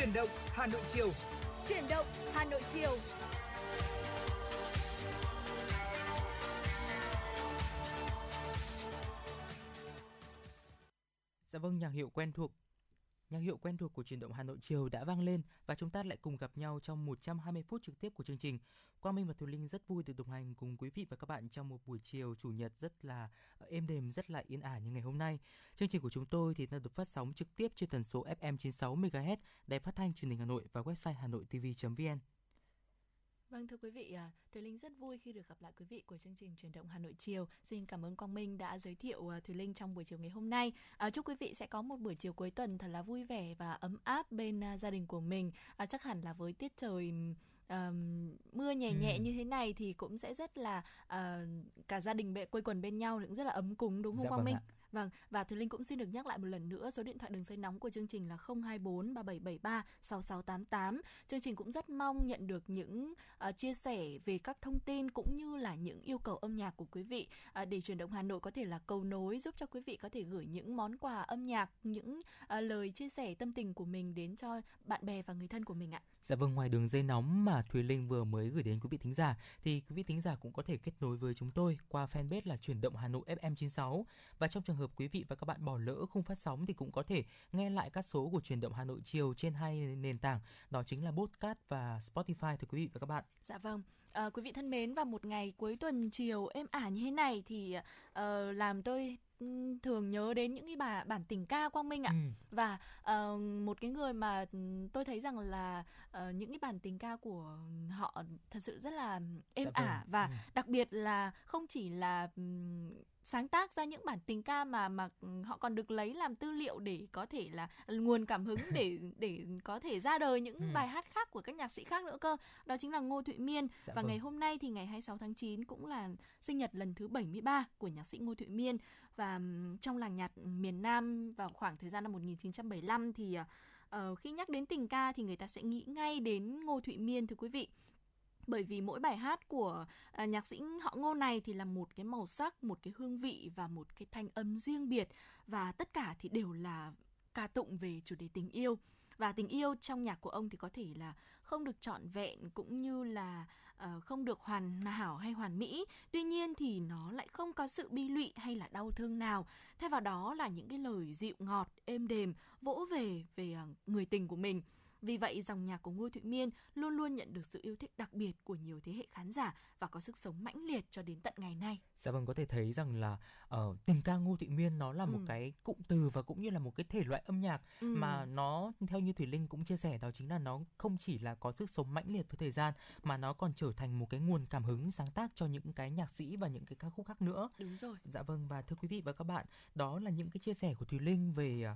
Chuyển động Hà Nội chiều. Chuyển động Hà Nội chiều. Dạ vâng, nhạc hiệu quen thuộc Nhạc hiệu quen thuộc của truyền động Hà Nội chiều đã vang lên và chúng ta lại cùng gặp nhau trong 120 phút trực tiếp của chương trình. Quang Minh và Thùy Linh rất vui được đồng hành cùng quý vị và các bạn trong một buổi chiều chủ nhật rất là ờ, êm đềm, rất là yên ả như ngày hôm nay. Chương trình của chúng tôi thì được phát sóng trực tiếp trên tần số FM 96 MHz, đài phát thanh truyền hình Hà Nội và website hanoitv.vn. Vâng thưa quý vị, à, Thùy Linh rất vui khi được gặp lại quý vị của chương trình truyền động Hà Nội chiều. Xin cảm ơn Quang Minh đã giới thiệu à, Thùy Linh trong buổi chiều ngày hôm nay. À, chúc quý vị sẽ có một buổi chiều cuối tuần thật là vui vẻ và ấm áp bên gia đình của mình. Chắc hẳn là với tiết trời um, mưa nhẹ nhẹ ừ. như thế này thì cũng sẽ rất là uh, cả gia đình quây quần bên nhau cũng rất là ấm cúng đúng không dạ, Quang vâng Minh? Ạ. Vâng, và Thùy Linh cũng xin được nhắc lại một lần nữa số điện thoại đường dây nóng của chương trình là 024 3773 6688. Chương trình cũng rất mong nhận được những uh, chia sẻ về các thông tin cũng như là những yêu cầu âm nhạc của quý vị uh, để truyền động Hà Nội có thể là cầu nối giúp cho quý vị có thể gửi những món quà âm nhạc, những uh, lời chia sẻ tâm tình của mình đến cho bạn bè và người thân của mình ạ. Dạ vâng, ngoài đường dây nóng mà Thùy Linh vừa mới gửi đến quý vị thính giả thì quý vị thính giả cũng có thể kết nối với chúng tôi qua fanpage là chuyển động Hà Nội FM 96 và trong trường hợp quý vị và các bạn bỏ lỡ không phát sóng thì cũng có thể nghe lại các số của truyền động Hà Nội chiều trên hai nền tảng đó chính là podcast và Spotify thưa quý vị và các bạn. Dạ vâng. À, quý vị thân mến vào một ngày cuối tuần chiều êm ả như thế này thì uh, làm tôi thường nhớ đến những cái bài bản tình ca quang minh ạ ừ. và uh, một cái người mà tôi thấy rằng là uh, những cái bản tình ca của họ thật sự rất là êm dạ ả vâng. và ừ. đặc biệt là không chỉ là um, sáng tác ra những bản tình ca mà mà họ còn được lấy làm tư liệu để có thể là nguồn cảm hứng để để có thể ra đời những ừ. bài hát khác của các nhạc sĩ khác nữa cơ. Đó chính là Ngô Thụy Miên dạ và vâng. ngày hôm nay thì ngày 26 tháng 9 cũng là sinh nhật lần thứ 73 của nhạc sĩ Ngô Thụy Miên và trong làng nhạc miền Nam vào khoảng thời gian năm 1975 thì uh, khi nhắc đến tình ca thì người ta sẽ nghĩ ngay đến Ngô Thụy Miên thưa quý vị bởi vì mỗi bài hát của à, nhạc sĩ họ Ngô này thì là một cái màu sắc, một cái hương vị và một cái thanh âm riêng biệt. Và tất cả thì đều là ca tụng về chủ đề tình yêu. Và tình yêu trong nhạc của ông thì có thể là không được trọn vẹn cũng như là uh, không được hoàn hảo hay hoàn mỹ. Tuy nhiên thì nó lại không có sự bi lụy hay là đau thương nào. Thay vào đó là những cái lời dịu ngọt êm đềm vỗ về về uh, người tình của mình vì vậy, dòng nhạc của Ngô Thụy Miên luôn luôn nhận được sự yêu thích đặc biệt của nhiều thế hệ khán giả và có sức sống mãnh liệt cho đến tận ngày nay. Dạ vâng, có thể thấy rằng là uh, tình ca Ngô Thụy Miên nó là ừ. một cái cụm từ và cũng như là một cái thể loại âm nhạc ừ. mà nó theo như Thủy Linh cũng chia sẻ đó chính là nó không chỉ là có sức sống mãnh liệt với thời gian mà nó còn trở thành một cái nguồn cảm hứng sáng tác cho những cái nhạc sĩ và những cái ca khúc khác nữa. Đúng rồi. Dạ vâng và thưa quý vị và các bạn, đó là những cái chia sẻ của Thùy Linh về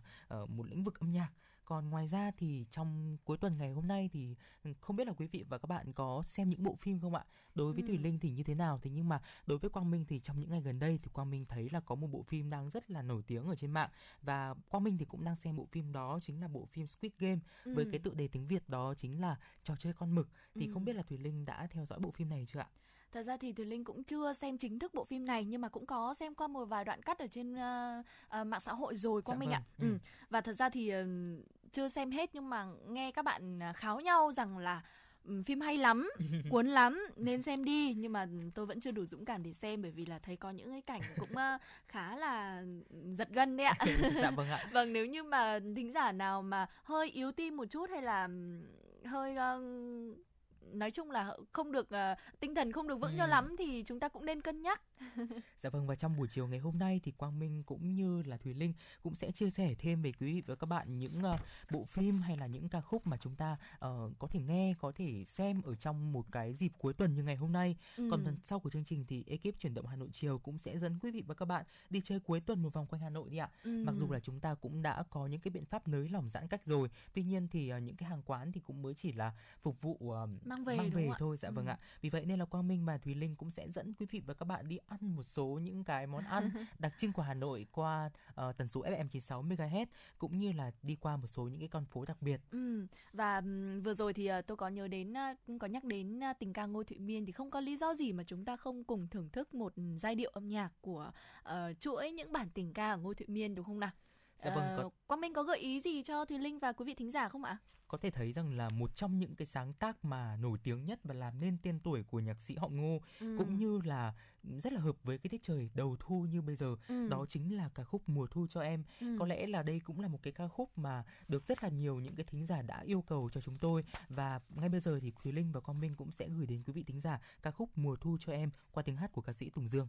uh, một lĩnh vực âm nhạc còn ngoài ra thì trong cuối tuần ngày hôm nay thì không biết là quý vị và các bạn có xem những bộ phim không ạ đối với ừ. thùy linh thì như thế nào thì nhưng mà đối với quang minh thì trong những ngày gần đây thì quang minh thấy là có một bộ phim đang rất là nổi tiếng ở trên mạng và quang minh thì cũng đang xem bộ phim đó chính là bộ phim squid game ừ. với cái tựa đề tiếng việt đó chính là trò chơi con mực thì ừ. không biết là thùy linh đã theo dõi bộ phim này chưa ạ Thật ra thì Thùy Linh cũng chưa xem chính thức bộ phim này nhưng mà cũng có xem qua một vài đoạn cắt ở trên uh, uh, mạng xã hội rồi qua dạ Minh vâng. ạ. Ừ. ừ. Và thật ra thì uh, chưa xem hết nhưng mà nghe các bạn kháo nhau rằng là phim hay lắm cuốn lắm nên xem đi nhưng mà tôi vẫn chưa đủ dũng cảm để xem bởi vì là thấy có những cái cảnh cũng khá là giật gân đấy ạ dạ vâng ạ vâng nếu như mà thính giả nào mà hơi yếu tim một chút hay là hơi uh, nói chung là không được uh, tinh thần không được vững ừ. cho lắm thì chúng ta cũng nên cân nhắc. dạ vâng và trong buổi chiều ngày hôm nay thì Quang Minh cũng như là Thùy Linh cũng sẽ chia sẻ thêm về quý vị và các bạn những uh, bộ phim hay là những ca khúc mà chúng ta uh, có thể nghe, có thể xem ở trong một cái dịp cuối tuần như ngày hôm nay. Ừ. Còn phần sau của chương trình thì ekip chuyển động Hà Nội chiều cũng sẽ dẫn quý vị và các bạn đi chơi cuối tuần một vòng quanh Hà Nội đi ạ. Ừ. Mặc dù là chúng ta cũng đã có những cái biện pháp nới lỏng giãn cách rồi, tuy nhiên thì uh, những cái hàng quán thì cũng mới chỉ là phục vụ uh, mang về mang về thôi dạ vâng ừ. vâng ạ vì vậy nên là quang minh và thùy linh cũng sẽ dẫn quý vị và các bạn đi ăn một số những cái món ăn đặc trưng của hà nội qua uh, tần số fm 96 MHz cũng như là đi qua một số những cái con phố đặc biệt ừ. và um, vừa rồi thì uh, tôi có nhớ đến uh, có nhắc đến uh, tình ca ngô thụy miên thì không có lý do gì mà chúng ta không cùng thưởng thức một giai điệu âm nhạc của uh, chuỗi những bản tình ca ở ngô thụy miên đúng không nào Dạ vâng, có... Quang Minh có gợi ý gì cho Thùy Linh và quý vị thính giả không ạ? Có thể thấy rằng là một trong những cái sáng tác mà nổi tiếng nhất và làm nên tên tuổi của nhạc sĩ Họ Ngô ừ. cũng như là rất là hợp với cái tiết trời đầu thu như bây giờ ừ. đó chính là ca khúc mùa thu cho em ừ. có lẽ là đây cũng là một cái ca khúc mà được rất là nhiều những cái thính giả đã yêu cầu cho chúng tôi và ngay bây giờ thì Thùy Linh và Quang Minh cũng sẽ gửi đến quý vị thính giả ca khúc mùa thu cho em qua tiếng hát của ca sĩ Tùng Dương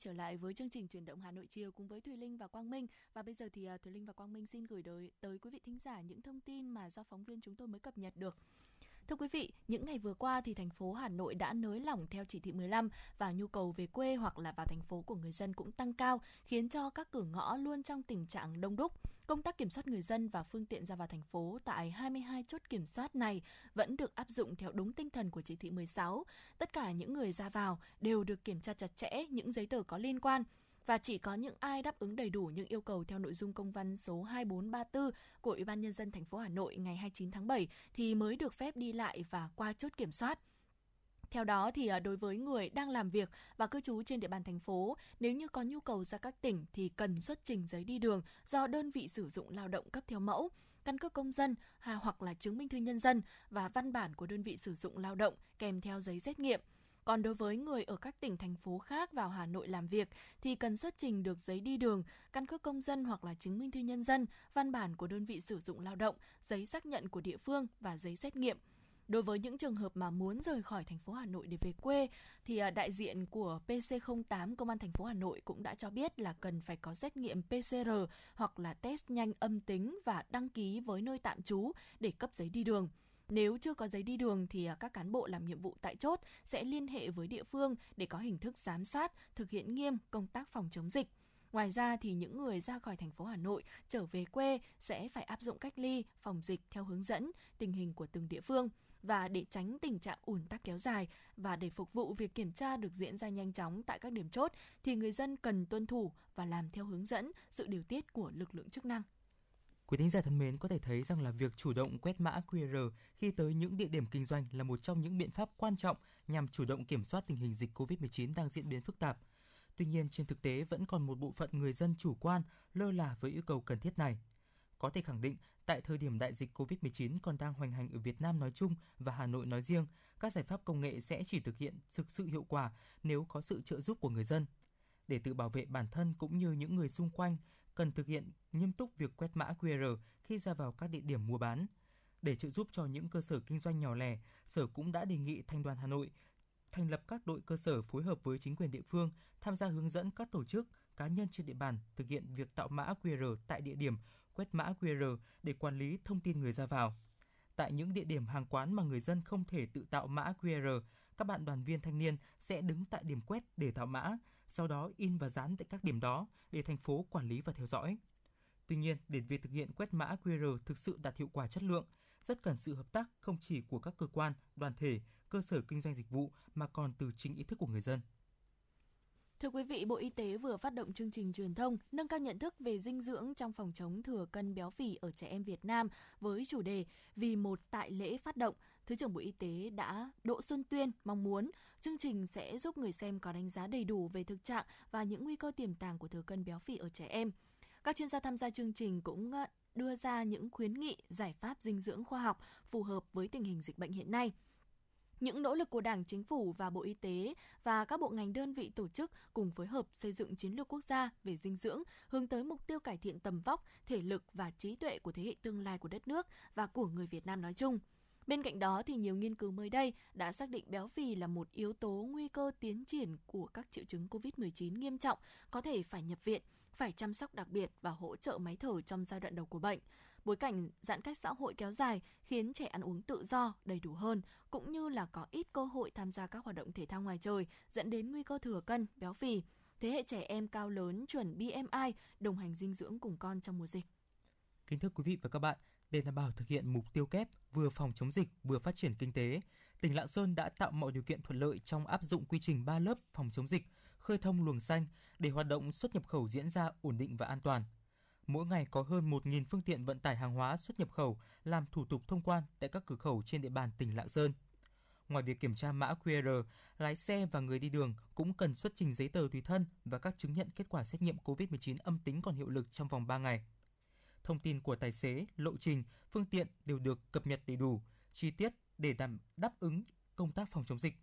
Trở lại với chương trình truyền động Hà Nội chiều cùng với Thùy Linh và Quang Minh và bây giờ thì à, Thùy Linh và Quang Minh xin gửi tới, tới quý vị thính giả những thông tin mà do phóng viên chúng tôi mới cập nhật được. Thưa quý vị, những ngày vừa qua thì thành phố Hà Nội đã nới lỏng theo chỉ thị 15 và nhu cầu về quê hoặc là vào thành phố của người dân cũng tăng cao, khiến cho các cửa ngõ luôn trong tình trạng đông đúc. Công tác kiểm soát người dân và phương tiện ra vào thành phố tại 22 chốt kiểm soát này vẫn được áp dụng theo đúng tinh thần của chỉ thị 16. Tất cả những người ra vào đều được kiểm tra chặt chẽ những giấy tờ có liên quan và chỉ có những ai đáp ứng đầy đủ những yêu cầu theo nội dung công văn số 2434 của Ủy ban nhân dân thành phố Hà Nội ngày 29 tháng 7 thì mới được phép đi lại và qua chốt kiểm soát. Theo đó thì à, đối với người đang làm việc và cư trú trên địa bàn thành phố, nếu như có nhu cầu ra các tỉnh thì cần xuất trình giấy đi đường do đơn vị sử dụng lao động cấp theo mẫu, căn cước công dân à, hoặc là chứng minh thư nhân dân và văn bản của đơn vị sử dụng lao động kèm theo giấy xét nghiệm. Còn đối với người ở các tỉnh thành phố khác vào Hà Nội làm việc thì cần xuất trình được giấy đi đường, căn cước công dân hoặc là chứng minh thư nhân dân, văn bản của đơn vị sử dụng lao động, giấy xác nhận của địa phương và giấy xét nghiệm. Đối với những trường hợp mà muốn rời khỏi thành phố Hà Nội để về quê thì à, đại diện của PC08 Công an thành phố Hà Nội cũng đã cho biết là cần phải có xét nghiệm PCR hoặc là test nhanh âm tính và đăng ký với nơi tạm trú để cấp giấy đi đường. Nếu chưa có giấy đi đường thì à, các cán bộ làm nhiệm vụ tại chốt sẽ liên hệ với địa phương để có hình thức giám sát, thực hiện nghiêm công tác phòng chống dịch. Ngoài ra thì những người ra khỏi thành phố Hà Nội trở về quê sẽ phải áp dụng cách ly, phòng dịch theo hướng dẫn, tình hình của từng địa phương và để tránh tình trạng ùn tắc kéo dài và để phục vụ việc kiểm tra được diễn ra nhanh chóng tại các điểm chốt thì người dân cần tuân thủ và làm theo hướng dẫn, sự điều tiết của lực lượng chức năng. Quý thính giả thân mến có thể thấy rằng là việc chủ động quét mã QR khi tới những địa điểm kinh doanh là một trong những biện pháp quan trọng nhằm chủ động kiểm soát tình hình dịch COVID-19 đang diễn biến phức tạp. Tuy nhiên, trên thực tế vẫn còn một bộ phận người dân chủ quan, lơ là với yêu cầu cần thiết này. Có thể khẳng định, tại thời điểm đại dịch COVID-19 còn đang hoành hành ở Việt Nam nói chung và Hà Nội nói riêng, các giải pháp công nghệ sẽ chỉ thực hiện thực sự hiệu quả nếu có sự trợ giúp của người dân. Để tự bảo vệ bản thân cũng như những người xung quanh, cần thực hiện nghiêm túc việc quét mã QR khi ra vào các địa điểm mua bán. Để trợ giúp cho những cơ sở kinh doanh nhỏ lẻ, Sở cũng đã đề nghị Thanh đoàn Hà Nội thành lập các đội cơ sở phối hợp với chính quyền địa phương tham gia hướng dẫn các tổ chức, cá nhân trên địa bàn thực hiện việc tạo mã QR tại địa điểm, quét mã QR để quản lý thông tin người ra vào. Tại những địa điểm hàng quán mà người dân không thể tự tạo mã QR, các bạn đoàn viên thanh niên sẽ đứng tại điểm quét để tạo mã, sau đó in và dán tại các điểm đó để thành phố quản lý và theo dõi. Tuy nhiên, để việc thực hiện quét mã QR thực sự đạt hiệu quả chất lượng, rất cần sự hợp tác không chỉ của các cơ quan, đoàn thể, cơ sở kinh doanh dịch vụ mà còn từ chính ý thức của người dân. Thưa quý vị, Bộ Y tế vừa phát động chương trình truyền thông nâng cao nhận thức về dinh dưỡng trong phòng chống thừa cân béo phì ở trẻ em Việt Nam với chủ đề Vì một tại lễ phát động. Thứ trưởng Bộ Y tế đã Đỗ Xuân Tuyên mong muốn chương trình sẽ giúp người xem có đánh giá đầy đủ về thực trạng và những nguy cơ tiềm tàng của thừa cân béo phì ở trẻ em. Các chuyên gia tham gia chương trình cũng ờ, đưa ra những khuyến nghị giải pháp dinh dưỡng khoa học phù hợp với tình hình dịch bệnh hiện nay những nỗ lực của Đảng, Chính phủ và Bộ Y tế và các bộ ngành đơn vị tổ chức cùng phối hợp xây dựng chiến lược quốc gia về dinh dưỡng hướng tới mục tiêu cải thiện tầm vóc, thể lực và trí tuệ của thế hệ tương lai của đất nước và của người Việt Nam nói chung. Bên cạnh đó thì nhiều nghiên cứu mới đây đã xác định béo phì là một yếu tố nguy cơ tiến triển của các triệu chứng COVID-19 nghiêm trọng, có thể phải nhập viện, phải chăm sóc đặc biệt và hỗ trợ máy thở trong giai đoạn đầu của bệnh. Bối cảnh giãn cách xã hội kéo dài khiến trẻ ăn uống tự do, đầy đủ hơn, cũng như là có ít cơ hội tham gia các hoạt động thể thao ngoài trời, dẫn đến nguy cơ thừa cân, béo phì. Thế hệ trẻ em cao lớn chuẩn BMI đồng hành dinh dưỡng cùng con trong mùa dịch. Kính thưa quý vị và các bạn, để đảm bảo thực hiện mục tiêu kép vừa phòng chống dịch vừa phát triển kinh tế, tỉnh Lạng Sơn đã tạo mọi điều kiện thuận lợi trong áp dụng quy trình 3 lớp phòng chống dịch, khơi thông luồng xanh để hoạt động xuất nhập khẩu diễn ra ổn định và an toàn. Mỗi ngày có hơn 1.000 phương tiện vận tải hàng hóa xuất nhập khẩu làm thủ tục thông quan tại các cửa khẩu trên địa bàn tỉnh Lạng Sơn. Ngoài việc kiểm tra mã QR, lái xe và người đi đường cũng cần xuất trình giấy tờ tùy thân và các chứng nhận kết quả xét nghiệm COVID-19 âm tính còn hiệu lực trong vòng 3 ngày thông tin của tài xế, lộ trình, phương tiện đều được cập nhật đầy đủ, chi tiết để đảm đáp ứng công tác phòng chống dịch.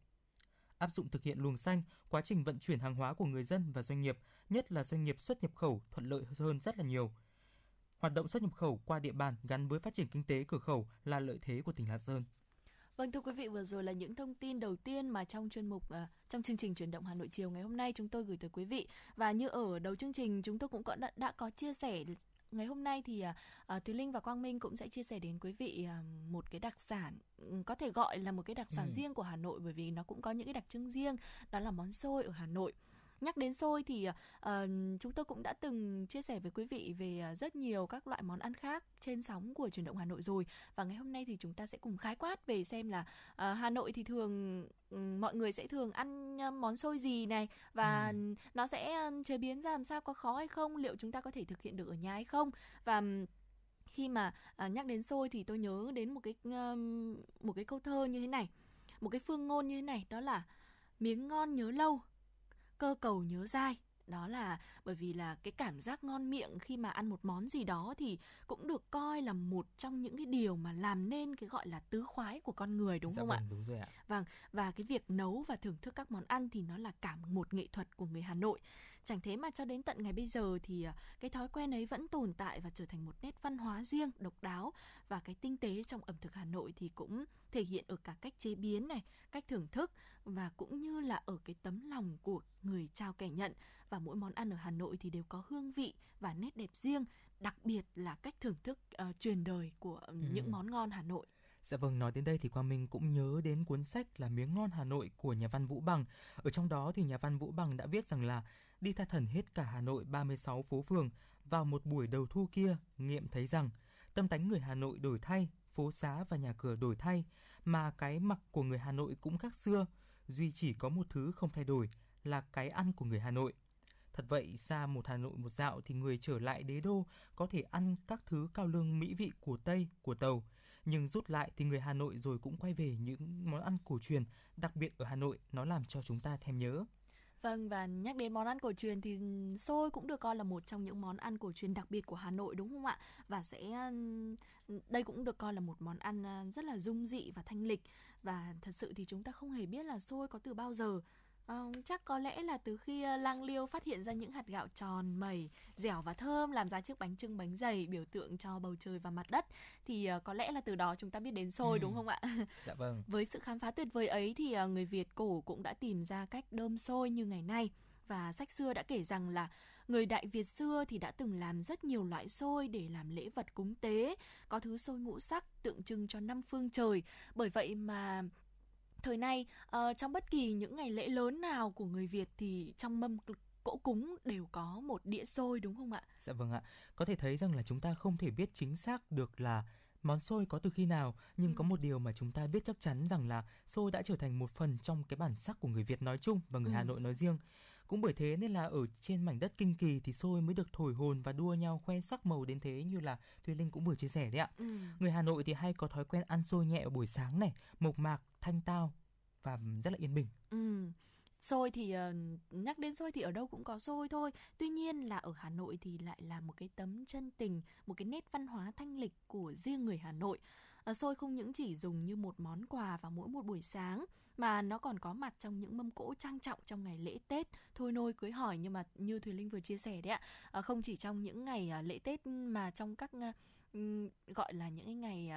Áp dụng thực hiện luồng xanh, quá trình vận chuyển hàng hóa của người dân và doanh nghiệp, nhất là doanh nghiệp xuất nhập khẩu thuận lợi hơn rất là nhiều. Hoạt động xuất nhập khẩu qua địa bàn gắn với phát triển kinh tế cửa khẩu là lợi thế của tỉnh Lạng Sơn. Vâng thưa quý vị, vừa rồi là những thông tin đầu tiên mà trong chuyên mục uh, trong chương trình chuyển động Hà Nội chiều ngày hôm nay chúng tôi gửi tới quý vị và như ở đầu chương trình chúng tôi cũng có đã, đã có chia sẻ ngày hôm nay thì uh, Thùy Linh và Quang Minh cũng sẽ chia sẻ đến quý vị uh, một cái đặc sản có thể gọi là một cái đặc sản ừ. riêng của Hà Nội bởi vì nó cũng có những cái đặc trưng riêng đó là món xôi ở Hà Nội nhắc đến xôi thì uh, chúng tôi cũng đã từng chia sẻ với quý vị về uh, rất nhiều các loại món ăn khác trên sóng của truyền động Hà Nội rồi. Và ngày hôm nay thì chúng ta sẽ cùng khái quát về xem là uh, Hà Nội thì thường um, mọi người sẽ thường ăn món xôi gì này? Và ừ. nó sẽ chế biến ra làm sao có khó hay không? Liệu chúng ta có thể thực hiện được ở nhà hay không? Và um, khi mà uh, nhắc đến xôi thì tôi nhớ đến một cái uh, một cái câu thơ như thế này một cái phương ngôn như thế này đó là miếng ngon nhớ lâu cơ cầu nhớ dai đó là bởi vì là cái cảm giác ngon miệng khi mà ăn một món gì đó thì cũng được coi là một trong những cái điều mà làm nên cái gọi là tứ khoái của con người đúng dạ không vâng, ạ? Đúng rồi ạ. Vâng, và cái việc nấu và thưởng thức các món ăn thì nó là cả một nghệ thuật của người Hà Nội. Chẳng thế mà cho đến tận ngày bây giờ thì à, cái thói quen ấy vẫn tồn tại và trở thành một nét văn hóa riêng, độc đáo và cái tinh tế trong ẩm thực Hà Nội thì cũng thể hiện ở cả cách chế biến này, cách thưởng thức và cũng như là ở cái tấm lòng của người trao kẻ nhận và mỗi món ăn ở Hà Nội thì đều có hương vị và nét đẹp riêng, đặc biệt là cách thưởng thức uh, truyền đời của ừ. những món ngon Hà Nội. Dạ vâng, nói đến đây thì Quang Minh cũng nhớ đến cuốn sách là Miếng ngon Hà Nội của nhà văn Vũ Bằng. Ở trong đó thì nhà văn Vũ Bằng đã viết rằng là đi tha thần hết cả Hà Nội 36 phố phường vào một buổi đầu thu kia, nghiệm thấy rằng tâm tánh người Hà Nội đổi thay, phố xá và nhà cửa đổi thay, mà cái mặc của người Hà Nội cũng khác xưa, duy chỉ có một thứ không thay đổi là cái ăn của người Hà Nội. Thật vậy, xa một Hà Nội một dạo thì người trở lại đế đô có thể ăn các thứ cao lương mỹ vị của Tây, của Tàu. Nhưng rút lại thì người Hà Nội rồi cũng quay về những món ăn cổ truyền, đặc biệt ở Hà Nội, nó làm cho chúng ta thèm nhớ. Vâng và nhắc đến món ăn cổ truyền thì ừ, xôi cũng được coi là một trong những món ăn cổ truyền đặc biệt của Hà Nội, đúng không ạ? Và sẽ ừ, ừ, đây cũng được coi là một món ăn ờ, rất là dung dị và thanh lịch và thật sự thì chúng ta không hề biết là xôi có từ bao giờ Uh, chắc có lẽ là từ khi Lang Liêu phát hiện ra những hạt gạo tròn, mẩy, dẻo và thơm làm ra chiếc bánh trưng bánh dày biểu tượng cho bầu trời và mặt đất thì uh, có lẽ là từ đó chúng ta biết đến xôi ừ. đúng không ạ? Dạ vâng. Với sự khám phá tuyệt vời ấy thì uh, người Việt cổ cũng đã tìm ra cách đơm xôi như ngày nay và sách xưa đã kể rằng là người Đại Việt xưa thì đã từng làm rất nhiều loại xôi để làm lễ vật cúng tế, có thứ xôi ngũ sắc tượng trưng cho năm phương trời. Bởi vậy mà thời nay uh, trong bất kỳ những ngày lễ lớn nào của người Việt thì trong mâm cỗ cúng đều có một đĩa xôi đúng không ạ? Dạ vâng ạ. Có thể thấy rằng là chúng ta không thể biết chính xác được là món xôi có từ khi nào nhưng ừ. có một điều mà chúng ta biết chắc chắn rằng là xôi đã trở thành một phần trong cái bản sắc của người Việt nói chung và người ừ. Hà Nội nói riêng. Cũng bởi thế nên là ở trên mảnh đất kinh kỳ thì xôi mới được thổi hồn và đua nhau khoe sắc màu đến thế như là Thùy Linh cũng vừa chia sẻ đấy ạ. Ừ. Người Hà Nội thì hay có thói quen ăn xôi nhẹ buổi sáng này, mộc mạc, thanh tao và rất là yên bình. Ừ. Xôi thì ờ, nhắc đến xôi thì ở đâu cũng có xôi thôi. Tuy nhiên là ở hà nội thì lại là một cái tấm chân tình, một cái nét văn hóa thanh lịch của riêng người hà nội. Ờ, xôi không những chỉ dùng như một món quà vào mỗi một buổi sáng, mà nó còn có mặt trong những mâm cỗ trang trọng trong ngày lễ Tết. Thôi nôi cưới hỏi nhưng mà như Thùy Linh vừa chia sẻ đấy ạ ờ, không chỉ trong những ngày lễ Tết mà trong các gọi là những ngày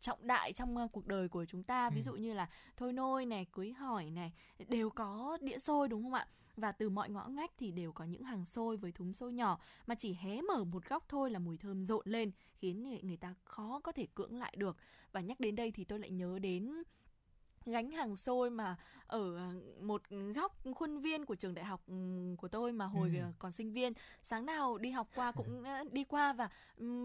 trọng đại trong uh, cuộc đời của chúng ta. Ví ừ. dụ như là thôi nôi này cưới hỏi này đều có đĩa xôi đúng không ạ? Và từ mọi ngõ ngách thì đều có những hàng xôi với thúng xôi nhỏ mà chỉ hé mở một góc thôi là mùi thơm rộn lên khiến người ta khó có thể cưỡng lại được. Và nhắc đến đây thì tôi lại nhớ đến gánh hàng xôi mà ở ờ, một góc khuôn viên của trường đại học của tôi mà hồi ừ. còn sinh viên. Sáng nào đi học qua cũng đi qua và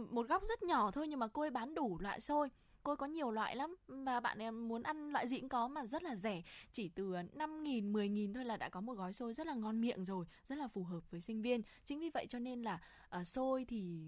một góc rất nhỏ thôi nhưng mà cô ấy bán đủ loại xôi cô có nhiều loại lắm. Và bạn em muốn ăn loại gì cũng có mà rất là rẻ. Chỉ từ ờ, 5 nghìn 10 nghìn thôi là đã có một gói xôi rất là ngon miệng rồi rất là phù hợp với sinh viên. Chính vì vậy cho nên là uh, xôi thì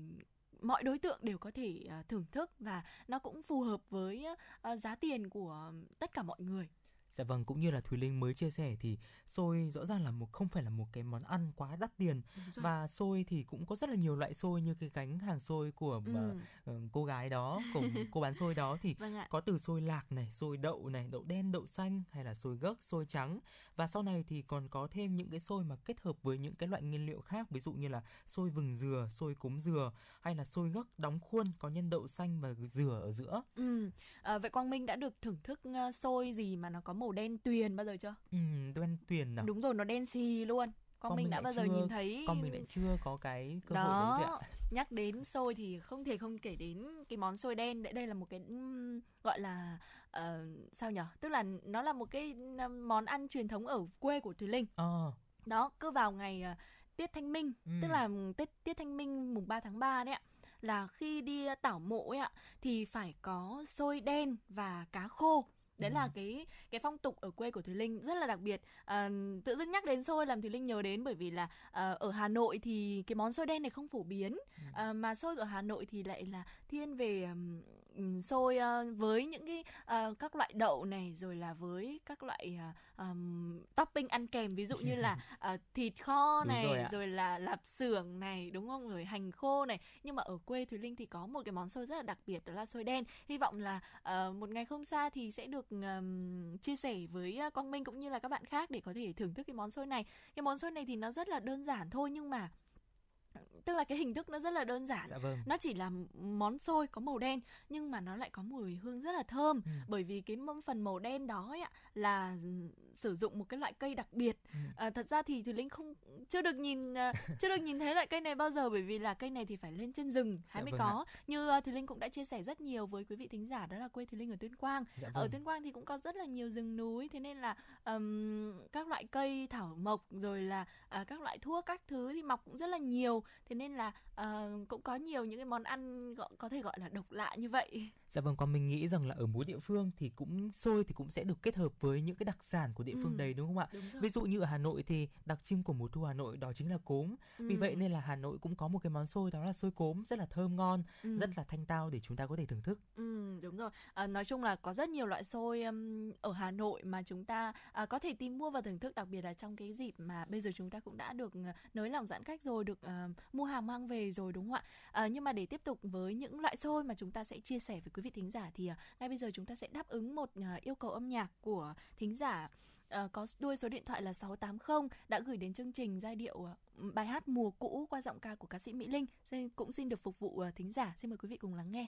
mọi đối tượng đều có thể uh, thưởng thức và nó cũng phù hợp với uh, giá tiền của tất cả mọi người. Dạ vâng, cũng như là Thùy Linh mới chia sẻ thì xôi rõ ràng là một không phải là một cái món ăn quá đắt tiền và xôi thì cũng có rất là nhiều loại xôi như cái gánh hàng xôi của ừ. uh, cô gái đó, của cô bán xôi đó thì vâng có từ xôi lạc này, xôi đậu này, đậu đen, đậu xanh hay là xôi gấc, xôi trắng và sau này thì còn có thêm những cái xôi mà kết hợp với những cái loại nguyên liệu khác ví dụ như là xôi vừng dừa, xôi cúng dừa hay là xôi gấc đóng khuôn có nhân đậu xanh và dừa ở giữa. Ừ. À, vậy Quang Minh đã được thưởng thức uh, xôi gì mà nó có màu đen tuyền bao giờ chưa? Ừ, đen tuyền nào. Đúng rồi, nó đen xì luôn. Con, con mình, mình đã bao giờ nhìn thấy con mình lại chưa có cái cơ đó, hội đấy chị ạ. Nhắc đến xôi thì không thể không kể đến cái món xôi đen. Đây là một cái gọi là uh, sao nhở? Tức là nó là một cái món ăn truyền thống ở quê của Thùy Linh. Ờ. Đó, cứ vào ngày uh, Tiết Thanh Minh, ừ. tức là Tết Tiết Thanh Minh mùng 3 tháng 3 đấy ạ là khi đi tảo mộ ấy ạ thì phải có xôi đen và cá khô đấy ừ. là cái cái phong tục ở quê của thùy linh rất là đặc biệt à, tự dưng nhắc đến xôi làm thùy linh nhớ đến bởi vì là à, ở hà nội thì cái món xôi đen này không phổ biến ừ. à, mà xôi ở hà nội thì lại là thiên về um, xôi uh, với những cái uh, các loại đậu này rồi là với các loại uh, um, topping ăn kèm. Ví dụ như là uh, thịt kho này rồi, rồi là lạp xưởng này đúng không? Rồi hành khô này. Nhưng mà ở quê thùy linh thì có một cái món xôi rất là đặc biệt đó là xôi đen. Hy vọng là uh, một ngày không xa thì sẽ được um, chia sẻ với uh, quang minh cũng như là các bạn khác để có thể thưởng thức cái món xôi này. Cái món xôi này thì nó rất là đơn giản thôi nhưng mà tức là cái hình thức nó rất là đơn giản dạ vâng. nó chỉ là món xôi có màu đen nhưng mà nó lại có mùi hương rất là thơm ừ. bởi vì cái phần màu đen đó ấy, là sử dụng một cái loại cây đặc biệt ừ. à, thật ra thì thùy linh không chưa được nhìn uh, chưa được nhìn thấy loại cây này bao giờ bởi vì là cây này thì phải lên trên rừng dạ mới vâng có ạ. như uh, thùy linh cũng đã chia sẻ rất nhiều với quý vị thính giả đó là quê thùy linh ở tuyên quang dạ vâng. ở tuyên quang thì cũng có rất là nhiều rừng núi thế nên là um, các loại cây thảo mộc rồi là uh, các loại thuốc các thứ thì mọc cũng rất là nhiều thế nên là uh, cũng có nhiều những cái món ăn gọi, có thể gọi là độc lạ như vậy. Dạ vâng, còn mình nghĩ rằng là ở mỗi địa phương thì cũng xôi thì cũng sẽ được kết hợp với những cái đặc sản của địa phương ừ, đấy đúng không ạ? Đúng Ví dụ như ở Hà Nội thì đặc trưng của mùa thu Hà Nội đó chính là cốm. Ừ. Vì vậy nên là Hà Nội cũng có một cái món xôi đó là xôi cốm rất là thơm ngon, ừ. rất là thanh tao để chúng ta có thể thưởng thức. Ừ, đúng rồi. À, nói chung là có rất nhiều loại xôi um, ở Hà Nội mà chúng ta uh, có thể tìm mua và thưởng thức đặc biệt là trong cái dịp mà bây giờ chúng ta cũng đã được uh, nới lỏng giãn cách rồi, được uh, mua hàng mang về rồi đúng không ạ? Uh, nhưng mà để tiếp tục với những loại xôi mà chúng ta sẽ chia sẻ với quý vị thính giả thì uh, ngay bây giờ chúng ta sẽ đáp ứng một uh, yêu cầu âm nhạc của thính giả uh, có đuôi số điện thoại là 680 đã gửi đến chương trình giai điệu uh, bài hát mùa cũ qua giọng ca của ca sĩ Mỹ Linh. Xin cũng xin được phục vụ uh, thính giả. Xin mời quý vị cùng lắng nghe.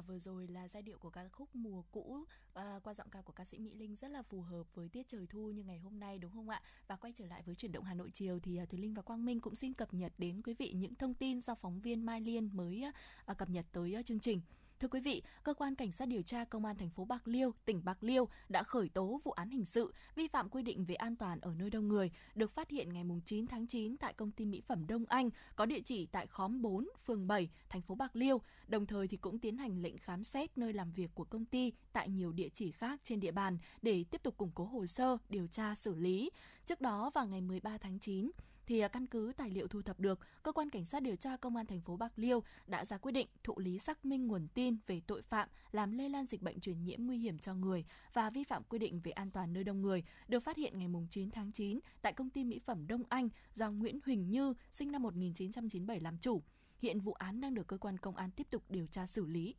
Vừa rồi là giai điệu của ca khúc Mùa cũ à, qua giọng ca của ca sĩ Mỹ Linh rất là phù hợp với tiết trời thu như ngày hôm nay đúng không ạ? Và quay trở lại với chuyển động Hà Nội chiều thì à, Thùy Linh và Quang Minh cũng xin cập nhật đến quý vị những thông tin do phóng viên Mai Liên mới à, à cập nhật tới à, chương trình. Thưa quý vị, cơ quan cảnh sát điều tra công an thành phố Bạc Liêu, tỉnh Bạc Liêu đã khởi tố vụ án hình sự vi phạm quy định về an toàn ở nơi đông người, được phát hiện ngày 9 tháng 9 tại công ty mỹ phẩm Đông Anh có địa chỉ tại khóm 4, phường 7, thành phố Bạc Liêu. Đồng thời thì cũng tiến hành lệnh khám xét nơi làm việc của công ty tại nhiều địa chỉ khác trên địa bàn để tiếp tục củng cố hồ sơ, điều tra xử lý. Trước đó vào ngày 13 tháng 9, thì à, căn cứ tài liệu thu thập được, cơ quan cảnh sát điều tra công an thành phố Bạc Liêu đã ra quyết định thụ lý xác minh nguồn tin về tội phạm làm lây lan dịch bệnh truyền nhiễm nguy hiểm cho người và vi phạm quy định về an toàn nơi đông người, được phát hiện ngày 9 tháng 9 tại công ty mỹ phẩm Đông Anh do Nguyễn Huỳnh Như, sinh năm 1997 làm chủ. Hiện vụ án đang được cơ quan công an tiếp tục điều tra xử lý.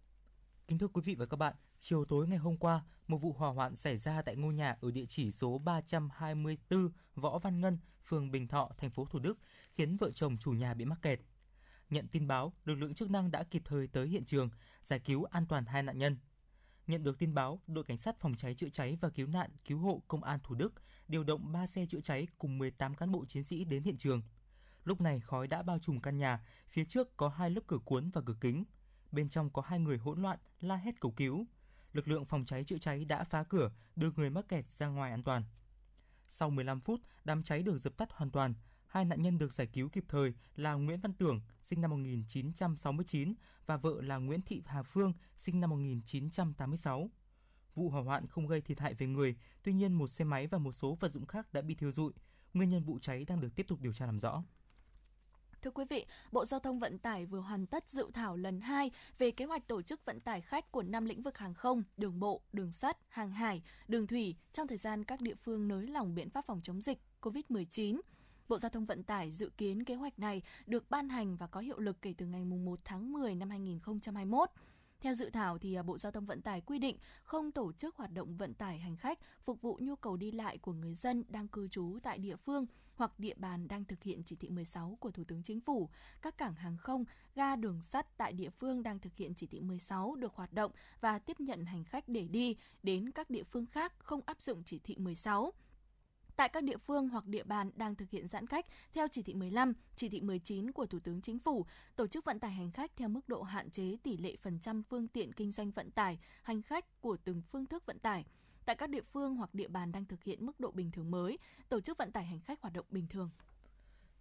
Kính thưa quý vị và các bạn, chiều tối ngày hôm qua, một vụ hỏa hoạn xảy ra tại ngôi nhà ở địa chỉ số 324 Võ Văn Ngân, phường Bình Thọ, thành phố Thủ Đức, khiến vợ chồng chủ nhà bị mắc kẹt. Nhận tin báo, lực lượng chức năng đã kịp thời tới hiện trường, giải cứu an toàn hai nạn nhân. Nhận được tin báo, đội cảnh sát phòng cháy chữa cháy và cứu nạn cứu hộ công an Thủ Đức điều động 3 xe chữa cháy cùng 18 cán bộ chiến sĩ đến hiện trường. Lúc này khói đã bao trùm căn nhà, phía trước có hai lớp cửa cuốn và cửa kính. Bên trong có hai người hỗn loạn, la hét cầu cứu. Lực lượng phòng cháy chữa cháy đã phá cửa, đưa người mắc kẹt ra ngoài an toàn. Sau 15 phút, đám cháy được dập tắt hoàn toàn. Hai nạn nhân được giải cứu kịp thời là Nguyễn Văn Tưởng, sinh năm 1969 và vợ là Nguyễn Thị Hà Phương, sinh năm 1986. Vụ hỏa hoạn không gây thiệt hại về người, tuy nhiên một xe máy và một số vật dụng khác đã bị thiêu rụi. Nguyên nhân vụ cháy đang được tiếp tục điều tra làm rõ. Thưa quý vị, Bộ Giao thông Vận tải vừa hoàn tất dự thảo lần 2 về kế hoạch tổ chức vận tải khách của năm lĩnh vực hàng không, đường bộ, đường sắt, hàng hải, đường thủy trong thời gian các địa phương nới lỏng biện pháp phòng chống dịch COVID-19. Bộ Giao thông Vận tải dự kiến kế hoạch này được ban hành và có hiệu lực kể từ ngày 1 tháng 10 năm 2021. Theo dự thảo thì à, Bộ Giao thông Vận tải quy định không tổ chức hoạt động vận tải hành khách phục vụ nhu cầu đi lại của người dân đang cư trú tại địa phương hoặc địa bàn đang thực hiện chỉ thị 16 của Thủ tướng Chính phủ. Các cảng hàng không, ga đường sắt tại địa phương đang thực hiện chỉ thị 16 được hoạt động và tiếp nhận hành khách để đi đến các địa phương khác không áp dụng chỉ thị 16 tại các địa phương hoặc địa bàn đang thực hiện giãn cách theo chỉ thị 15, chỉ thị 19 của Thủ tướng Chính phủ, tổ chức vận tải hành khách theo mức độ hạn chế tỷ lệ phần trăm phương tiện kinh doanh vận tải hành khách của từng phương thức vận tải. Tại các địa phương hoặc địa bàn đang thực hiện mức độ bình thường mới, tổ chức vận tải hành khách hoạt động bình thường.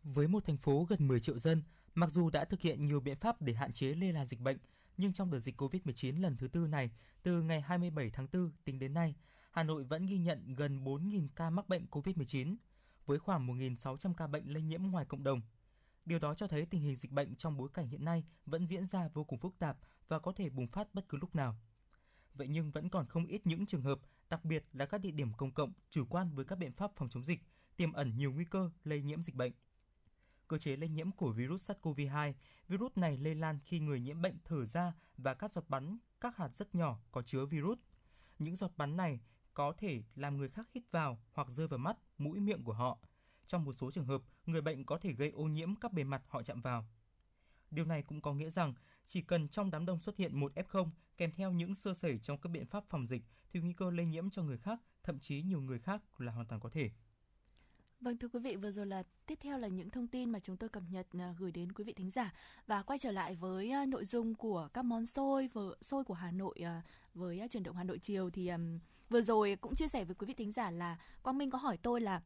Với một thành phố gần 10 triệu dân, mặc dù đã thực hiện nhiều biện pháp để hạn chế lây lan dịch bệnh, nhưng trong đợt dịch COVID-19 lần thứ tư này, từ ngày 27 tháng 4 tính đến nay, Hà Nội vẫn ghi nhận gần 4.000 ca mắc bệnh COVID-19, với khoảng 1.600 ca bệnh lây nhiễm ngoài cộng đồng. Điều đó cho thấy tình hình dịch bệnh trong bối cảnh hiện nay vẫn diễn ra vô cùng phức tạp và có thể bùng phát bất cứ lúc nào. Vậy nhưng vẫn còn không ít những trường hợp, đặc biệt là các địa điểm công cộng chủ quan với các biện pháp phòng chống dịch, tiềm ẩn nhiều nguy cơ lây nhiễm dịch bệnh. Cơ chế lây nhiễm của virus SARS-CoV-2, virus này lây lan khi người nhiễm bệnh thở ra và các giọt bắn các hạt rất nhỏ có chứa virus. Những giọt bắn này có thể làm người khác hít vào hoặc rơi vào mắt, mũi miệng của họ. Trong một số trường hợp, người bệnh có thể gây ô nhiễm các bề mặt họ chạm vào. Điều này cũng có nghĩa rằng chỉ cần trong đám đông xuất hiện một F0 kèm theo những sơ sẩy trong các biện pháp phòng dịch thì nguy cơ lây nhiễm cho người khác, thậm chí nhiều người khác là hoàn toàn có thể. Vâng thưa quý vị, vừa rồi là tiếp theo là những thông tin mà chúng tôi cập nhật à, gửi đến quý vị thính giả và quay trở lại với à, nội dung của các món xôi vừa xôi của Hà Nội à, với chuyển động Hà Nội chiều thì vừa rồi cũng chia sẻ với quý vị thính giả là Quang Minh có hỏi tôi là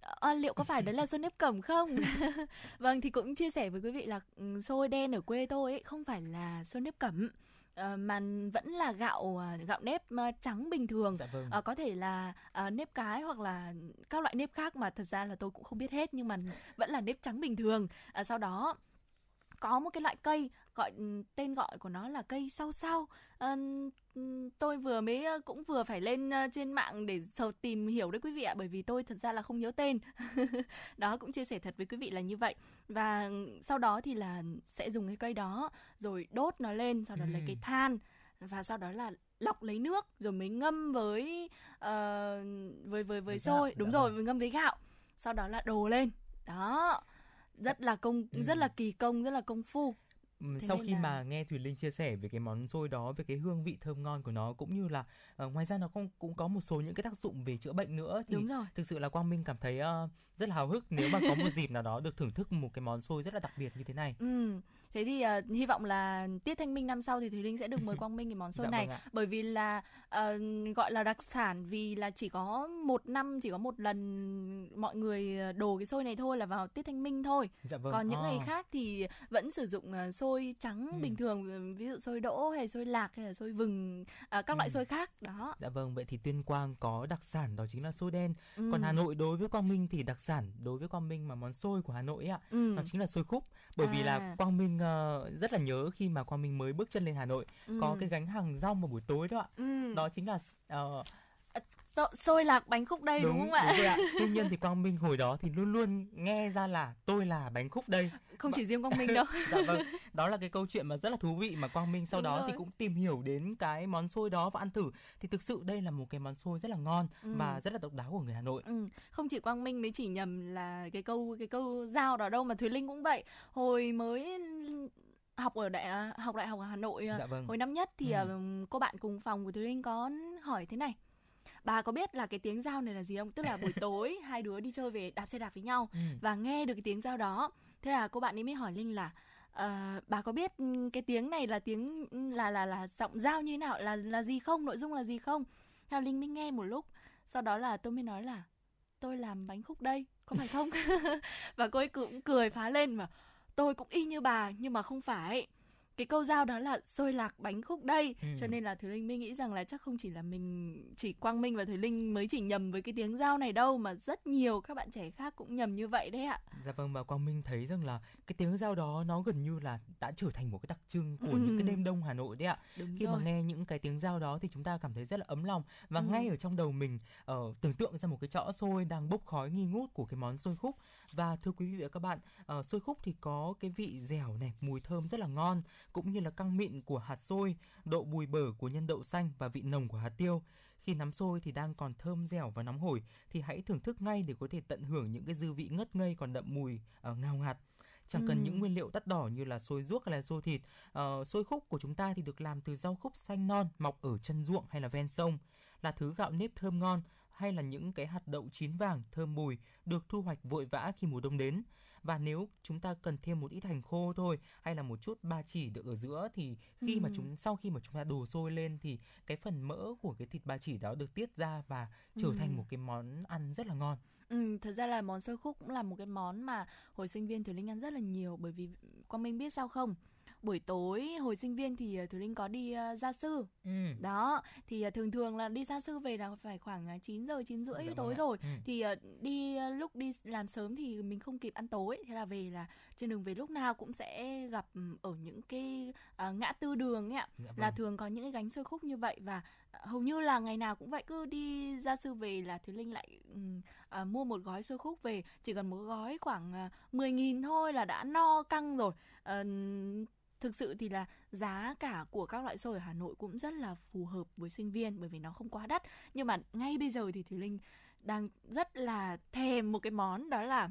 À, liệu có phải đó là xôi nếp cẩm không? vâng thì cũng chia sẻ với quý vị là xôi đen ở quê tôi ấy không phải là xôi nếp cẩm mà vẫn là gạo ờ, gạo nếp ờ, trắng bình thường dạ vâng. có thể là nếp cái hoặc là các loại nếp khác mà thật ra là tôi cũng không biết hết nhưng mà vẫn là nếp trắng bình thường sau đó có một cái loại cây gọi tên gọi của nó là cây sau sau. À, tôi vừa mới cũng vừa phải lên trên mạng để sờ tìm hiểu đấy quý vị ạ bởi vì tôi thật ra là không nhớ tên. Đó cũng chia sẻ thật với quý vị là như vậy. Và sau đó thì là sẽ dùng cái cây đó rồi đốt nó lên sau đó ừ. lấy cái than và sau đó là lọc lấy nước rồi mới ngâm với uh, với với với xôi. Đúng dạ rồi vâng. ngâm với gạo. Sau đó là đổ lên. Đó rất là công ừ. rất là kỳ công rất là công phu Thế sau khi là... mà nghe Thùy Linh chia sẻ về cái món xôi đó về cái hương vị thơm ngon của nó cũng như là uh, ngoài ra nó cũng cũng có một số những cái tác dụng về chữa bệnh nữa thì Đúng rồi. thực sự là Quang Minh cảm thấy uh, rất là hào hức nếu mà có một dịp nào đó được thưởng thức một cái món xôi rất là đặc biệt như thế này. Ừ. Thế thì uh, hy vọng là tiết thanh minh năm sau thì Thùy Linh sẽ được mời Quang Minh cái món xôi dạ, này vâng bởi vì là uh, gọi là đặc sản vì là chỉ có một năm chỉ có một lần mọi người đồ cái xôi này thôi là vào tiết thanh minh thôi. Dạ vâng. Còn những à. ngày khác thì vẫn sử dụng uh, xôi trắng ừ. bình thường ví dụ xôi đỗ hay xôi lạc hay là xôi vừng uh, các ừ. loại xôi khác đó. Dạ vâng vậy thì Tuyên Quang có đặc sản đó chính là xôi đen. Ừ. Còn Hà Nội đối với Quang Minh thì đặc sản đối với Quang Minh mà món xôi của Hà Nội ạ ừ. nó chính là xôi khúc bởi à. vì là à. Quang Minh uh, rất là nhớ khi mà Quang Minh mới bước chân lên Hà Nội ừ. có cái gánh hàng rong vào buổi tối đó ạ. Ừ. Đó chính là uh, xôi lạc bánh khúc đây đúng, đúng không ạ? Đúng ạ. Tuy nhiên thì Quang Minh hồi đó thì luôn luôn nghe ra là tôi là bánh khúc đây. Không chỉ riêng Quang Minh đâu. dạ vâng. Đó là cái câu chuyện mà rất là thú vị mà Quang Minh sau đúng đó rồi. thì cũng tìm hiểu đến cái món xôi đó và ăn thử. Thì thực sự đây là một cái món xôi rất là ngon ừ. và rất là độc đáo của người Hà Nội. Ừ. Không chỉ Quang Minh mới chỉ nhầm là cái câu cái câu giao đó đâu mà Thùy Linh cũng vậy. Hồi mới học ở đại học đại học ở Hà Nội dạ vâng. hồi năm nhất thì ừ. cô bạn cùng phòng của Thùy Linh có hỏi thế này bà có biết là cái tiếng dao này là gì không? Tức là buổi tối hai đứa đi chơi về đạp xe đạp với nhau ừ. và nghe được cái tiếng dao đó. Thế là cô bạn ấy mới hỏi linh là uh, bà có biết cái tiếng này là tiếng là là là giọng dao như thế nào? Là là gì không? Nội dung là gì không? Theo linh mới nghe một lúc. Sau đó là tôi mới nói là tôi làm bánh khúc đây có phải không? Và cô ấy cũng cười phá lên mà tôi cũng y như bà nhưng mà không phải cái câu giao đó là xôi lạc bánh khúc đây ừ. cho nên là thùy linh mới nghĩ rằng là chắc không chỉ là mình chỉ quang minh và thùy linh mới chỉ nhầm với cái tiếng giao này đâu mà rất nhiều các bạn trẻ khác cũng nhầm như vậy đấy ạ dạ vâng và quang minh thấy rằng là cái tiếng giao đó nó gần như là đã trở thành một cái đặc trưng của ừ. những cái đêm đông hà nội đấy ạ Đúng khi rồi. mà nghe những cái tiếng giao đó thì chúng ta cảm thấy rất là ấm lòng và ừ. ngay ở trong đầu mình uh, tưởng tượng ra một cái chõ xôi đang bốc khói nghi ngút của cái món xôi khúc và thưa quý vị và các bạn uh, xôi khúc thì có cái vị dẻo này mùi thơm rất là ngon cũng như là căng mịn của hạt xôi, độ bùi bở của nhân đậu xanh và vị nồng của hạt tiêu. Khi nắm xôi thì đang còn thơm dẻo và nóng hổi thì hãy thưởng thức ngay để có thể tận hưởng những cái dư vị ngất ngây còn đậm mùi uh, ngào ngạt chẳng cần những ừ. nguyên liệu đắt đỏ như là xôi ruốc hay là xôi thịt uh, xôi khúc của chúng ta thì được làm từ rau khúc xanh non mọc ở chân ruộng hay là ven sông là thứ gạo nếp thơm ngon hay là những cái hạt đậu chín vàng thơm mùi được thu hoạch vội vã khi mùa đông đến và nếu chúng ta cần thêm một ít hành khô thôi hay là một chút ba chỉ được ở giữa thì khi ừ. mà chúng sau khi mà chúng ta đổ sôi lên thì cái phần mỡ của cái thịt ba chỉ đó được tiết ra và trở ừ. thành một cái món ăn rất là ngon. Ừ, thật ra là món xôi khúc cũng là một cái món mà hồi sinh viên Thùy Linh ăn rất là nhiều bởi vì Quang Minh biết sao không? Buổi tối hồi sinh viên thì ờ, Thùy Linh có đi uh, gia sư. Ừ. đó thì uh, thường thường là đi gia sư về là phải khoảng 9 giờ chín rưỡi dạ tối vâng rồi. Ừ. thì uh, đi uh, lúc đi làm sớm thì mình không kịp ăn tối. Thế là về là trên đường về lúc nào cũng sẽ gặp ở những cái uh, ngã tư đường ấy ạ. Dạ vâng. là thường có những cái gánh xôi khúc như vậy và hầu như là ngày nào cũng vậy. Cứ đi gia sư về là Thúy Linh lại uh, mua một gói xôi khúc về. Chỉ cần một gói khoảng uh, 10.000 thôi là đã no căng rồi. Uh, thực sự thì là giá cả của các loại xôi ở Hà Nội cũng rất là phù hợp với sinh viên bởi vì nó không quá đắt. Nhưng mà ngay bây giờ thì Thùy Linh đang rất là thèm một cái món đó là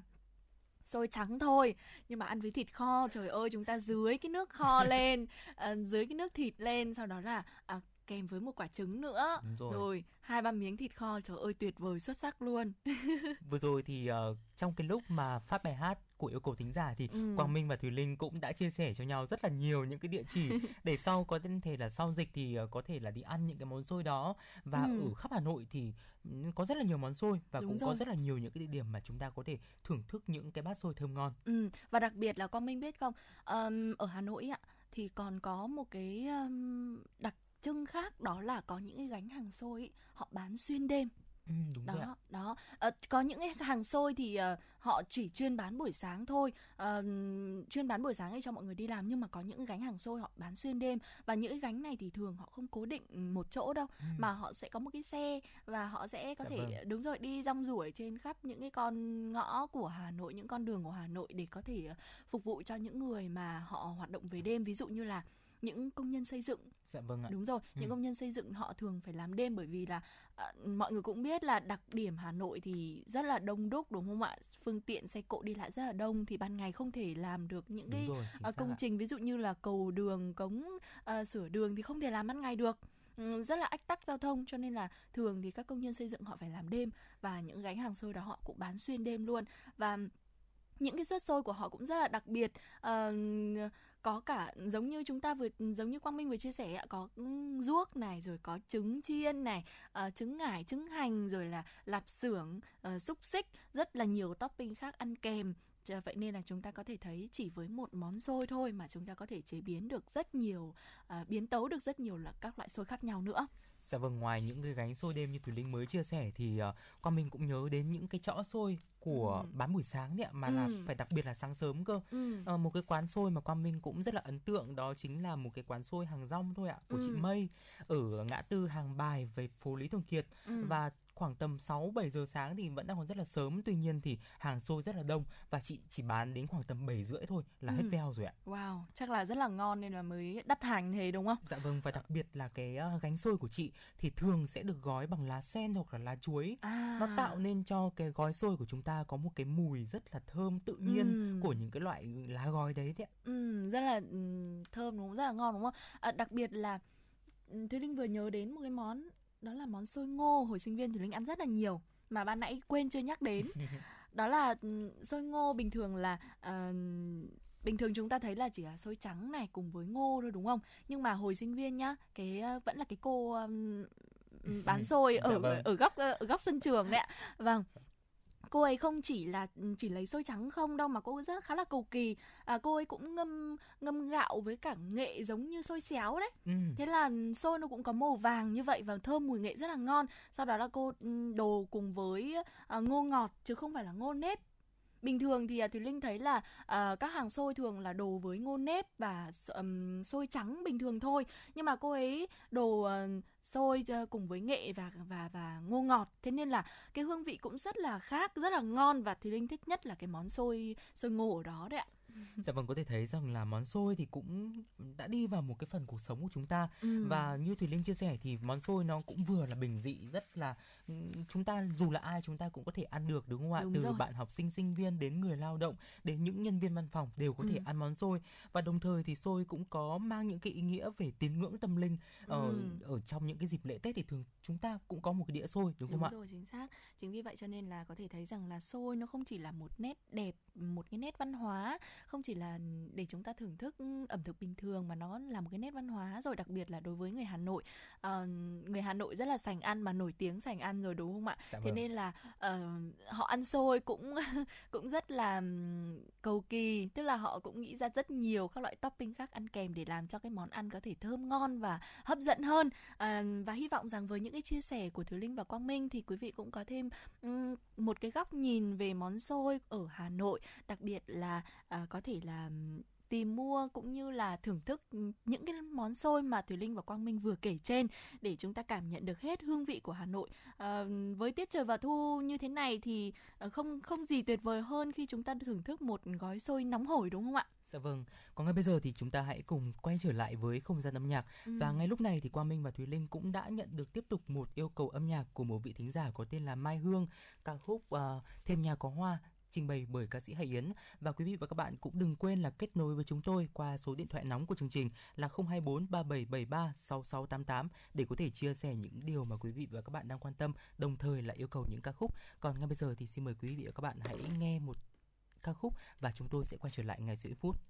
xôi trắng thôi. Nhưng mà ăn với thịt kho trời ơi chúng ta dưới cái nước kho lên uh, dưới cái nước thịt lên sau đó là uh, kèm với một quả trứng nữa. Rồi. rồi hai ba miếng thịt kho trời ơi tuyệt vời xuất sắc luôn. Vừa rồi thì uh, trong cái lúc mà phát bài hát của yêu cầu thính giả thì ừ. Quang Minh và Thùy Linh cũng đã chia sẻ cho nhau rất là nhiều những cái địa chỉ để sau có thể là sau dịch thì uh, có thể là đi ăn những cái món xôi đó và ừ. ở khắp Hà Nội thì có rất là nhiều món xôi và Đúng cũng rồi. có rất là nhiều những cái địa điểm mà chúng ta có thể thưởng thức những cái bát xôi thơm ngon. Ừ. Và đặc biệt là Quang Minh biết không, um, ở Hà Nội ạ thì còn có một cái um, đặc trưng khác đó là có những cái gánh hàng xôi ý, họ bán xuyên đêm Ừ, đúng đó rồi ạ. đó à, có những cái hàng xôi thì uh, họ chỉ chuyên bán buổi sáng thôi uh, chuyên bán buổi sáng để cho mọi người đi làm nhưng mà có những gánh hàng xôi họ bán xuyên đêm và những cái gánh này thì thường họ không cố định một chỗ đâu ừ. mà họ sẽ có một cái xe và họ sẽ có dạ thể vâng. đúng rồi đi rong ruổi trên khắp những cái con ngõ của Hà Nội những con đường của Hà Nội để có thể phục vụ cho những người mà họ hoạt động về đêm ví dụ như là những công nhân xây dựng. Dạ vâng ạ. Đúng rồi ừ. những công nhân xây dựng họ thường phải làm đêm bởi vì là à, mọi người cũng biết là đặc điểm Hà Nội thì rất là đông đúc đúng không ạ? Phương tiện xe cộ đi lại rất là đông thì ban ngày không thể làm được những cái rồi, uh, công trình ạ. ví dụ như là cầu đường cống uh, sửa đường thì không thể làm ban ngày được. Ừ, rất là ách tắc giao thông cho nên là thường thì các công nhân xây dựng họ phải làm đêm và những gánh hàng xôi đó họ cũng bán xuyên đêm luôn. Và những cái suất xôi của họ cũng rất là đặc biệt uh, có cả giống như chúng ta vừa giống như quang minh vừa chia sẻ có ruốc này rồi có trứng chiên này uh, trứng ngải trứng hành rồi là lạp xưởng uh, xúc xích rất là nhiều topping khác ăn kèm. Vậy nên là chúng ta có thể thấy chỉ với một món xôi thôi mà chúng ta có thể chế biến được rất nhiều uh, biến tấu được rất nhiều là các loại xôi khác nhau nữa. Dạ vâng, ngoài những cái gánh xôi đêm như Thùy Linh mới chia sẻ thì uh, con mình cũng nhớ đến những cái chõ xôi của ừ. bán buổi sáng đấy ạ mà ừ. là phải đặc biệt là sáng sớm cơ. Ừ. Uh, một cái quán xôi mà Quang Minh cũng rất là ấn tượng đó chính là một cái quán xôi hàng rong thôi ạ của ừ. chị Mây ở ngã tư hàng bài về phố Lý Thường Kiệt ừ. và khoảng tầm 6 7 giờ sáng thì vẫn đang còn rất là sớm tuy nhiên thì hàng xôi rất là đông và chị chỉ bán đến khoảng tầm 7 rưỡi thôi là ừ. hết veo rồi ạ. Wow, chắc là rất là ngon nên là mới đắt hàng thế đúng không? Dạ vâng và đặc biệt là cái uh, gánh xôi của chị thì thường sẽ được gói bằng lá sen hoặc là lá chuối. À. Nó tạo nên cho cái gói xôi của chúng ta có một cái mùi rất là thơm tự nhiên ừ. của những cái loại lá gói đấy đấy ạ. Ừ, rất là ừ, thơm đúng không? Rất là ngon đúng không? À, đặc biệt là ừ, Thúy Linh vừa nhớ đến một cái món đó là món xôi ngô hồi sinh viên thì linh ăn rất là nhiều mà ban nãy quên chưa nhắc đến. Đó là ừ, xôi ngô bình thường là uh, bình thường chúng ta thấy là chỉ là xôi trắng này cùng với ngô thôi đúng không? Nhưng mà hồi sinh viên nhá cái uh, vẫn là cái cô um, bán xôi dạ ở vâng. ở góc ở góc sân trường đấy ạ. Vâng cô ấy không chỉ là ừ, chỉ lấy xôi trắng không đâu mà cô ấy rất khá là cầu kỳ. À, cô ấy cũng ngâm ngâm gạo với cả nghệ giống như xôi xéo đấy. Ừ. thế là xôi nó cũng có màu vàng như vậy và thơm mùi nghệ rất là ngon. Sau đó là cô ừ, đồ cùng với uh, ngô ngọt chứ không phải là ngô nếp bình thường thì à, thì linh thấy là uh, các hàng xôi thường là đồ với ngô nếp và um, xôi trắng bình thường thôi. Nhưng mà cô ấy đồ uh, xôi uh, cùng với nghệ và và và ngô ngọt. Thế nên là cái hương vị cũng rất là khác rất là ngon. Và thì linh thích nhất là cái món xôi xôi ngô ở đó đấy ạ. dạ vâng có thể thấy rằng là món xôi thì cũng đã đi vào một cái phần cuộc sống của chúng ta ừ. và như thùy linh chia sẻ thì món xôi nó cũng vừa là bình dị rất là chúng ta dù là ai chúng ta cũng có thể ăn được đúng không ạ đúng từ rồi. bạn học sinh sinh viên đến người lao động đến những nhân viên văn phòng đều có ừ. thể ăn món xôi và đồng thời thì xôi cũng có mang những cái ý nghĩa về tín ngưỡng tâm linh ở ừ. ở trong những cái dịp lễ tết thì thường chúng ta cũng có một cái đĩa xôi đúng, đúng không ạ đúng rồi chính xác chính vì vậy cho nên là có thể thấy rằng là xôi nó không chỉ là một nét đẹp một cái nét văn hóa không chỉ là để chúng ta thưởng thức ẩm thực bình thường mà nó là một cái nét văn hóa rồi đặc biệt là đối với người Hà Nội. Uh, người Hà Nội rất là sành ăn mà nổi tiếng sành ăn rồi đúng không ạ? Dạ thế vâng. nên là uh, họ ăn xôi cũng cũng rất là cầu kỳ. Tức là họ cũng nghĩ ra rất nhiều các loại topping khác ăn kèm để làm cho cái món ăn có thể thơm ngon và hấp dẫn hơn. Uh, và hy vọng rằng với những cái chia sẻ của Thúy Linh và Quang Minh thì quý vị cũng có thêm um, một cái góc nhìn về món xôi ở Hà Nội đặc biệt là uh, có thể là tìm mua cũng như là thưởng thức những cái món xôi mà Thùy Linh và Quang Minh vừa kể trên để chúng ta cảm nhận được hết hương vị của Hà Nội. À, với tiết trời và thu như thế này thì ờ, không không gì tuyệt vời hơn khi chúng ta thưởng thức một gói xôi nóng hổi đúng không ạ? Dạ vâng. Còn ngay bây giờ thì chúng ta hãy cùng quay trở lại với không gian âm nhạc. Ừ. Và ngay lúc này thì Quang Minh và Thùy Linh cũng đã nhận được tiếp tục một yêu cầu âm nhạc của một vị thính giả có tên là Mai Hương, ca khúc uh, Thêm nhà có hoa trình bày bởi ca sĩ Hải Yến và quý vị và các bạn cũng đừng quên là kết nối với chúng tôi qua số điện thoại nóng của chương trình là 024 3773 6688 để có thể chia sẻ những điều mà quý vị và các bạn đang quan tâm, đồng thời là yêu cầu những ca khúc. Còn ngay bây giờ thì xin mời quý vị và các bạn hãy nghe một ca khúc và chúng tôi sẽ quay trở lại ngay giữa phút.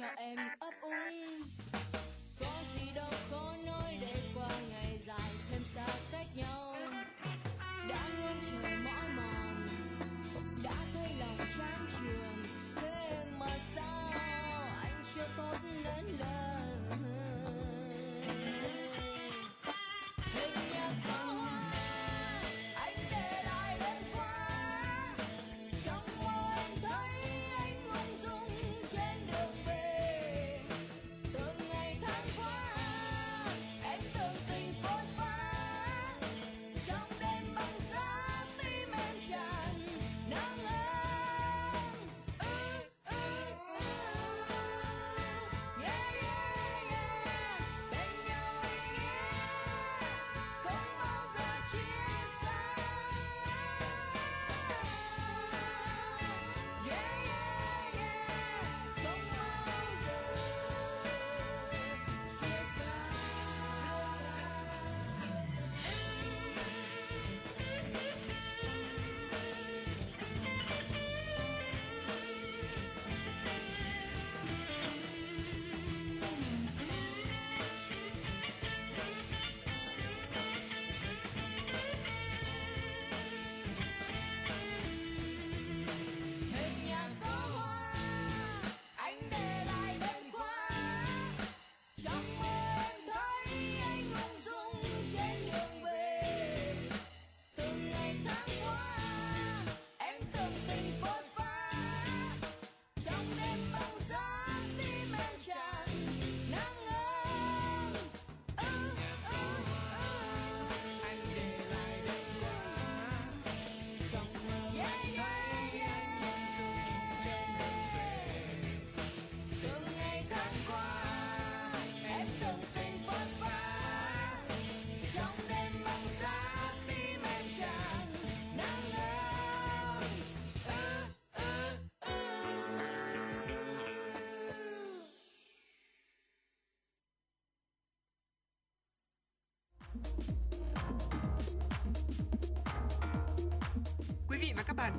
Lời cho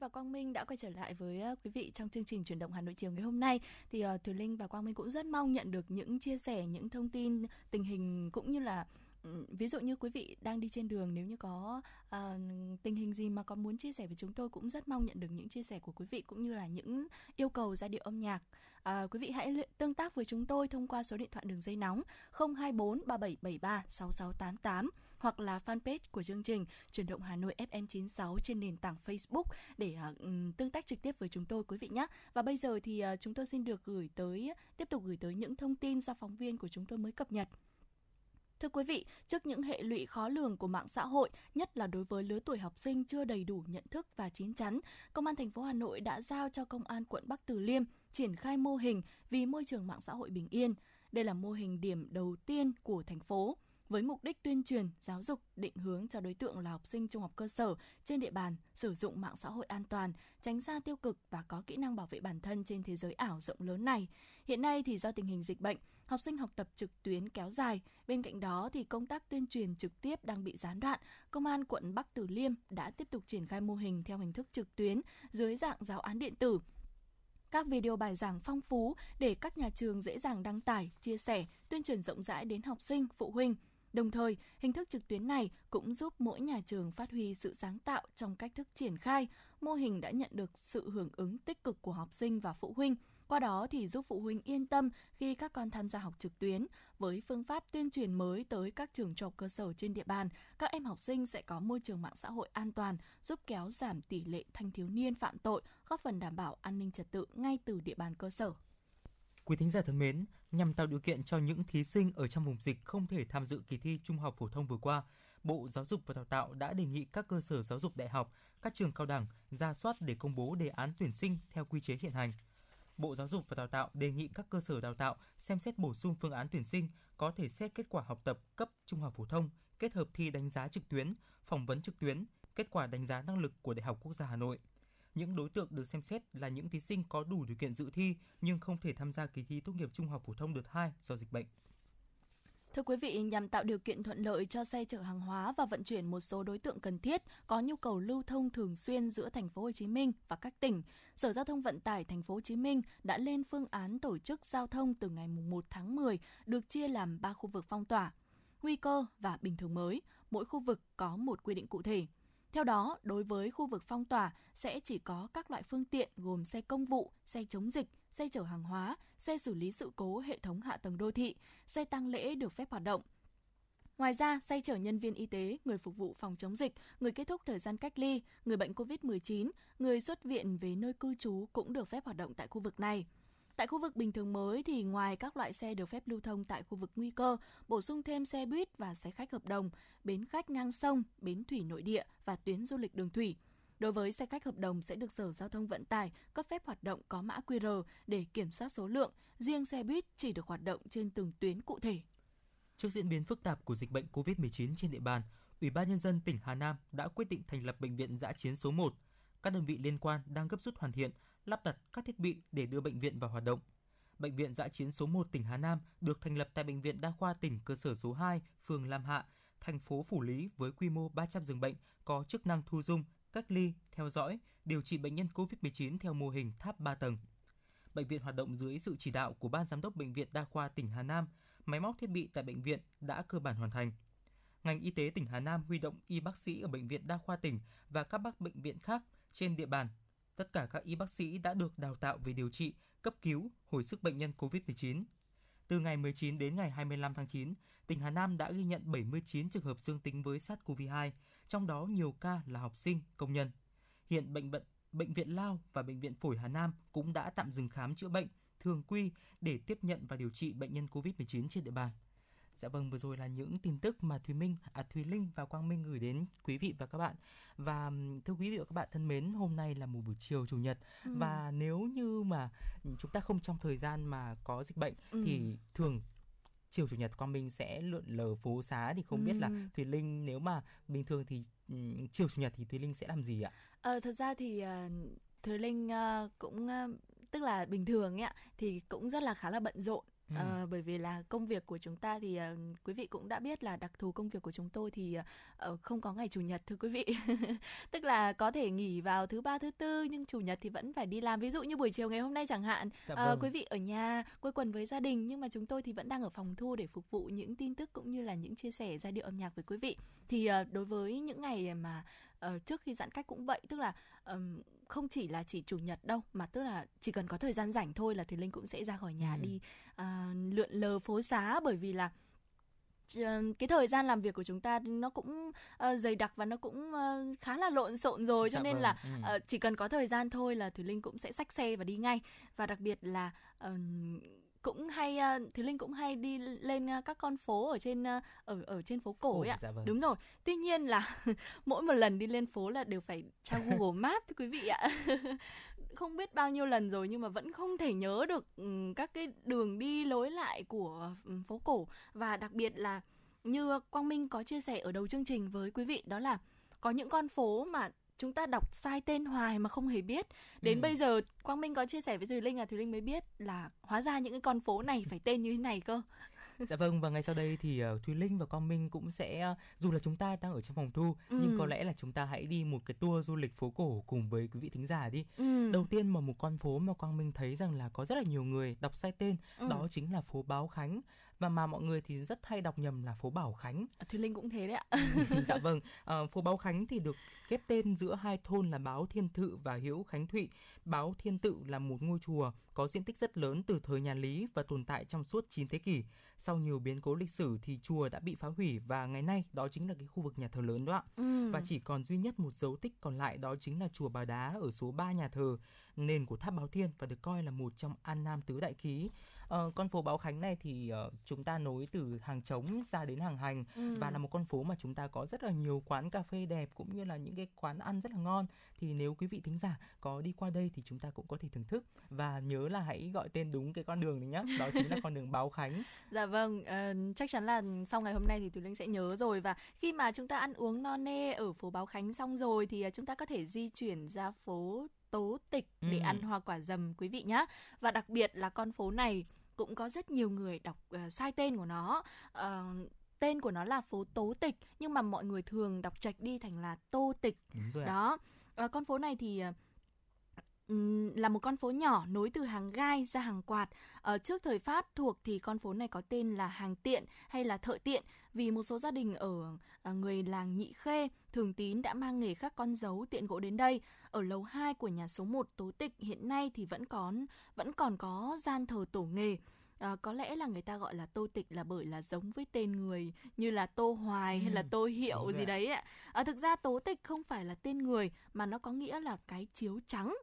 Và Quang Minh đã quay trở lại với ờ, quý vị trong chương trình chuyển động Hà Nội chiều ngày hôm nay. Thì uh, Thùy Linh và Quang Minh cũng rất mong nhận được những chia sẻ, những thông tin, tình hình cũng như là ví dụ như quý vị đang đi trên đường nếu như có uh, tình hình gì mà có muốn chia sẻ với chúng tôi cũng rất mong nhận được những chia sẻ của quý vị cũng như là những yêu cầu giai điệu âm nhạc uh, quý vị hãy tương tác với chúng tôi thông qua số điện thoại đường dây nóng 024 3773 6688 hoặc là fanpage của chương trình Chuyển động Hà Nội FM96 trên nền tảng Facebook để uh, tương tác trực tiếp với chúng tôi quý vị nhé. Và bây giờ thì uh, chúng tôi xin được gửi tới tiếp tục gửi tới những thông tin do phóng viên của chúng tôi mới cập nhật. Thưa quý vị, trước những hệ lụy khó lường của mạng xã hội, nhất là đối với lứa tuổi học sinh chưa đầy đủ nhận thức và chín chắn, Công an thành phố Hà Nội đã giao cho Công an quận Bắc Từ Liêm triển khai mô hình vì môi trường mạng xã hội bình yên. Đây là mô hình điểm đầu tiên của thành phố với mục đích tuyên truyền, giáo dục, định hướng cho đối tượng là học sinh trung học cơ sở trên địa bàn sử dụng mạng xã hội an toàn, tránh xa tiêu cực và có kỹ năng bảo vệ bản thân trên thế giới ảo rộng lớn này. Hiện nay thì do tình hình dịch bệnh, học sinh học tập trực tuyến kéo dài, bên cạnh đó thì công tác tuyên truyền trực tiếp đang bị gián đoạn. Công an quận Bắc Từ Liêm đã tiếp tục triển khai mô hình theo hình thức trực tuyến dưới dạng giáo án điện tử các video bài giảng phong phú để các nhà trường dễ dàng đăng tải, chia sẻ, tuyên truyền rộng rãi đến học sinh, phụ huynh. Đồng thời, hình thức trực tuyến này cũng giúp mỗi nhà trường phát huy sự sáng tạo trong cách thức triển khai. Mô hình đã nhận được sự hưởng ứng tích cực của học sinh và phụ huynh. Qua đó thì giúp phụ huynh yên tâm khi các con tham gia học trực tuyến. Với phương pháp tuyên truyền mới tới các trường trung cơ sở trên địa bàn, các em học sinh sẽ có môi trường mạng xã hội an toàn, giúp kéo giảm tỷ lệ thanh thiếu niên phạm tội, góp phần đảm bảo an ninh trật tự ngay từ địa bàn cơ sở. Quý thính giả thân mến, nhằm tạo điều kiện cho những thí sinh ở trong vùng dịch không thể tham dự kỳ thi Trung học phổ thông vừa qua, Bộ Giáo dục và Đào tạo đã đề nghị các cơ sở giáo dục đại học, các trường cao đẳng ra soát để công bố đề án tuyển sinh theo quy chế hiện hành. Bộ Giáo dục và Đào tạo đề nghị các cơ sở đào tạo xem xét bổ sung phương án tuyển sinh có thể xét kết quả học tập cấp trung học phổ thông, kết hợp thi đánh giá trực tuyến, phỏng vấn trực tuyến, kết quả đánh giá năng lực của Đại học Quốc gia Hà Nội. Những đối tượng được xem xét là những thí sinh có đủ điều kiện dự thi nhưng không thể tham gia kỳ thi tốt nghiệp trung học phổ thông đợt 2 do dịch bệnh. Thưa quý vị, nhằm tạo điều kiện thuận lợi cho xe chở hàng hóa và vận chuyển một số đối tượng cần thiết có nhu cầu lưu thông thường xuyên giữa thành phố Hồ Chí Minh và các tỉnh, Sở Giao thông Vận tải thành phố Hồ Chí Minh đã lên phương án tổ chức giao thông từ ngày 1 tháng 10 được chia làm 3 khu vực phong tỏa, nguy cơ và bình thường mới, mỗi khu vực có một quy định cụ thể. Theo đó, đối với khu vực phong tỏa sẽ chỉ có các loại phương tiện gồm xe công vụ, xe chống dịch, xe chở hàng hóa, xe xử lý sự cố hệ thống hạ tầng đô thị, xe tăng lễ được phép hoạt động. Ngoài ra, xe chở nhân viên y tế, người phục vụ phòng chống dịch, người kết thúc thời gian cách ly, người bệnh COVID-19, người xuất viện về nơi cư trú cũng được phép hoạt động tại khu vực này. Tại khu vực bình thường mới thì ngoài các loại xe được phép lưu thông tại khu vực nguy cơ, bổ sung thêm xe buýt và xe khách hợp đồng, bến khách ngang sông, bến thủy nội địa và tuyến du lịch đường thủy. Đối với xe khách hợp đồng sẽ được Sở Giao thông Vận tải cấp phép hoạt động có mã QR để kiểm soát số lượng, riêng xe buýt chỉ được hoạt động trên từng tuyến cụ thể. Trước diễn biến phức tạp của dịch bệnh COVID-19 trên địa bàn, Ủy ban nhân dân tỉnh Hà Nam đã quyết định thành lập bệnh viện giã chiến số 1. Các đơn vị liên quan đang gấp rút hoàn thiện, lắp đặt các thiết bị để đưa bệnh viện vào hoạt động. Bệnh viện giã chiến số 1 tỉnh Hà Nam được thành lập tại Bệnh viện Đa khoa tỉnh cơ sở số 2, phường Lam Hạ, thành phố Phủ Lý với quy mô 300 giường bệnh có chức năng thu dung, cách ly, theo dõi, điều trị bệnh nhân COVID-19 theo mô hình tháp 3 tầng. Bệnh viện hoạt động dưới sự chỉ đạo của Ban Giám đốc Bệnh viện Đa khoa tỉnh Hà Nam, máy móc thiết bị tại bệnh viện đã cơ bản hoàn thành. Ngành y tế tỉnh Hà Nam huy động y bác sĩ ở Bệnh viện Đa khoa tỉnh và các bác bệnh viện khác trên địa bàn. Tất cả các y bác sĩ đã được đào tạo về điều trị, cấp cứu, hồi sức bệnh nhân COVID-19. Từ ngày 19 đến ngày 25 tháng 9, tỉnh Hà Nam đã ghi nhận 79 trường hợp dương tính với SARS-CoV-2, trong đó nhiều ca là học sinh, công nhân. Hiện bệnh bệnh Bệnh viện Lao và Bệnh viện Phổi Hà Nam cũng đã tạm dừng khám chữa bệnh thường quy để tiếp nhận và điều trị bệnh nhân COVID-19 trên địa bàn. Dạ vâng, vừa rồi là những tin tức mà Thùy Minh, à Thùy Linh và Quang Minh gửi đến quý vị và các bạn. Và thưa quý vị và các bạn thân mến, hôm nay là một buổi chiều chủ nhật ừ. và nếu như mà chúng ta không trong thời gian mà có dịch bệnh ừ. thì thường chiều chủ nhật quang minh sẽ lượn lờ phố xá thì không ừ. biết là thùy linh nếu mà bình thường thì chiều chủ nhật thì thùy linh sẽ làm gì ạ ờ thật ra thì uh, thùy linh uh, cũng uh, tức là bình thường ấy thì cũng rất là khá là bận rộn Ừ. À, bởi vì là công việc của chúng ta thì uh, quý vị cũng đã biết là đặc thù công việc của chúng tôi thì uh, không có ngày chủ nhật thưa quý vị tức là có thể nghỉ vào thứ ba thứ tư nhưng chủ nhật thì vẫn phải đi làm ví dụ như buổi chiều ngày hôm nay chẳng hạn dạ vâng. uh, quý vị ở nhà quây quần với gia đình nhưng mà chúng tôi thì vẫn đang ở phòng thu để phục vụ những tin tức cũng như là những chia sẻ giai điệu âm nhạc với quý vị thì uh, đối với những ngày mà uh, trước khi giãn cách cũng vậy tức là um, không chỉ là chỉ chủ nhật đâu mà tức là chỉ cần có thời gian rảnh thôi là thùy linh cũng sẽ ra khỏi nhà ừ. đi uh, lượn lờ phố xá bởi vì là cái thời gian làm việc của chúng ta nó cũng uh, dày đặc và nó cũng uh, khá là lộn xộn rồi cho dạ nên vâng. là ừ. uh, chỉ cần có thời gian thôi là thùy linh cũng sẽ xách xe và đi ngay và đặc biệt là uh, cũng hay uh, Thúy Linh cũng hay đi lên uh, các con phố ở trên uh, ở ở trên phố cổ ấy ạ. Dạ vâng. Đúng rồi. Tuy nhiên là mỗi một lần đi lên phố là đều phải tra Google Maps thưa quý vị ạ. không biết bao nhiêu lần rồi nhưng mà vẫn không thể nhớ được um, các cái đường đi lối lại của um, phố cổ và đặc biệt là như Quang Minh có chia sẻ ở đầu chương trình với quý vị đó là có những con phố mà chúng ta đọc sai tên hoài mà không hề biết đến ừ. bây giờ quang minh có chia sẻ với thùy linh là thùy linh mới biết là hóa ra những cái con phố này phải tên như thế này cơ dạ vâng và ngay sau đây thì uh, thùy linh và quang minh cũng sẽ uh, dù là chúng ta đang ở trong phòng thu ừ. nhưng có lẽ là chúng ta hãy đi một cái tour du lịch phố cổ cùng với quý vị thính giả đi ừ. đầu tiên mà một con phố mà quang minh thấy rằng là có rất là nhiều người đọc sai tên ừ. đó chính là phố báo khánh và mà mọi người thì rất hay đọc nhầm là phố Bảo Khánh. À, Thùy Linh cũng thế đấy ạ. dạ vâng, à, phố Báo Khánh thì được ghép tên giữa hai thôn là Báo Thiên Thự và Hiễu Khánh Thụy. Báo Thiên Tự là một ngôi chùa có diện tích rất lớn từ thời nhà Lý và tồn tại trong suốt 9 thế kỷ. Sau nhiều biến cố lịch sử thì chùa đã bị phá hủy và ngày nay đó chính là cái khu vực nhà thờ lớn đó ạ. Ừ. Và chỉ còn duy nhất một dấu tích còn lại đó chính là chùa Bà Đá ở số 3 nhà thờ nền của tháp Báo Thiên và được coi là một trong An Nam tứ đại ký. Uh, con phố Báo Khánh này thì uh, chúng ta nối từ hàng trống ra đến hàng hành ừ. và là một con phố mà chúng ta có rất là nhiều quán cà phê đẹp cũng như là những cái quán ăn rất là ngon. Thì nếu quý vị thính giả có đi qua đây thì chúng ta cũng có thể thưởng thức và nhớ là hãy gọi tên đúng cái con đường này nhé. Đó chính là con đường Báo Khánh. dạ vâng, uh, chắc chắn là sau ngày hôm nay thì Thùy Linh sẽ nhớ rồi và khi mà chúng ta ăn uống no nê ở phố Báo Khánh xong rồi thì chúng ta có thể di chuyển ra phố Tố Tịch để ừ. ăn hoa quả dầm quý vị nhé. Và đặc biệt là con phố này cũng có rất nhiều người đọc uh, sai tên của nó. Uh, tên của nó là phố Tố Tịch nhưng mà mọi người thường đọc trạch đi thành là Tô Tịch. Đúng rồi Đó. Uh, con phố này thì là một con phố nhỏ nối từ hàng gai ra hàng quạt. Ở trước thời Pháp thuộc thì con phố này có tên là hàng tiện hay là thợ tiện vì một số gia đình ở à, người làng Nhị Khê, Thường Tín đã mang nghề khắc con dấu tiện gỗ đến đây. Ở lầu 2 của nhà số 1 Tố Tịch hiện nay thì vẫn còn vẫn còn có gian thờ tổ nghề. À, có lẽ là người ta gọi là tô tịch là bởi là giống với tên người như là tô hoài ừ. hay là tô hiệu gì đấy ạ. À, thực ra tố tịch không phải là tên người mà nó có nghĩa là cái chiếu trắng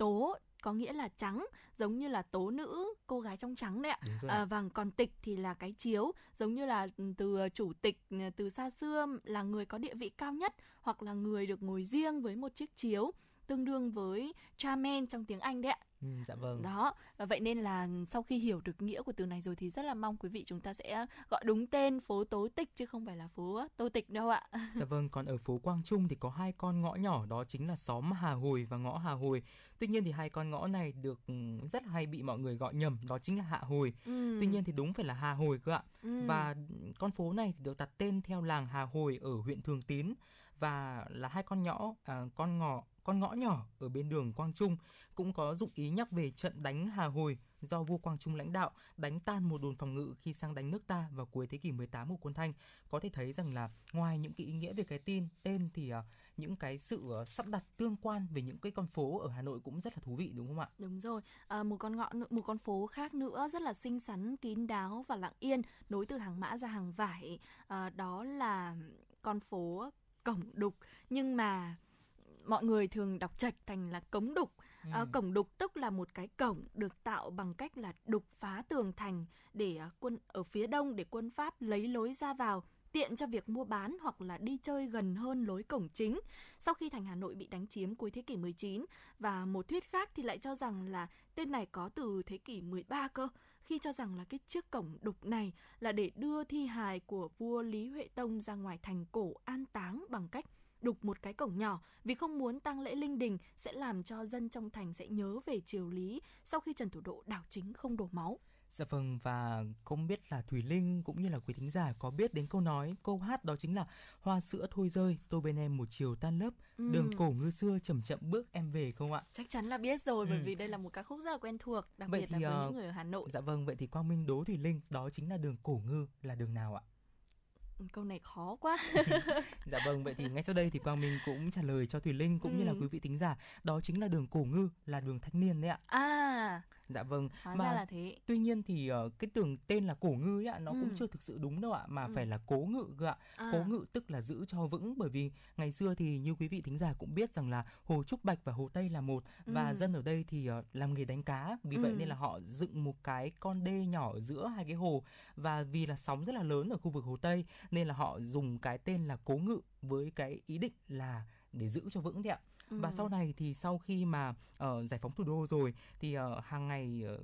tố có nghĩa là trắng giống như là tố nữ cô gái trong trắng đấy ạ. À, vâng còn tịch thì là cái chiếu giống như là ừ, từ chủ tịch ừ, từ xa xưa là người có địa vị cao nhất hoặc là người được ngồi riêng với một chiếc chiếu tương đương với chairman trong tiếng Anh đấy ạ. Ừ, dạ vâng. Đó, và vậy nên là sau khi hiểu được nghĩa của từ này rồi thì rất là mong quý vị chúng ta sẽ gọi đúng tên phố Tố Tịch chứ không phải là phố Tô Tịch đâu ạ. Dạ vâng, còn ở phố Quang Trung thì có hai con ngõ nhỏ đó chính là xóm Hà Hồi và ngõ Hà Hồi. Tuy nhiên thì hai con ngõ này được ừ, rất hay bị mọi người gọi nhầm, đó chính là Hạ Hồi. Ừ. Tuy nhiên thì đúng phải là Hà Hồi cơ ạ. Ừ. Và con phố này thì được đặt tên theo làng Hà Hồi ở huyện Thường Tín và là hai con nhỏ à, con ngõ con ngõ nhỏ ở bên đường Quang Trung cũng có dụng ý nhắc về trận đánh Hà Hồi do vua Quang Trung lãnh đạo đánh tan một đồn phòng ngự khi sang đánh nước ta vào cuối thế kỷ 18 của quân Thanh. Có thể thấy rằng là ngoài những cái ý nghĩa về cái tin tên thì uh, những cái sự uh, sắp đặt tương quan về những cái con phố ở Hà Nội cũng rất là thú vị đúng không ạ? Đúng rồi. À, một con ngõ một con phố khác nữa rất là xinh xắn, kín đáo và lặng yên nối từ hàng mã ra hàng vải. À, đó là con phố cổng đục nhưng mà mọi người thường đọc trạch thành là cống đục ừ. à, cổng đục tức là một cái cổng được tạo bằng cách là đục phá tường thành để uh, quân ở phía đông để quân pháp lấy lối ra vào tiện cho việc mua bán hoặc là đi chơi gần hơn lối cổng chính. Sau khi thành Hà Nội bị đánh chiếm cuối thế kỷ 19 và một thuyết khác thì lại cho rằng là tên này có từ thế kỷ 13 cơ, khi cho rằng là cái chiếc cổng đục này là để đưa thi hài của vua Lý Huệ Tông ra ngoài thành cổ an táng bằng cách đục một cái cổng nhỏ vì không muốn tang lễ linh đình sẽ làm cho dân trong thành sẽ nhớ về triều lý sau khi Trần Thủ Độ đảo chính không đổ máu. Dạ vâng và không biết là Thùy Linh cũng như là quý thính giả có biết đến câu nói, câu hát đó chính là Hoa sữa thôi rơi, tôi bên em một chiều tan lớp, ừ. đường cổ ngư xưa chậm chậm bước em về không ạ? Chắc chắn là biết rồi ừ. bởi vì đây là một ca khúc rất là quen thuộc, đặc vậy biệt thì, là với uh, những người ở Hà Nội. Dạ vâng, vậy thì Quang Minh đố Thùy Linh đó chính là đường cổ ngư là đường nào ạ? Câu này khó quá dạ vâng vậy thì ngay sau đây thì quang minh cũng trả lời cho thùy linh cũng ừ. như là ừ. quý vị tính giả đó chính là đường cổ ngư là đường thanh niên đấy ạ à dạ vâng Hóa mà ra là thế. tuy nhiên thì uh, cái tưởng tên là cổ ngư ấy ạ nó ừ. cũng chưa thực sự đúng đâu ạ mà ừ. phải là cố ngự cơ ạ à. cố ngự tức là giữ cho vững bởi vì ngày xưa thì như quý vị thính giả cũng biết rằng là hồ trúc bạch và hồ tây là một ừ. và dân ở đây thì uh, làm nghề đánh cá vì ừ. vậy nên là họ dựng một cái con đê nhỏ ở giữa hai cái hồ và vì là sóng rất là lớn ở khu vực hồ tây nên là họ dùng cái tên là cố ngự với cái ý định là để giữ cho vững đấy ạ và ừ. sau này thì sau khi mà uh, giải phóng thủ đô rồi thì uh, hàng ngày uh,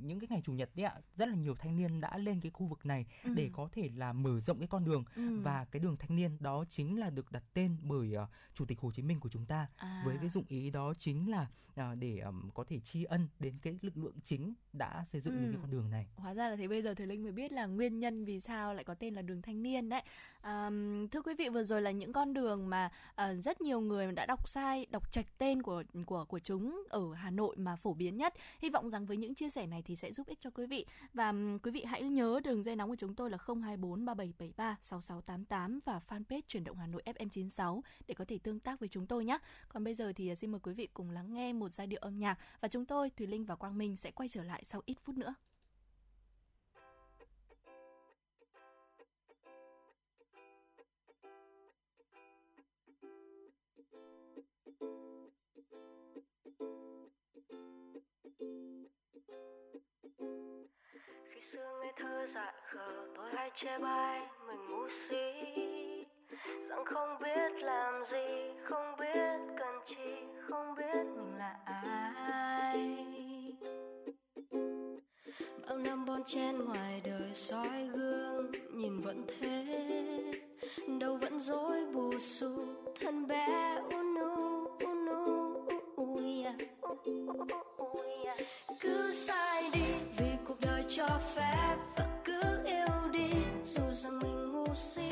những cái ngày chủ nhật đấy ạ rất là nhiều thanh niên đã lên cái khu vực này ừ. để có thể là mở rộng cái con đường ừ. và cái đường thanh niên đó chính là được đặt tên bởi uh, chủ tịch hồ chí minh của chúng ta à. với cái dụng ý đó chính là uh, để um, có thể tri ân đến cái lực lượng chính đã xây dựng ừ. những cái con đường này hóa ra là thế bây giờ thầy linh mới biết là nguyên nhân vì sao lại có tên là đường thanh niên đấy À, thưa quý vị vừa rồi là những con đường mà à, rất nhiều người đã đọc sai đọc trạch tên của của của chúng ở Hà Nội mà phổ biến nhất. Hy vọng rằng với những chia sẻ này thì sẽ giúp ích cho quý vị. Và um, quý vị hãy nhớ đường dây nóng của chúng tôi là 024 3773 6688 và fanpage chuyển động Hà Nội FM 96 để có thể tương tác với chúng tôi nhé. Còn bây giờ thì ờ, xin mời quý vị cùng lắng nghe một giai điệu âm nhạc và chúng tôi Thùy Linh và Quang Minh sẽ quay trở lại sau ít phút nữa. Khi xưa ngây thơ dại khờ, tôi hay chê bai mình ngu si. Rằng không biết làm gì, không biết cần chi, không biết mình là ai. Bao năm bon chen ngoài đời soi gương, nhìn vẫn thế. Đâu vẫn dối bù xù, thân bé unu unu ui à. cứ sai đi, vì cuộc đời cho phép và cứ yêu đi. Dù rằng mình ngu si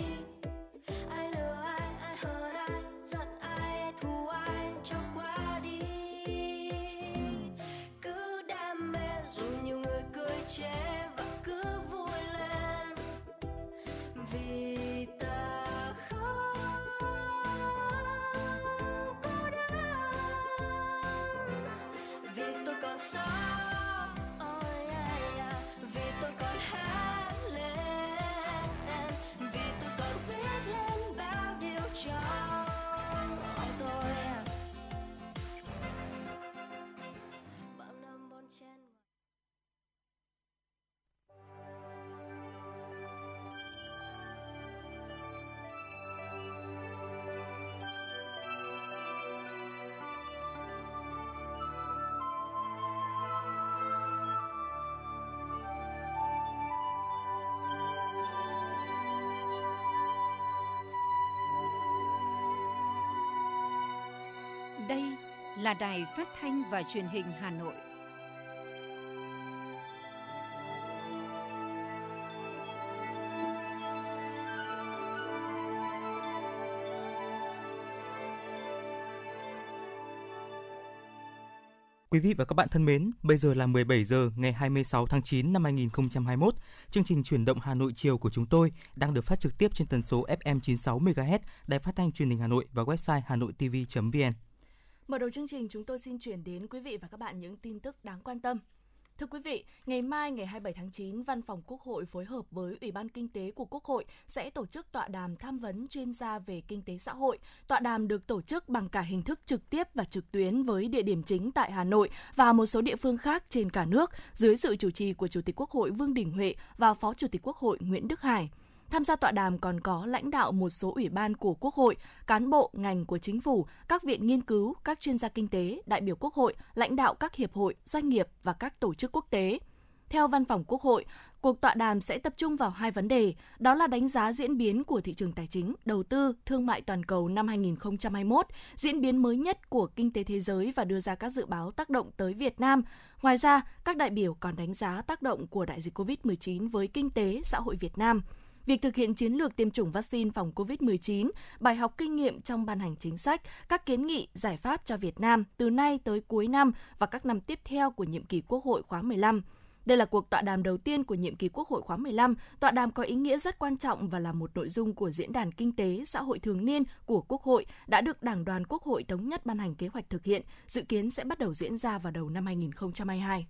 là đài phát thanh và truyền hình Hà Nội. Quý vị và các bạn thân mến, bây giờ là 17 giờ ngày 26 tháng 9 năm 2021. Chương trình chuyển động Hà Nội chiều của chúng tôi đang được phát trực tiếp trên tần số FM 96 MHz, Đài Phát thanh Truyền hình Hà Nội và website hanoitv.vn. Mở đầu chương trình chúng tôi xin chuyển đến quý vị và các bạn những tin tức đáng quan tâm. Thưa quý vị, ngày mai ngày 27 tháng 9, Văn phòng Quốc hội phối hợp với Ủy ban Kinh tế của Quốc hội sẽ tổ chức tọa đàm tham vấn chuyên gia về kinh tế xã hội. Tọa đàm được tổ chức bằng cả hình thức trực tiếp và trực tuyến với địa điểm chính tại Hà Nội và một số địa phương khác trên cả nước dưới sự chủ trì của Chủ tịch Quốc hội Vương Đình Huệ và Phó Chủ tịch Quốc hội Nguyễn Đức Hải. Tham gia tọa đàm còn có lãnh đạo một số ủy ban của Quốc hội, cán bộ, ngành của chính phủ, các viện nghiên cứu, các chuyên gia kinh tế, đại biểu Quốc hội, lãnh đạo các hiệp hội, doanh nghiệp và các tổ chức quốc tế. Theo Văn phòng Quốc hội, cuộc tọa đàm sẽ tập trung vào hai vấn đề, đó là đánh giá diễn biến của thị trường tài chính, đầu tư, thương mại toàn cầu năm 2021, diễn biến mới nhất của kinh tế thế giới và đưa ra các dự báo tác động tới Việt Nam. Ngoài ra, các đại biểu còn đánh giá tác động của đại dịch COVID-19 với kinh tế, xã hội Việt Nam – việc thực hiện chiến lược tiêm chủng vaccine phòng COVID-19, bài học kinh nghiệm trong ban hành chính sách, các kiến nghị, giải pháp cho Việt Nam từ nay tới cuối năm và các năm tiếp theo của nhiệm kỳ Quốc hội khóa 15. Đây là cuộc tọa đàm đầu tiên của nhiệm kỳ Quốc hội khóa 15. Tọa đàm có ý nghĩa rất quan trọng và là một nội dung của Diễn đàn Kinh tế Xã hội thường niên của Quốc hội đã được Đảng đoàn Quốc hội thống nhất ban hành kế hoạch thực hiện, dự kiến sẽ bắt đầu diễn ra vào đầu năm 2022.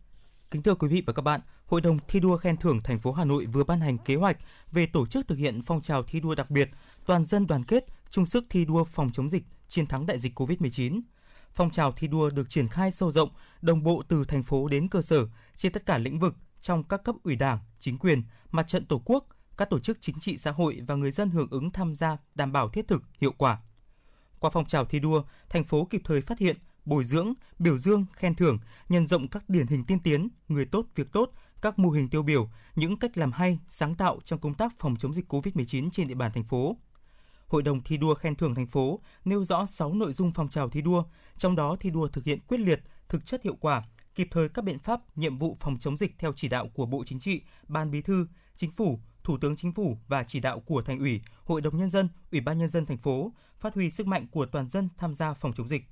Kính thưa quý vị và các bạn, Hội đồng thi đua khen thưởng thành phố Hà Nội vừa ban hành kế hoạch về tổ chức thực hiện phong trào thi đua đặc biệt toàn dân đoàn kết, chung sức thi đua phòng chống dịch, chiến thắng đại dịch COVID-19. Phong trào thi đua được triển khai sâu rộng, đồng bộ từ thành phố đến cơ sở trên tất cả lĩnh vực trong các cấp ủy Đảng, chính quyền, mặt trận Tổ quốc, các tổ chức chính trị xã hội và người dân hưởng ứng tham gia đảm bảo thiết thực, hiệu quả. Qua phong trào thi đua, thành phố kịp thời phát hiện, bồi dưỡng, biểu dương, khen thưởng, nhân rộng các điển hình tiên tiến, người tốt việc tốt, các mô hình tiêu biểu, những cách làm hay, sáng tạo trong công tác phòng chống dịch COVID-19 trên địa bàn thành phố. Hội đồng thi đua khen thưởng thành phố nêu rõ 6 nội dung phong trào thi đua, trong đó thi đua thực hiện quyết liệt, thực chất hiệu quả, kịp thời các biện pháp, nhiệm vụ phòng chống dịch theo chỉ đạo của Bộ Chính trị, Ban Bí thư, Chính phủ, Thủ tướng Chính phủ và chỉ đạo của Thành ủy, Hội đồng nhân dân, Ủy ban nhân dân thành phố, phát huy sức mạnh của toàn dân tham gia phòng chống dịch.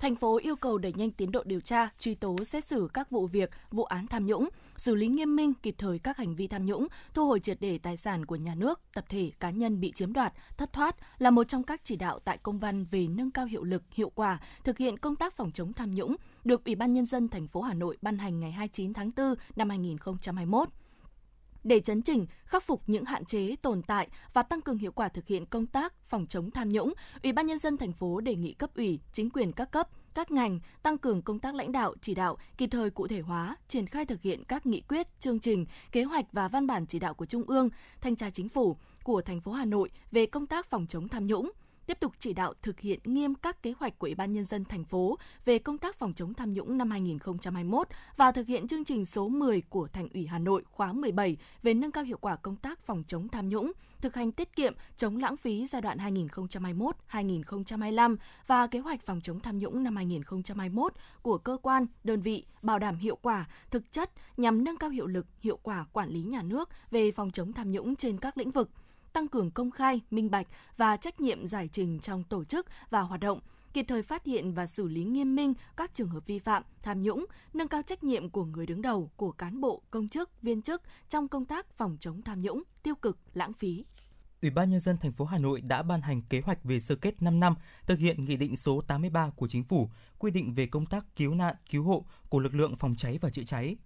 Thành phố yêu cầu đẩy nhanh tiến độ điều tra, truy tố xét xử các vụ việc, vụ án tham nhũng, xử lý nghiêm minh kịp thời các hành vi tham nhũng, thu hồi triệt để tài sản của nhà nước, tập thể, cá nhân bị chiếm đoạt, thất thoát là một trong các chỉ đạo tại công văn về nâng cao hiệu lực, hiệu quả thực hiện công tác phòng chống tham nhũng được Ủy ban nhân dân thành phố Hà Nội ban hành ngày 29 tháng 4 năm 2021 để chấn chỉnh, khắc phục những hạn chế tồn tại và tăng cường hiệu quả thực hiện công tác phòng chống tham nhũng, Ủy ban nhân dân thành phố đề nghị cấp ủy, chính quyền các cấp các ngành tăng cường công tác lãnh đạo, chỉ đạo, kịp thời cụ thể hóa, triển khai thực hiện các nghị quyết, chương trình, kế hoạch và văn bản chỉ đạo của Trung ương, thanh tra chính phủ của thành phố Hà Nội về công tác phòng chống tham nhũng tiếp tục chỉ đạo thực hiện nghiêm các kế hoạch của Ủy ban nhân dân thành phố về công tác phòng chống tham nhũng năm 2021 và thực hiện chương trình số 10 của Thành ủy Hà Nội khóa 17 về nâng cao hiệu quả công tác phòng chống tham nhũng, thực hành tiết kiệm, chống lãng phí giai đoạn 2021-2025 và kế hoạch phòng chống tham nhũng năm 2021 của cơ quan, đơn vị bảo đảm hiệu quả, thực chất nhằm nâng cao hiệu lực, hiệu quả quản lý nhà nước về phòng chống tham nhũng trên các lĩnh vực tăng cường công khai, minh bạch và trách nhiệm giải trình trong tổ chức và hoạt động, kịp thời phát hiện và xử lý nghiêm minh các trường hợp vi phạm, tham nhũng, nâng cao trách nhiệm của người đứng đầu, của cán bộ, công chức, viên chức trong công tác phòng chống tham nhũng, tiêu cực, lãng phí. Ủy ban nhân dân thành phố Hà Nội đã ban hành kế hoạch về sơ kết 5 năm thực hiện nghị định số 83 của chính phủ quy định về công tác cứu nạn, cứu hộ của lực lượng phòng cháy và chữa cháy.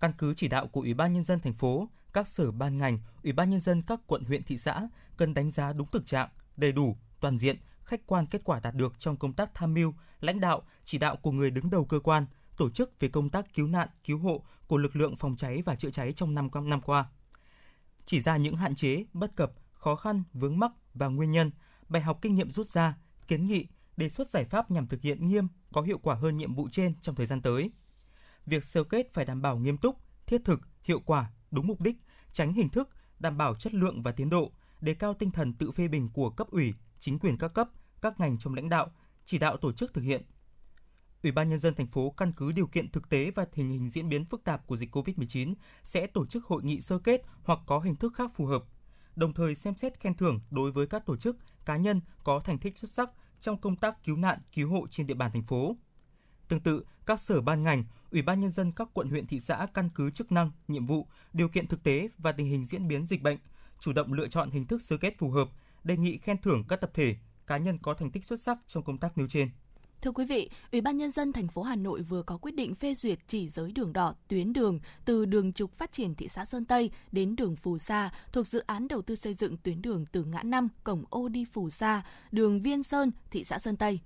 Căn cứ chỉ đạo của Ủy ban nhân dân thành phố, các sở ban ngành, ủy ban nhân dân các quận huyện thị xã cần đánh giá đúng thực trạng, đầy đủ, toàn diện, khách quan kết quả đạt được trong công tác tham mưu, lãnh đạo, chỉ đạo của người đứng đầu cơ quan, tổ chức về công tác cứu nạn, cứu hộ của lực lượng phòng cháy và chữa cháy trong năm năm qua. Chỉ ra những hạn chế, bất cập, khó khăn, vướng mắc và nguyên nhân, bài học kinh nghiệm rút ra, kiến nghị, đề xuất giải pháp nhằm thực hiện nghiêm, có hiệu quả hơn nhiệm vụ trên trong thời gian tới. Việc sơ kết phải đảm bảo nghiêm túc, thiết thực, hiệu quả, đúng mục đích, tránh hình thức, đảm bảo chất lượng và tiến độ, đề cao tinh thần tự phê bình của cấp ủy, chính quyền các cấp, các ngành trong lãnh đạo, chỉ đạo tổ chức thực hiện. Ủy ban nhân dân thành phố căn cứ điều kiện thực tế và tình hình diễn biến phức tạp của dịch COVID-19 sẽ tổ chức hội nghị sơ kết hoặc có hình thức khác phù hợp. Đồng thời xem xét khen thưởng đối với các tổ chức, cá nhân có thành tích xuất sắc trong công tác cứu nạn, cứu hộ trên địa bàn thành phố. Tương tự, các sở ban ngành, Ủy ban nhân dân các quận huyện thị xã căn cứ chức năng, nhiệm vụ, điều kiện thực tế và tình hình diễn biến dịch bệnh, chủ động lựa chọn hình thức sơ kết phù hợp, đề nghị khen thưởng các tập thể, cá nhân có thành tích xuất sắc trong công tác nêu trên. Thưa quý vị, Ủy ban nhân dân thành phố Hà Nội vừa có quyết định phê duyệt chỉ giới đường đỏ tuyến đường từ đường trục phát triển thị xã Sơn Tây đến đường Phù Sa thuộc dự án đầu tư xây dựng tuyến đường từ ngã năm cổng ô đi Phù Sa, đường Viên Sơn, thị xã Sơn Tây.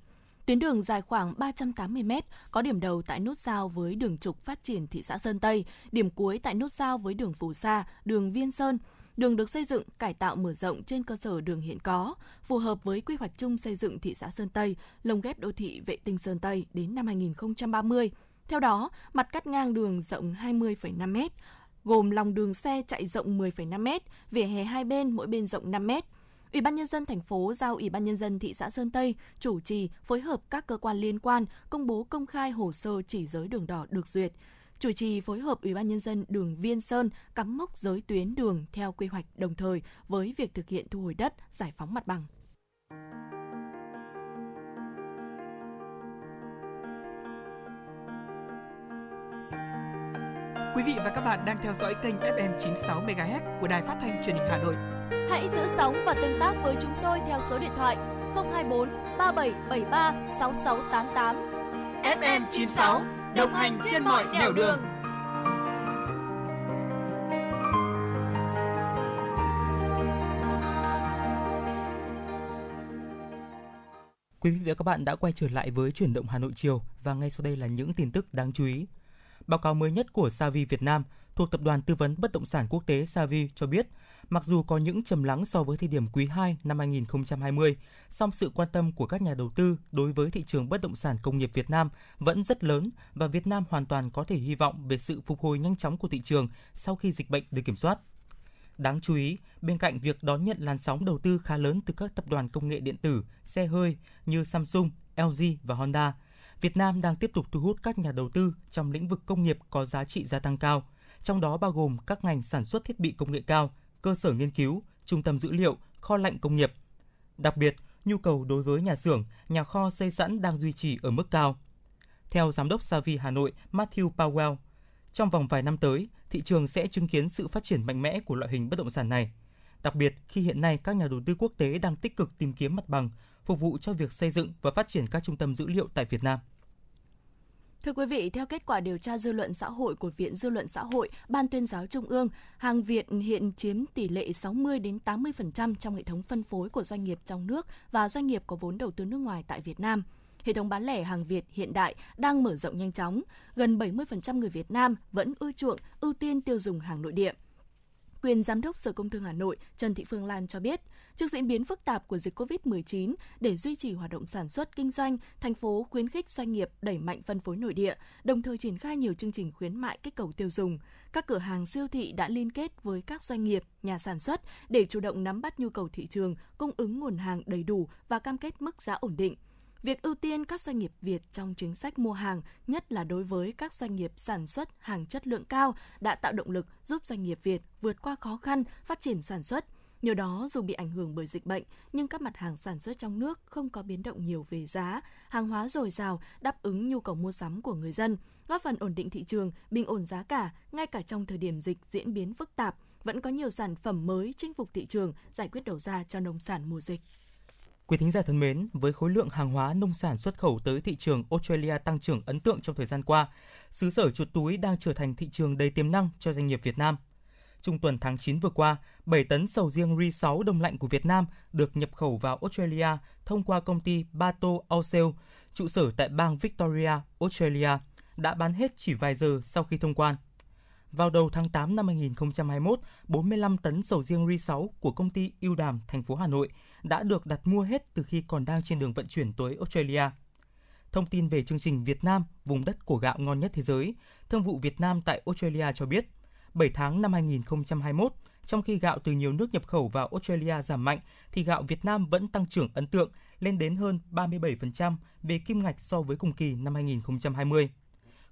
Tuyến đường dài khoảng 380 m, có điểm đầu tại nút giao với đường trục phát triển thị xã Sơn Tây, điểm cuối tại nút giao với đường Phù Sa, đường Viên Sơn. Đường được xây dựng, cải tạo mở rộng trên cơ sở đường hiện có, phù hợp với quy hoạch chung xây dựng thị xã Sơn Tây, lồng ghép đô thị vệ tinh Sơn Tây đến năm 2030. Theo đó, mặt cắt ngang đường rộng 20,5 m, gồm lòng đường xe chạy rộng 10,5 m, vỉa hè hai bên mỗi bên rộng 5 m, Ủy ban nhân dân thành phố giao Ủy ban nhân dân thị xã Sơn Tây chủ trì phối hợp các cơ quan liên quan công bố công khai hồ sơ chỉ giới đường đỏ được duyệt. Chủ trì phối hợp Ủy ban nhân dân đường Viên Sơn cắm mốc giới tuyến đường theo quy hoạch đồng thời với việc thực hiện thu hồi đất, giải phóng mặt bằng. Quý vị và các bạn đang theo dõi kênh FM 96 MHz của Đài Phát thanh Truyền hình Hà Nội. Hãy giữ sóng và tương tác với chúng tôi theo số điện thoại 024 3773 6688. FM 96 đồng hành trên mọi nẻo đường. Quý vị và các bạn đã quay trở lại với chuyển động Hà Nội chiều và ngay sau đây là những tin tức đáng chú ý. Báo cáo mới nhất của Savi Việt Nam thuộc tập đoàn tư vấn bất động sản quốc tế Savi cho biết, mặc dù có những trầm lắng so với thời điểm quý 2 năm 2020, song sự quan tâm của các nhà đầu tư đối với thị trường bất động sản công nghiệp Việt Nam vẫn rất lớn và Việt Nam hoàn toàn có thể hy vọng về sự phục hồi nhanh chóng của thị trường sau khi dịch bệnh được kiểm soát. Đáng chú ý, bên cạnh việc đón nhận làn sóng đầu tư khá lớn từ các tập đoàn công nghệ điện tử, xe hơi như Samsung, LG và Honda, Việt Nam đang tiếp tục thu hút các nhà đầu tư trong lĩnh vực công nghiệp có giá trị gia tăng cao, trong đó bao gồm các ngành sản xuất thiết bị công nghệ cao, cơ sở nghiên cứu, trung tâm dữ liệu, kho lạnh công nghiệp. Đặc biệt, nhu cầu đối với nhà xưởng, nhà kho xây sẵn đang duy trì ở mức cao. Theo giám đốc Savi Hà Nội Matthew Powell, trong vòng vài năm tới, thị trường sẽ chứng kiến sự phát triển mạnh mẽ của loại hình bất động sản này. Đặc biệt khi hiện nay các nhà đầu tư quốc tế đang tích cực tìm kiếm mặt bằng, phục vụ cho việc xây dựng và phát triển các trung tâm dữ liệu tại Việt Nam. Thưa quý vị, theo kết quả điều tra dư luận xã hội của Viện Dư luận xã hội, Ban tuyên giáo Trung ương, hàng Việt hiện chiếm tỷ lệ 60 đến 80% trong hệ thống phân phối của doanh nghiệp trong nước và doanh nghiệp có vốn đầu tư nước ngoài tại Việt Nam. Hệ thống bán lẻ hàng Việt hiện đại đang mở rộng nhanh chóng. Gần 70% người Việt Nam vẫn ưa chuộng, ưu tiên tiêu dùng hàng nội địa. Quyền Giám đốc Sở Công Thương Hà Nội Trần Thị Phương Lan cho biết, trước diễn biến phức tạp của dịch COVID-19, để duy trì hoạt động sản xuất kinh doanh, thành phố khuyến khích doanh nghiệp đẩy mạnh phân phối nội địa, đồng thời triển khai nhiều chương trình khuyến mại kích cầu tiêu dùng. Các cửa hàng siêu thị đã liên kết với các doanh nghiệp, nhà sản xuất để chủ động nắm bắt nhu cầu thị trường, cung ứng nguồn hàng đầy đủ và cam kết mức giá ổn định. Việc ưu tiên các doanh nghiệp Việt trong chính sách mua hàng, nhất là đối với các doanh nghiệp sản xuất hàng chất lượng cao, đã tạo động lực giúp doanh nghiệp Việt vượt qua khó khăn, phát triển sản xuất. Nhờ đó, dù bị ảnh hưởng bởi dịch bệnh, nhưng các mặt hàng sản xuất trong nước không có biến động nhiều về giá, hàng hóa dồi dào, đáp ứng nhu cầu mua sắm của người dân, góp phần ổn định thị trường, bình ổn giá cả, ngay cả trong thời điểm dịch diễn biến phức tạp, vẫn có nhiều sản phẩm mới chinh phục thị trường, giải quyết đầu ra cho nông sản mùa dịch. Quý thính giả thân mến, với khối lượng hàng hóa nông sản xuất khẩu tới thị trường Australia tăng trưởng ấn tượng trong thời gian qua, xứ sở chuột túi đang trở thành thị trường đầy tiềm năng cho doanh nghiệp Việt Nam. Trung tuần tháng 9 vừa qua, 7 tấn sầu riêng RI6 đông lạnh của Việt Nam được nhập khẩu vào Australia thông qua công ty Bato Ausel, trụ sở tại bang Victoria, Australia, đã bán hết chỉ vài giờ sau khi thông quan. Vào đầu tháng 8 năm 2021, 45 tấn sầu riêng RI6 của công ty Yêu Đàm, thành phố Hà Nội đã được đặt mua hết từ khi còn đang trên đường vận chuyển tới Australia. Thông tin về chương trình Việt Nam, vùng đất của gạo ngon nhất thế giới, Thương vụ Việt Nam tại Australia cho biết, 7 tháng năm 2021, trong khi gạo từ nhiều nước nhập khẩu vào Australia giảm mạnh, thì gạo Việt Nam vẫn tăng trưởng ấn tượng, lên đến hơn 37% về kim ngạch so với cùng kỳ năm 2020.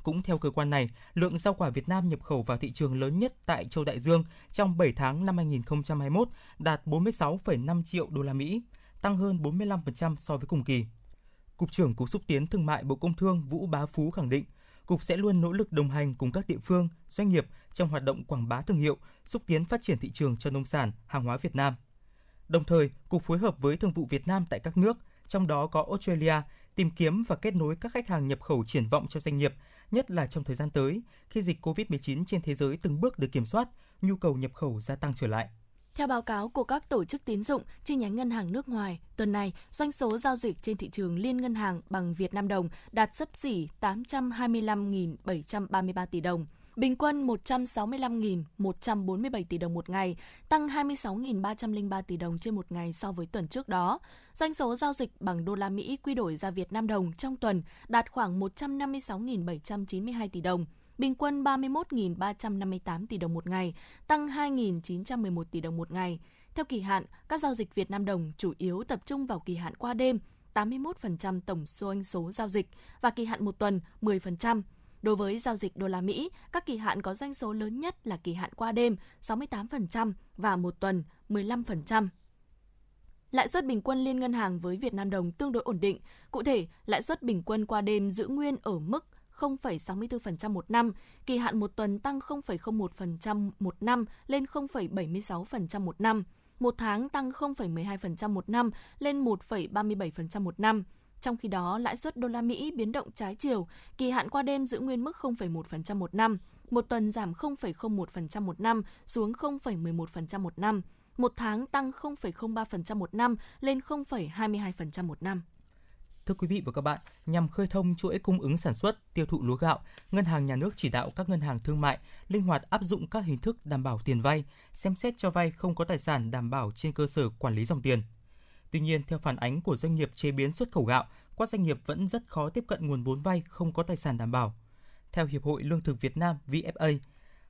Cũng theo cơ quan này, lượng rau quả Việt Nam nhập khẩu vào thị trường lớn nhất tại châu Đại Dương trong 7 tháng năm 2021 đạt 46,5 triệu đô la Mỹ, tăng hơn 45% so với cùng kỳ. Cục trưởng Cục xúc tiến thương mại Bộ Công Thương Vũ Bá Phú khẳng định, Cục sẽ luôn nỗ lực đồng hành cùng các địa phương, doanh nghiệp trong hoạt động quảng bá thương hiệu, xúc tiến phát triển thị trường cho nông sản, hàng hóa Việt Nam. Đồng thời, Cục phối hợp với Thương vụ Việt Nam tại các nước, trong đó có Australia, tìm kiếm và kết nối các khách hàng nhập khẩu triển vọng cho doanh nghiệp nhất là trong thời gian tới, khi dịch COVID-19 trên thế giới từng bước được kiểm soát, nhu cầu nhập khẩu gia tăng trở lại. Theo báo cáo của các tổ chức tín dụng chi nhánh ngân hàng nước ngoài, tuần này, doanh số giao dịch trên thị trường liên ngân hàng bằng Việt Nam đồng đạt sấp xỉ 825.733 tỷ đồng, bình quân 165.147 tỷ đồng một ngày, tăng 26.303 tỷ đồng trên một ngày so với tuần trước đó. Doanh số giao dịch bằng đô la Mỹ quy đổi ra Việt Nam đồng trong tuần đạt khoảng 156.792 tỷ đồng, bình quân 31.358 tỷ đồng một ngày, tăng 2.911 tỷ đồng một ngày. Theo kỳ hạn, các giao dịch Việt Nam đồng chủ yếu tập trung vào kỳ hạn qua đêm, 81% tổng số doanh số giao dịch và kỳ hạn một tuần 10%. Đối với giao dịch đô la Mỹ, các kỳ hạn có doanh số lớn nhất là kỳ hạn qua đêm 68% và một tuần 15%. Lãi suất bình quân liên ngân hàng với Việt Nam đồng tương đối ổn định. Cụ thể, lãi suất bình quân qua đêm giữ nguyên ở mức 0,64% một năm, kỳ hạn một tuần tăng 0,01% một năm lên 0,76% một năm, một tháng tăng 0,12% một năm lên 1,37% một năm. Trong khi đó, lãi suất đô la Mỹ biến động trái chiều, kỳ hạn qua đêm giữ nguyên mức 0,1% một năm, một tuần giảm 0,01% một năm xuống 0,11% một năm, một tháng tăng 0,03% một năm lên 0,22% một năm. Thưa quý vị và các bạn, nhằm khơi thông chuỗi cung ứng sản xuất, tiêu thụ lúa gạo, Ngân hàng Nhà nước chỉ đạo các ngân hàng thương mại linh hoạt áp dụng các hình thức đảm bảo tiền vay, xem xét cho vay không có tài sản đảm bảo trên cơ sở quản lý dòng tiền. Tuy nhiên, theo phản ánh của doanh nghiệp chế biến xuất khẩu gạo, các doanh nghiệp vẫn rất khó tiếp cận nguồn vốn vay không có tài sản đảm bảo. Theo Hiệp hội Lương thực Việt Nam VFA,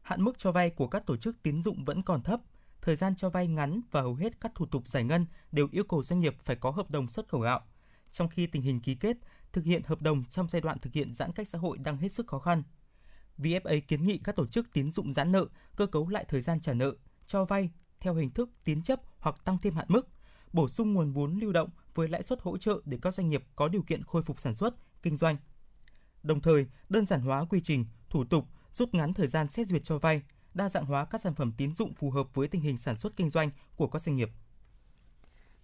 hạn mức cho vay của các tổ chức tín dụng vẫn còn thấp, thời gian cho vay ngắn và hầu hết các thủ tục giải ngân đều yêu cầu doanh nghiệp phải có hợp đồng xuất khẩu gạo. Trong khi tình hình ký kết, thực hiện hợp đồng trong giai đoạn thực hiện giãn cách xã hội đang hết sức khó khăn. VFA kiến nghị các tổ chức tín dụng giãn nợ, cơ cấu lại thời gian trả nợ, cho vay theo hình thức tín chấp hoặc tăng thêm hạn mức, bổ sung nguồn vốn lưu động với lãi suất hỗ trợ để các doanh nghiệp có điều kiện khôi phục sản xuất, kinh doanh. Đồng thời, đơn giản hóa quy trình, thủ tục, rút ngắn thời gian xét duyệt cho vay, đa dạng hóa các sản phẩm tín dụng phù hợp với tình hình sản xuất kinh doanh của các doanh nghiệp.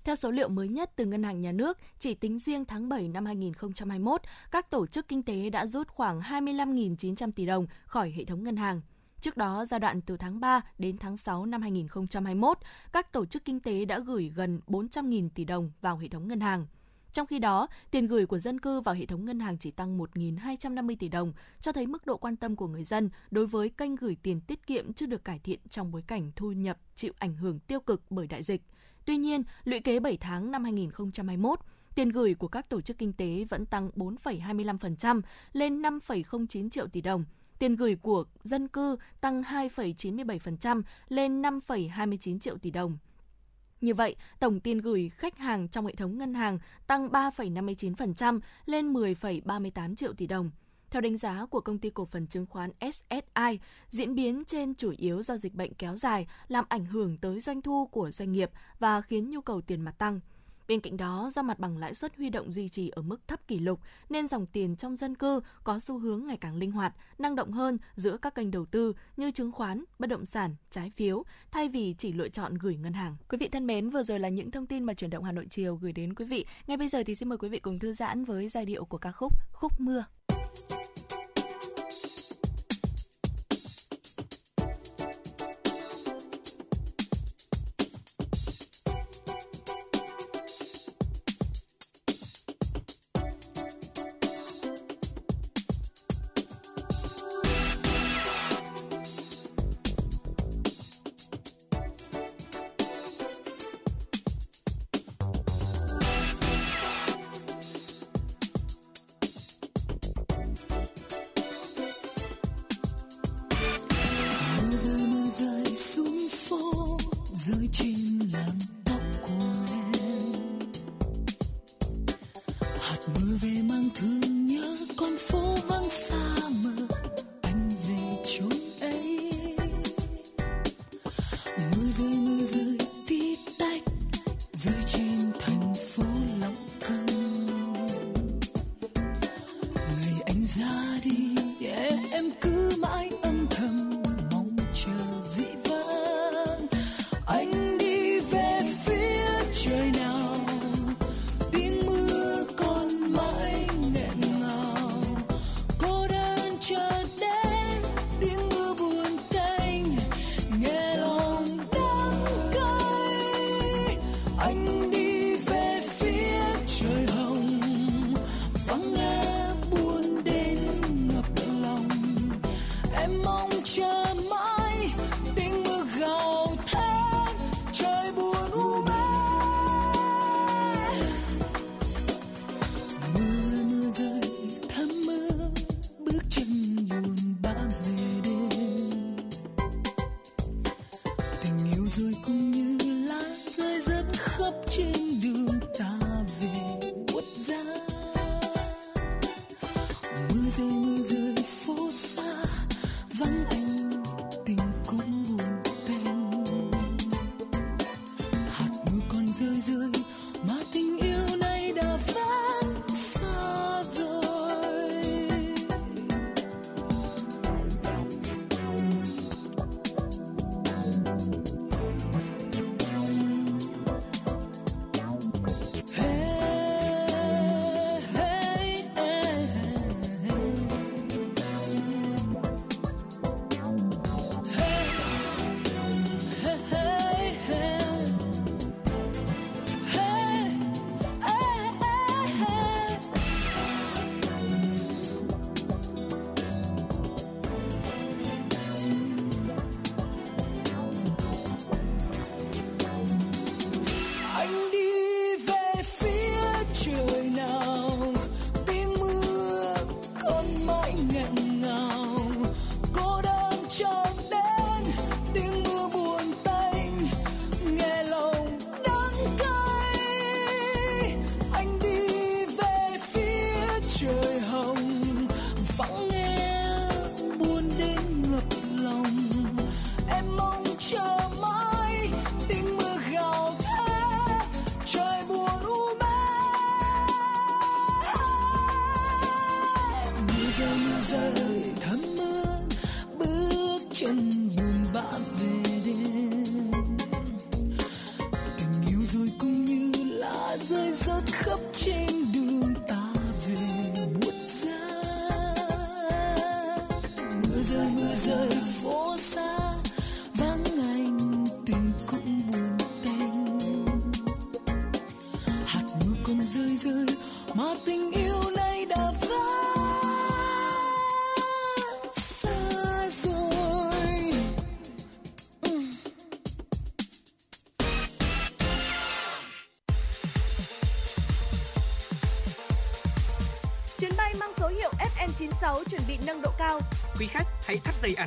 Theo số liệu mới nhất từ Ngân hàng Nhà nước, chỉ tính riêng tháng 7 năm 2021, các tổ chức kinh tế đã rút khoảng 25.900 tỷ đồng khỏi hệ thống ngân hàng. Trước đó, giai đoạn từ tháng 3 đến tháng 6 năm 2021, các tổ chức kinh tế đã gửi gần 400.000 tỷ đồng vào hệ thống ngân hàng. Trong khi đó, tiền gửi của dân cư vào hệ thống ngân hàng chỉ tăng 1.250 tỷ đồng, cho thấy mức độ quan tâm của người dân đối với kênh gửi tiền tiết kiệm chưa được cải thiện trong bối cảnh thu nhập chịu ảnh hưởng tiêu cực bởi đại dịch. Tuy nhiên, lũy kế 7 tháng năm 2021, tiền gửi của các tổ chức kinh tế vẫn tăng 4,25% lên 5,09 triệu tỷ đồng. Tiền gửi của dân cư tăng 2,97% lên 5,29 triệu tỷ đồng. Như vậy, tổng tiền gửi khách hàng trong hệ thống ngân hàng tăng 3,59% lên 10,38 triệu tỷ đồng. Theo đánh giá của công ty cổ phần chứng khoán SSI, diễn biến trên chủ yếu do dịch bệnh kéo dài làm ảnh hưởng tới doanh thu của doanh nghiệp và khiến nhu cầu tiền mặt tăng. Bên cạnh đó, do mặt bằng lãi suất huy động duy trì ở mức thấp kỷ lục nên dòng tiền trong dân cư có xu hướng ngày càng linh hoạt, năng động hơn giữa các kênh đầu tư như chứng khoán, bất động sản, trái phiếu thay vì chỉ lựa chọn gửi ngân hàng. Quý vị thân mến, vừa rồi là những thông tin mà chuyển động Hà Nội chiều gửi đến quý vị. Ngay bây giờ thì xin mời quý vị cùng thư giãn với giai điệu của ca khúc Khúc mưa.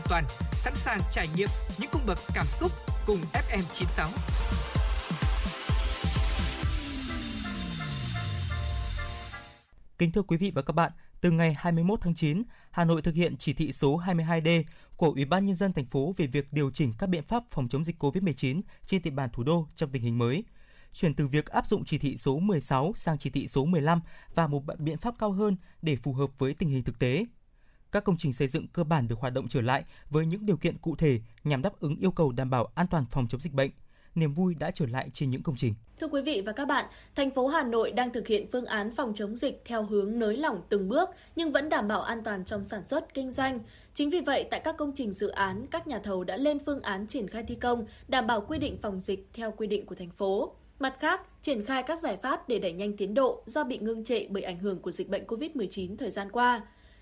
Toàn, sẵn sàng trải nghiệm những cung bậc cảm xúc cùng FM96. Kính thưa quý vị và các bạn, từ ngày 21 tháng 9, Hà Nội thực hiện chỉ thị số 22D của Ủy ban nhân dân thành phố về việc điều chỉnh các biện pháp phòng chống dịch COVID-19 trên địa bàn thủ đô trong tình hình mới. Chuyển từ việc áp dụng chỉ thị số 16 sang chỉ thị số 15 và một biện pháp cao hơn để phù hợp với tình hình thực tế. Các công trình xây dựng cơ bản được hoạt động trở lại với những điều kiện cụ thể nhằm đáp ứng yêu cầu đảm bảo an toàn phòng chống dịch bệnh – niềm vui đã trở lại trên những công trình. Thưa quý vị và các bạn, thành phố Hà Nội đang thực hiện phương án phòng chống dịch theo hướng nới lỏng từng bước nhưng vẫn đảm bảo an toàn trong sản xuất, kinh doanh. Chính vì vậy, tại các công trình dự án, các nhà thầu đã lên phương án triển khai thi công, đảm bảo quy định phòng dịch theo quy định của thành phố. Mặt khác, triển khai các giải pháp để đẩy nhanh tiến độ do bị ngưng trệ bởi ảnh hưởng của dịch bệnh COVID-19 thời gian qua.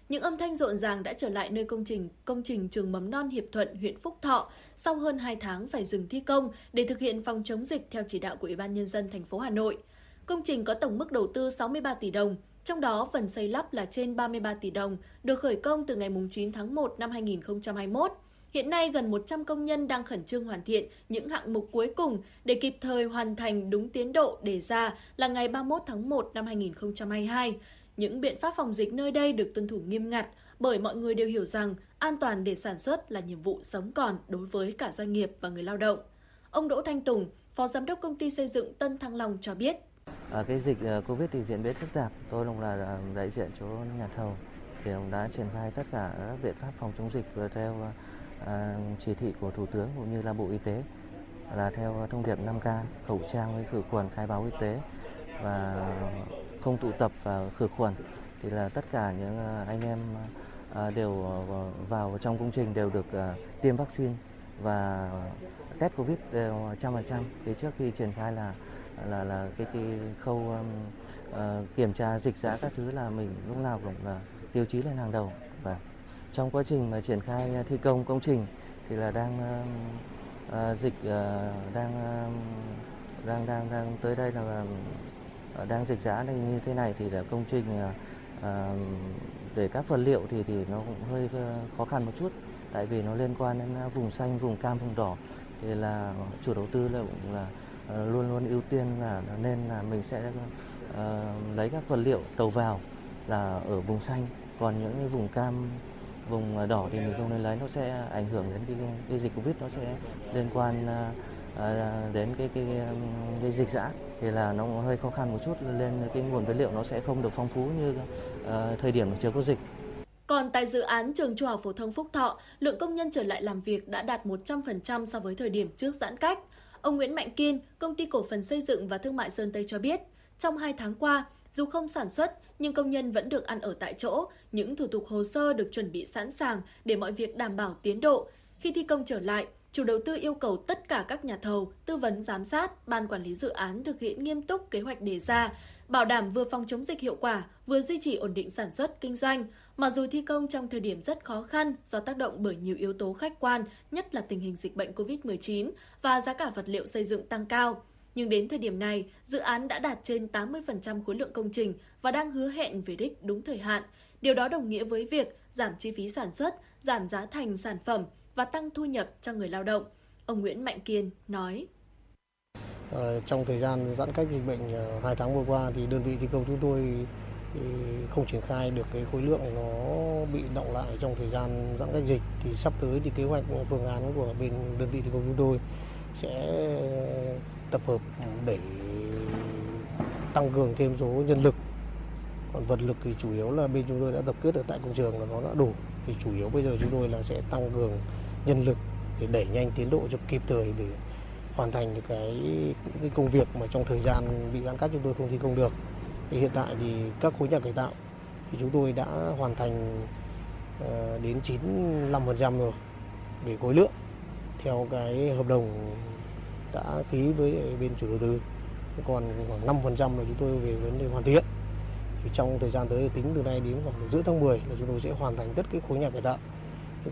Những âm thanh rộn ràng đã trở lại nơi công trình công trình trường mầm non Hiệp Thuận, huyện Phúc Thọ sau hơn 2 tháng phải dừng thi công để thực hiện phòng chống dịch theo chỉ đạo của Ủy ban nhân dân thành phố Hà Nội. Công trình có tổng mức đầu tư 63 tỷ đồng, trong đó phần xây lắp là trên 33 tỷ đồng, được khởi công từ ngày 9 tháng 1 năm 2021. Hiện nay gần 100 công nhân đang khẩn trương hoàn thiện những hạng mục cuối cùng để kịp thời hoàn thành đúng tiến độ đề ra là ngày 31 tháng 1 năm 2022. Những biện pháp phòng dịch nơi đây được tuân thủ nghiêm ngặt bởi mọi người đều hiểu rằng an toàn để sản xuất là nhiệm vụ sống còn đối với cả doanh nghiệp và người lao động. Ông Đỗ Thanh Tùng, Phó Giám đốc Công ty Xây dựng Tân Thăng Long cho biết. À, cái dịch à, Covid thì diễn biến phức tạp. Tôi là à, đại diện chỗ nhà thầu thì ông đã triển khai tất cả các biện pháp phòng chống dịch vừa theo à, à, chỉ thị của Thủ tướng cũng như là Bộ Y tế là theo thông điệp 5K, khẩu trang với khử khuẩn, khai báo y tế và không tụ tập và khử khuẩn thì là tất cả những à, anh em à, đều à, vào trong công trình đều được tiêm vaccine và test covid đều trăm phần trăm. Thì trước khi triển khai là là là cái cái khâu uh, kiểm tra dịch giã các thứ là mình lúc nào cũng là tiêu chí lên hàng đầu. Và trong quá trình mà triển khai thi công công trình thì là đang uh, uh, dịch uh, đang uh, đang đang đang tới đây là Ờ, đang dịch giá này như thế này thì là công trình à, để các vật liệu thì thì nó cũng hơi khó khăn một chút. Tại vì nó liên quan đến vùng xanh vùng cam vùng đỏ. Thì là chủ đầu tư là cũng là luôn luôn ưu tiên là nên là mình sẽ uh, lấy các vật liệu đầu vào là ở vùng xanh. Còn những cái vùng cam vùng đỏ thì mình không nên lấy nó sẽ ảnh hưởng đến cái, cái dịch covid nó sẽ liên quan uh, Ờ, đến cái cái, cái, um, cái dịch giã thì là nó hơi khó khăn một chút lên cái nguồn vật liệu nó sẽ không được phong phú như uh, thời điểm chưa có dịch. Còn tại dự án trường Trung học phổ thông Phúc Thọ, lượng công nhân trở lại làm việc đã đạt 100% so với thời điểm trước giãn cách. Ông Nguyễn Mạnh Kiên, công ty cổ phần xây dựng và thương mại Sơn Tây cho biết, trong 2 tháng qua, dù không sản xuất nhưng công nhân vẫn được ăn ở tại chỗ, những thủ tục hồ sơ được chuẩn bị sẵn sàng để mọi việc đảm bảo tiến độ. Khi thi công trở lại, chủ đầu tư yêu cầu tất cả các nhà thầu, tư vấn giám sát, ban quản lý dự án thực hiện nghiêm túc kế hoạch đề ra, bảo đảm vừa phòng chống dịch hiệu quả, vừa duy trì ổn định sản xuất, kinh doanh. Mặc dù thi công trong thời điểm rất khó khăn do tác động bởi nhiều yếu tố khách quan, nhất là tình hình dịch bệnh COVID-19 và giá cả vật liệu xây dựng tăng cao. Nhưng đến thời điểm này, dự án đã đạt trên 80% khối lượng công trình và đang hứa hẹn về đích đúng thời hạn. Điều đó đồng nghĩa với việc giảm chi phí sản xuất, giảm giá thành sản phẩm, và tăng thu nhập cho người lao động. Ông Nguyễn Mạnh Kiên nói. Ờ, trong thời gian giãn cách dịch bệnh ờ, 2 tháng vừa qua thì đơn vị thi công chúng tôi không triển khai được cái khối lượng nó bị động lại trong thời gian giãn cách dịch thì sắp tới thì kế hoạch phương án của bên đơn vị thi công chúng tôi sẽ ờ, tập hợp để tăng cường thêm số nhân lực còn vật lực thì chủ yếu là bên chúng tôi đã tập kết ở tại công trường là nó đã đủ thì chủ yếu bây giờ chúng tôi là sẽ tăng cường nhân lực để đẩy nhanh tiến độ cho kịp thời để hoàn thành được cái những cái công việc mà trong thời gian bị giãn cách chúng tôi không thi công được. Thì hiện tại thì các khối nhà cải tạo thì chúng tôi đã hoàn thành ờ, đến 95% rồi về khối lượng theo cái hợp đồng đã ký với bên chủ đầu tư. Còn khoảng 5% là chúng tôi về vấn đề hoàn thiện. Thì trong thời gian tới, tính từ nay đến khoảng giữa tháng 10 là chúng tôi sẽ hoàn thành tất cái khối nhà cải tạo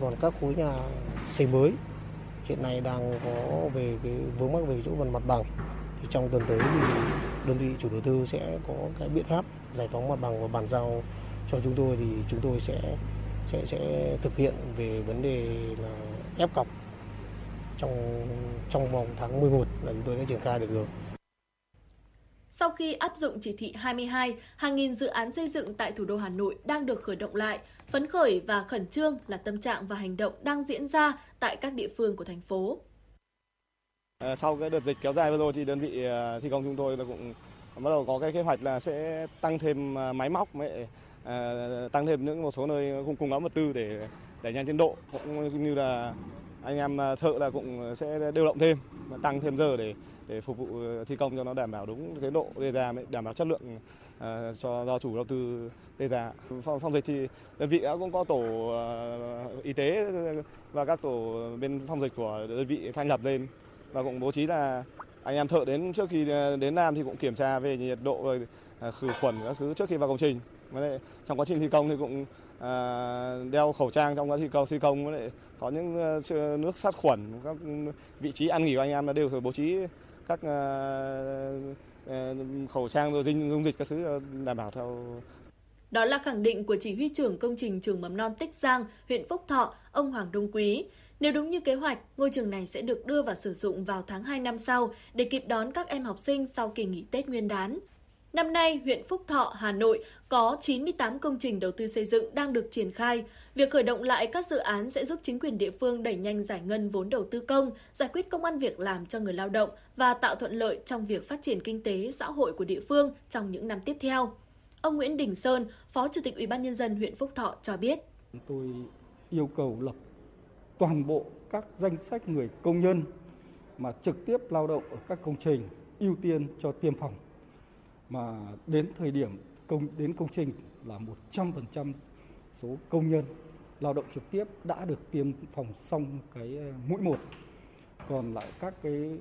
còn các khối nhà xây mới, hiện nay đang có về cái vướng mắc về chỗ phần mặt bằng thì trong tuần tới thì đơn vị chủ đầu tư sẽ có cái biện pháp giải phóng mặt bằng và bàn giao cho chúng tôi thì chúng tôi sẽ sẽ sẽ thực hiện về vấn đề là ép cọc trong trong vòng tháng 11 là chúng tôi đã triển khai được rồi. Sau khi áp dụng chỉ thị 22, hàng nghìn dự án xây dựng tại thủ đô Hà Nội đang được khởi động lại. Phấn khởi và khẩn trương là tâm trạng và hành động đang diễn ra tại các địa phương của thành phố. Ờ, sau cái đợt dịch kéo dài vừa rồi thì đơn vị ờ, thi công chúng tôi là cũng bắt đầu có cái kế hoạch là sẽ tăng thêm ờ, máy móc, tăng thêm những một số nơi cùng cùng ứng vật tư để đẩy nhanh tiến độ cũng như là anh em thợ là cũng sẽ điều động thêm tăng thêm giờ để để phục vụ ờ, thi công cho nó đảm bảo đúng tiến độ đề ra đảm bảo chất lượng ờ, cho do chủ đầu tư đề ra. Phòng, phòng dịch thì đơn vị cũng có tổ ờ, y tế và các tổ bên phòng dịch của đơn vị thành lập lên và cũng bố trí là anh em thợ đến trước khi đến làm thì cũng kiểm tra về nhiệt độ rồi khử khuẩn các thứ trước khi vào công trình. Trong quá trình thi công thì cũng đeo khẩu trang trong quá trình thi công thi công với lại có những nước sát khuẩn các vị trí ăn nghỉ của anh em đều bố trí các ờ, ờ, khẩu trang rồi dinh dung dịch các thứ ờ, đảm bảo theo đó là khẳng định của chỉ huy trưởng công trình trường mầm non Tích Giang, huyện Phúc Thọ, ông Hoàng Đông Quý. Nếu đúng như kế hoạch, ngôi trường này sẽ được đưa vào sử dụng vào tháng 2 năm sau để kịp đón các em học sinh sau kỳ nghỉ Tết Nguyên đán. Năm nay, huyện Phúc Thọ, Hà Nội có 98 công trình đầu tư xây dựng đang được triển khai. Việc khởi động lại các dự án sẽ giúp chính quyền địa phương đẩy nhanh giải ngân vốn đầu tư công, giải quyết công an việc làm cho người lao động và tạo thuận lợi trong việc phát triển kinh tế, xã hội của địa phương trong những năm tiếp theo. Ông Nguyễn Đình Sơn, Phó Chủ tịch Ủy ban nhân dân huyện Phúc Thọ cho biết: Tôi yêu cầu lập toàn bộ các danh sách người công nhân mà trực tiếp lao động ở các công trình ưu tiên cho tiêm phòng. Mà đến thời điểm công đến công trình là 100% số công nhân lao động trực tiếp đã được tiêm phòng xong cái ờ, mũi một. Còn lại các cái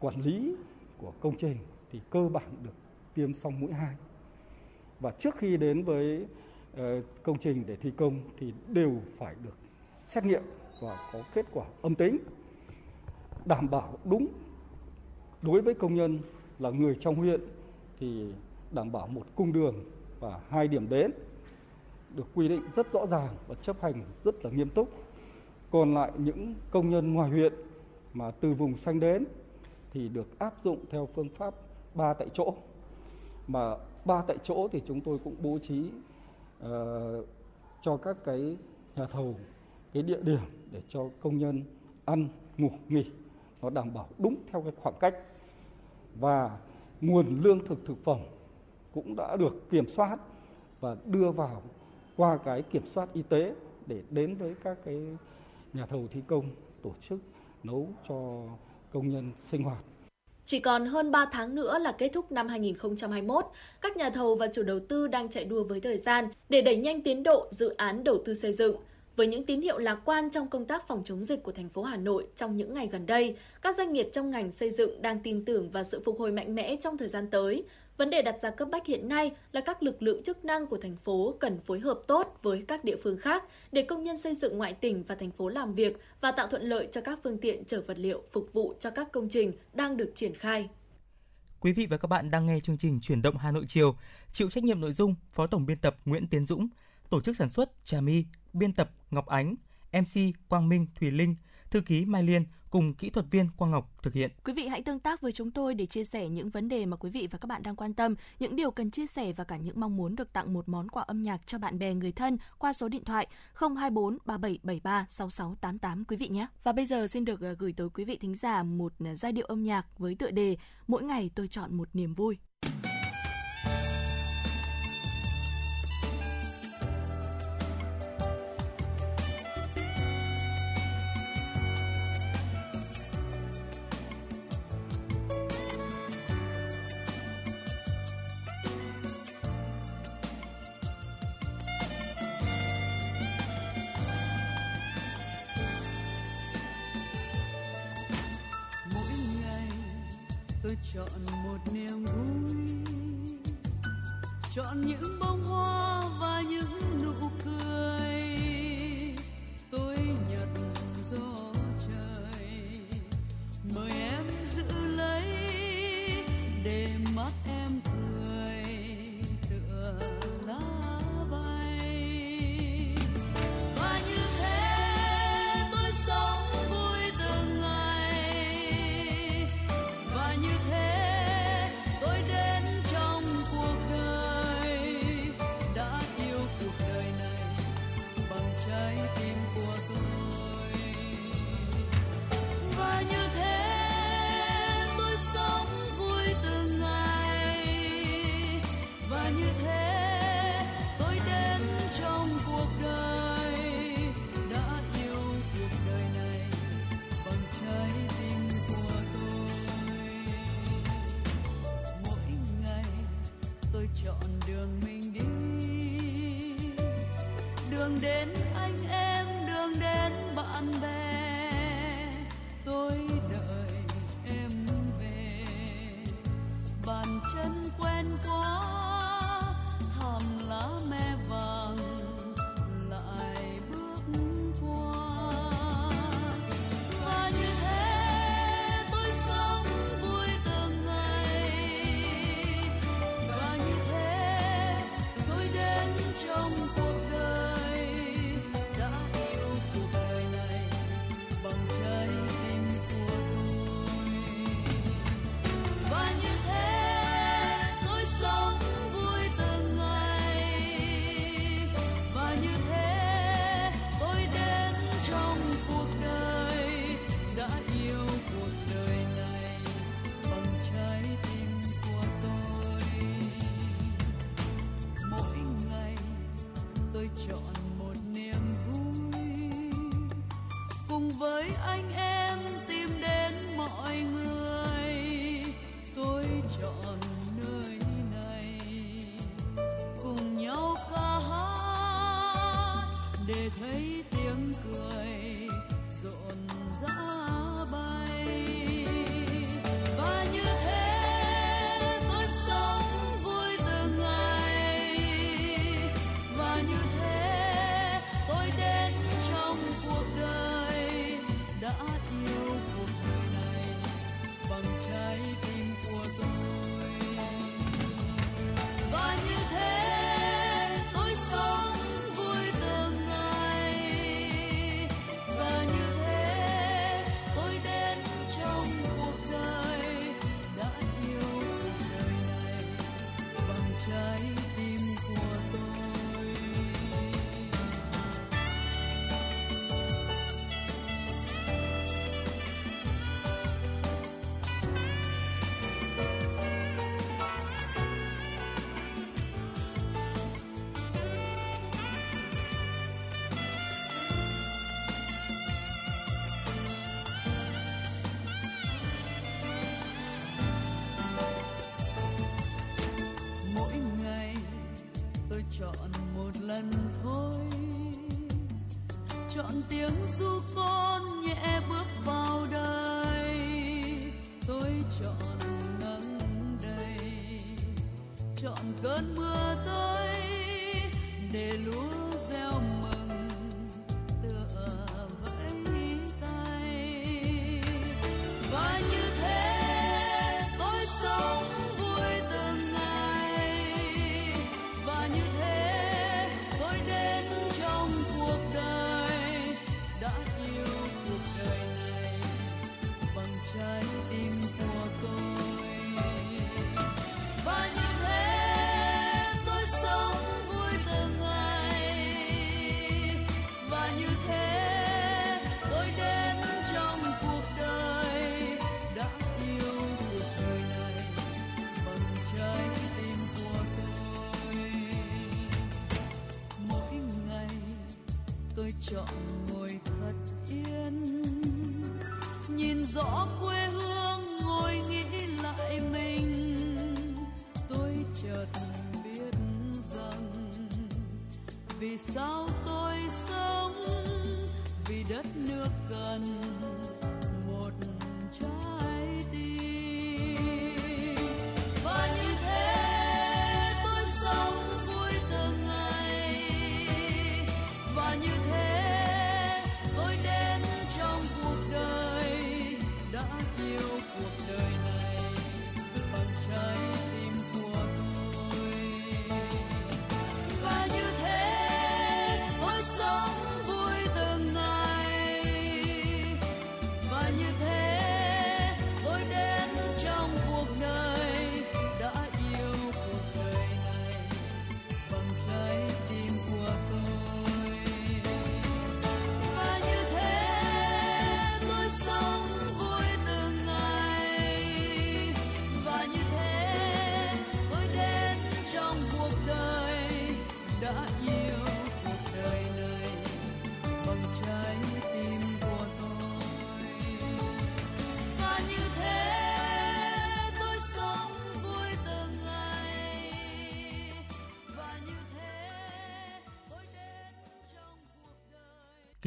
quản lý của công trình thì cơ bản được tiêm xong mũi hai. Và trước khi đến với ờ, công trình để thi công thì đều phải được xét nghiệm và có kết quả âm tính, đảm bảo đúng đối với công nhân là người trong huyện thì đảm bảo một cung đường và hai điểm đến được quy định rất rõ ràng và chấp hành rất là nghiêm túc. Còn lại những công nhân ngoài huyện mà từ vùng xanh đến thì được áp dụng theo phương pháp ba tại chỗ. Mà ba tại chỗ thì chúng tôi cũng bố trí uh, cho các cái nhà thầu cái địa điểm để cho công nhân ăn ngủ nghỉ nó đảm bảo đúng theo cái khoảng cách và nguồn lương thực thực phẩm cũng đã được kiểm soát và đưa vào qua cái kiểm soát y tế để đến với các cái nhà thầu thi công tổ chức nấu cho công nhân sinh hoạt. Chỉ còn hơn 3 tháng nữa là kết thúc năm 2021, các nhà thầu và chủ đầu tư đang chạy đua với thời gian để đẩy nhanh tiến độ dự án đầu tư xây dựng. Với những tín hiệu lạc quan trong công tác phòng chống dịch của thành phố Hà Nội trong những ngày gần đây, các doanh nghiệp trong ngành xây dựng đang tin tưởng vào sự phục hồi mạnh mẽ trong thời gian tới. Vấn đề đặt ra cấp bách hiện nay là các lực lượng chức năng của thành phố cần phối hợp tốt với các địa phương khác để công nhân xây dựng ngoại tỉnh và thành phố làm việc và tạo thuận lợi cho các phương tiện chở vật liệu phục vụ cho các công trình đang được triển khai. Quý vị và các bạn đang nghe chương trình Chuyển động Hà Nội chiều, chịu trách nhiệm nội dung Phó Tổng biên tập Nguyễn Tiến Dũng, tổ chức sản xuất Trà My, biên tập Ngọc Ánh, MC Quang Minh Thùy Linh, thư ký Mai Liên cùng kỹ thuật viên Quang Ngọc thực hiện. Quý vị hãy tương tác với chúng tôi để chia sẻ những vấn đề mà quý vị và các bạn đang quan tâm, những điều cần chia sẻ và cả những mong muốn được tặng một món quà âm nhạc cho bạn bè người thân qua số điện thoại 024 3773 6688 quý vị nhé. Và bây giờ xin được ờ, gửi tới quý vị thính giả một ờ, giai điệu âm nhạc với tựa đề Mỗi ngày tôi chọn một niềm vui.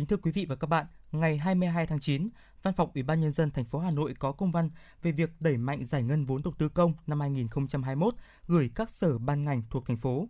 Kính thưa quý vị và các bạn, ngày 22 tháng 9, Văn phòng Ủy ban nhân dân thành phố Hà Nội có công văn về việc đẩy mạnh giải ngân vốn đầu tư công năm 2021 gửi các sở ban ngành thuộc thành phố.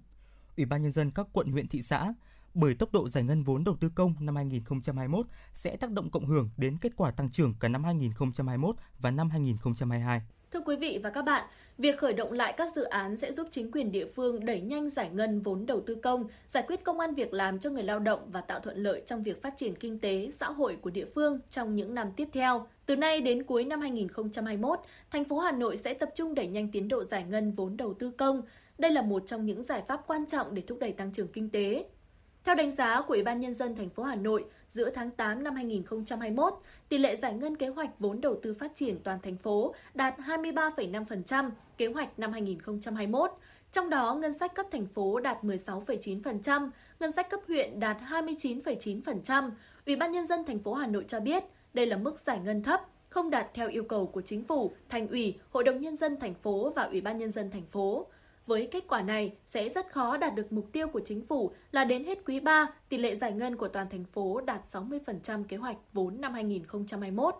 Ủy ban nhân dân các quận huyện thị xã bởi tốc độ giải ngân vốn đầu tư công năm 2021 sẽ tác động cộng hưởng đến kết quả tăng trưởng cả năm 2021 và năm 2022. Thưa quý vị và các bạn, việc khởi động lại các dự án sẽ giúp chính quyền địa phương đẩy nhanh giải ngân vốn đầu tư công, giải quyết công an việc làm cho người lao động và tạo thuận lợi trong việc phát triển kinh tế, xã hội của địa phương trong những năm tiếp theo. Từ nay đến cuối năm 2021, thành phố Hà Nội sẽ tập trung đẩy nhanh tiến độ giải ngân vốn đầu tư công. Đây là một trong những giải pháp quan trọng để thúc đẩy tăng trưởng kinh tế. Theo đánh giá của Ủy ban nhân dân thành phố Hà Nội, giữa tháng 8 năm 2021, tỷ lệ giải ngân kế hoạch vốn đầu tư phát triển toàn thành phố đạt 23,5% kế hoạch năm 2021. Trong đó, ngân sách cấp thành phố đạt 16,9%, ngân sách cấp huyện đạt 29,9%. Ủy ban nhân dân thành phố Hà Nội cho biết, đây là mức giải ngân thấp, không đạt theo yêu cầu của chính phủ, thành ủy, hội đồng nhân dân thành phố và ủy ban nhân dân thành phố. Với kết quả này, sẽ rất khó đạt được mục tiêu của chính phủ là đến hết quý 3, tỷ lệ giải ngân của toàn thành phố đạt 60% kế hoạch vốn năm 2021.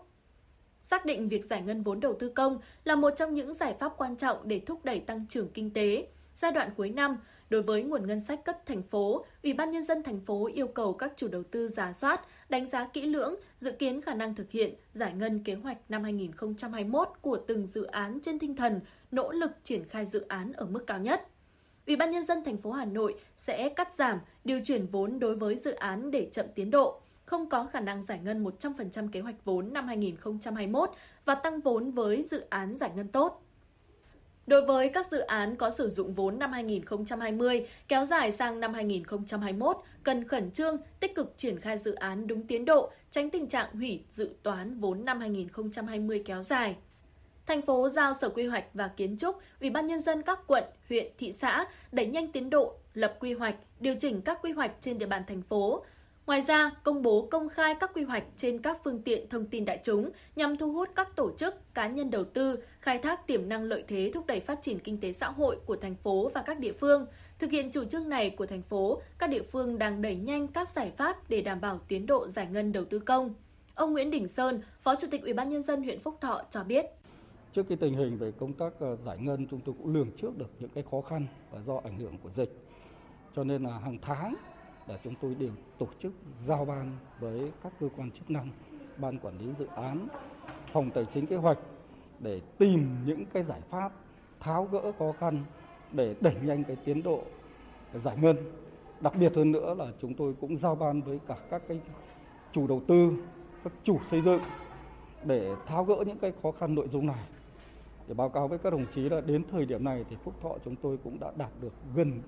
Xác định việc giải ngân vốn đầu tư công là một trong những giải pháp quan trọng để thúc đẩy tăng trưởng kinh tế. Giai đoạn cuối năm, đối với nguồn ngân sách cấp thành phố, Ủy ban nhân dân thành phố yêu cầu các chủ đầu tư giả soát, đánh giá kỹ lưỡng, dự kiến khả năng thực hiện giải ngân kế hoạch năm 2021 của từng dự án trên tinh thần nỗ lực triển khai dự án ở mức cao nhất. Ủy ban nhân dân thành phố Hà Nội sẽ cắt giảm, điều chuyển vốn đối với dự án để chậm tiến độ, không có khả năng giải ngân 100% kế hoạch vốn năm 2021 và tăng vốn với dự án giải ngân tốt. Đối với các dự án có sử dụng vốn năm 2020 kéo dài sang năm 2021, cần khẩn trương, tích cực triển khai dự án đúng tiến độ, tránh tình trạng hủy dự toán vốn năm 2020 kéo dài. Thành phố giao Sở Quy hoạch và Kiến trúc, Ủy ban nhân dân các quận, huyện, thị xã đẩy nhanh tiến độ lập quy hoạch, điều chỉnh các quy hoạch trên địa bàn thành phố, Ngoài ra, công bố công khai các quy hoạch trên các phương tiện thông tin đại chúng nhằm thu hút các tổ chức, cá nhân đầu tư, khai thác tiềm năng lợi thế thúc đẩy phát triển kinh tế xã hội của thành phố và các địa phương. Thực hiện chủ trương này của thành phố, các địa phương đang đẩy nhanh các giải pháp để đảm bảo tiến độ giải ngân đầu tư công. Ông Nguyễn Đình Sơn, Phó Chủ tịch Ủy ban nhân dân huyện Phúc Thọ cho biết: Trước cái tình hình về công tác ờ, giải ngân chúng tôi cũng lường trước được những cái khó khăn và do ảnh hưởng của dịch. Cho nên là hàng tháng là chúng tôi đều tổ chức giao ban với các cơ quan chức năng, ban quản lý dự án, phòng tài chính kế hoạch để tìm những cái giải pháp tháo gỡ khó khăn để đẩy nhanh cái tiến độ giải ngân. Đặc biệt hơn nữa là chúng tôi cũng giao ban với cả các cái chủ đầu tư, các chủ xây dựng để tháo gỡ những cái khó khăn nội dung này. Để báo cáo với các đồng chí là đến thời điểm này thì Phúc Thọ chúng tôi cũng đã đạt được gần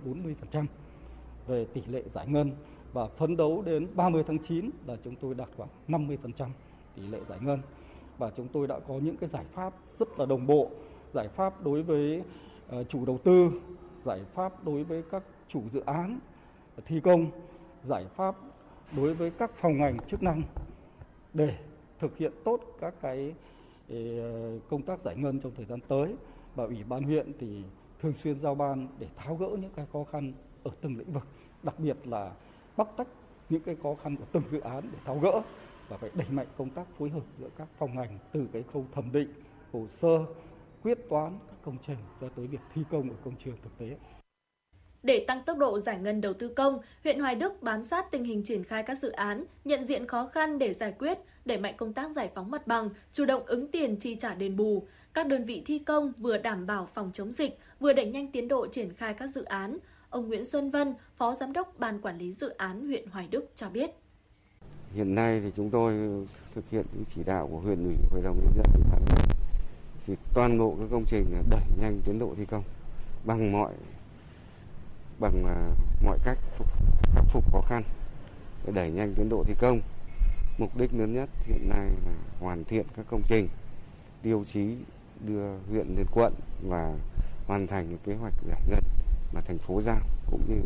40% về tỷ lệ giải ngân và phấn đấu đến 30 tháng 9 là chúng tôi đạt khoảng 50% tỷ lệ giải ngân. Và chúng tôi đã có những cái giải pháp rất là đồng bộ, giải pháp đối với ờ, chủ đầu tư, giải pháp đối với các chủ dự án thi công, giải pháp đối với các phòng ngành chức năng để thực hiện tốt các cái ờ, công tác giải ngân trong thời gian tới. Và ủy ban huyện thì thường xuyên giao ban để tháo gỡ những cái khó khăn ở từng lĩnh vực, đặc biệt là bóc tách những cái khó khăn của từng dự án để tháo gỡ và phải đẩy mạnh công tác phối hợp giữa các phòng ngành từ cái khâu thẩm định, hồ sơ, quyết toán các công trình cho tới việc thi công ở công trường thực tế. Để tăng tốc độ giải ngân đầu tư công, huyện Hoài Đức bám sát tình hình triển khai các dự án, nhận diện khó khăn để giải quyết, đẩy mạnh công tác giải phóng mặt bằng, chủ động ứng tiền chi trả đền bù. Các đơn vị thi công vừa đảm bảo phòng chống dịch, vừa đẩy nhanh tiến độ triển khai các dự án, Ông Nguyễn Xuân Vân, Phó Giám đốc Ban Quản lý Dự án huyện Hoài Đức cho biết. Hiện nay thì chúng tôi thực hiện chỉ đạo của huyện ủy, hội đồng nhân dân ủy ban thì toàn bộ các công trình đẩy nhanh tiến độ thi công bằng mọi bằng à, mọi cách phục, khắc phục khó khăn để đẩy nhanh tiến độ thi công. Mục đích lớn nhất hiện nay là hoàn thiện các công trình, tiêu chí đưa huyện lên quận và hoàn thành kế hoạch giải ngân mà thành phố giao cũng như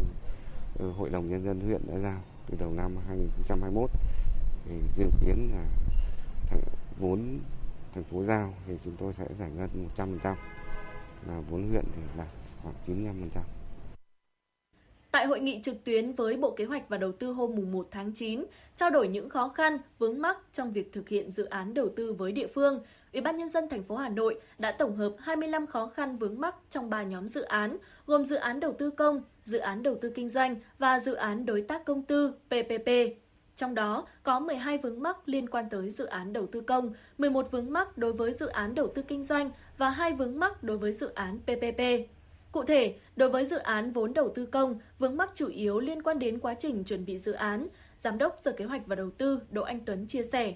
ờ, hội đồng nhân dân huyện đã giao từ đầu năm 2021 thì dự kiến là vốn thành phố giao thì chúng tôi sẽ giải ngân 100% là vốn huyện thì đạt khoảng 95%. Tại hội nghị trực tuyến với Bộ Kế hoạch và Đầu tư hôm 1 tháng 9, trao đổi những khó khăn, vướng mắc trong việc thực hiện dự án đầu tư với địa phương, Ủy ban nhân dân thành phố Hà Nội đã tổng hợp 25 khó khăn vướng mắc trong 3 nhóm dự án, gồm dự án đầu tư công, dự án đầu tư kinh doanh và dự án đối tác công tư PPP. Trong đó có 12 vướng mắc liên quan tới dự án đầu tư công, 11 vướng mắc đối với dự án đầu tư kinh doanh và 2 vướng mắc đối với dự án PPP. Cụ thể, đối với dự án vốn đầu tư công, vướng mắc chủ yếu liên quan đến quá trình chuẩn bị dự án, Giám đốc Sở Kế hoạch và Đầu tư Đỗ Anh Tuấn chia sẻ.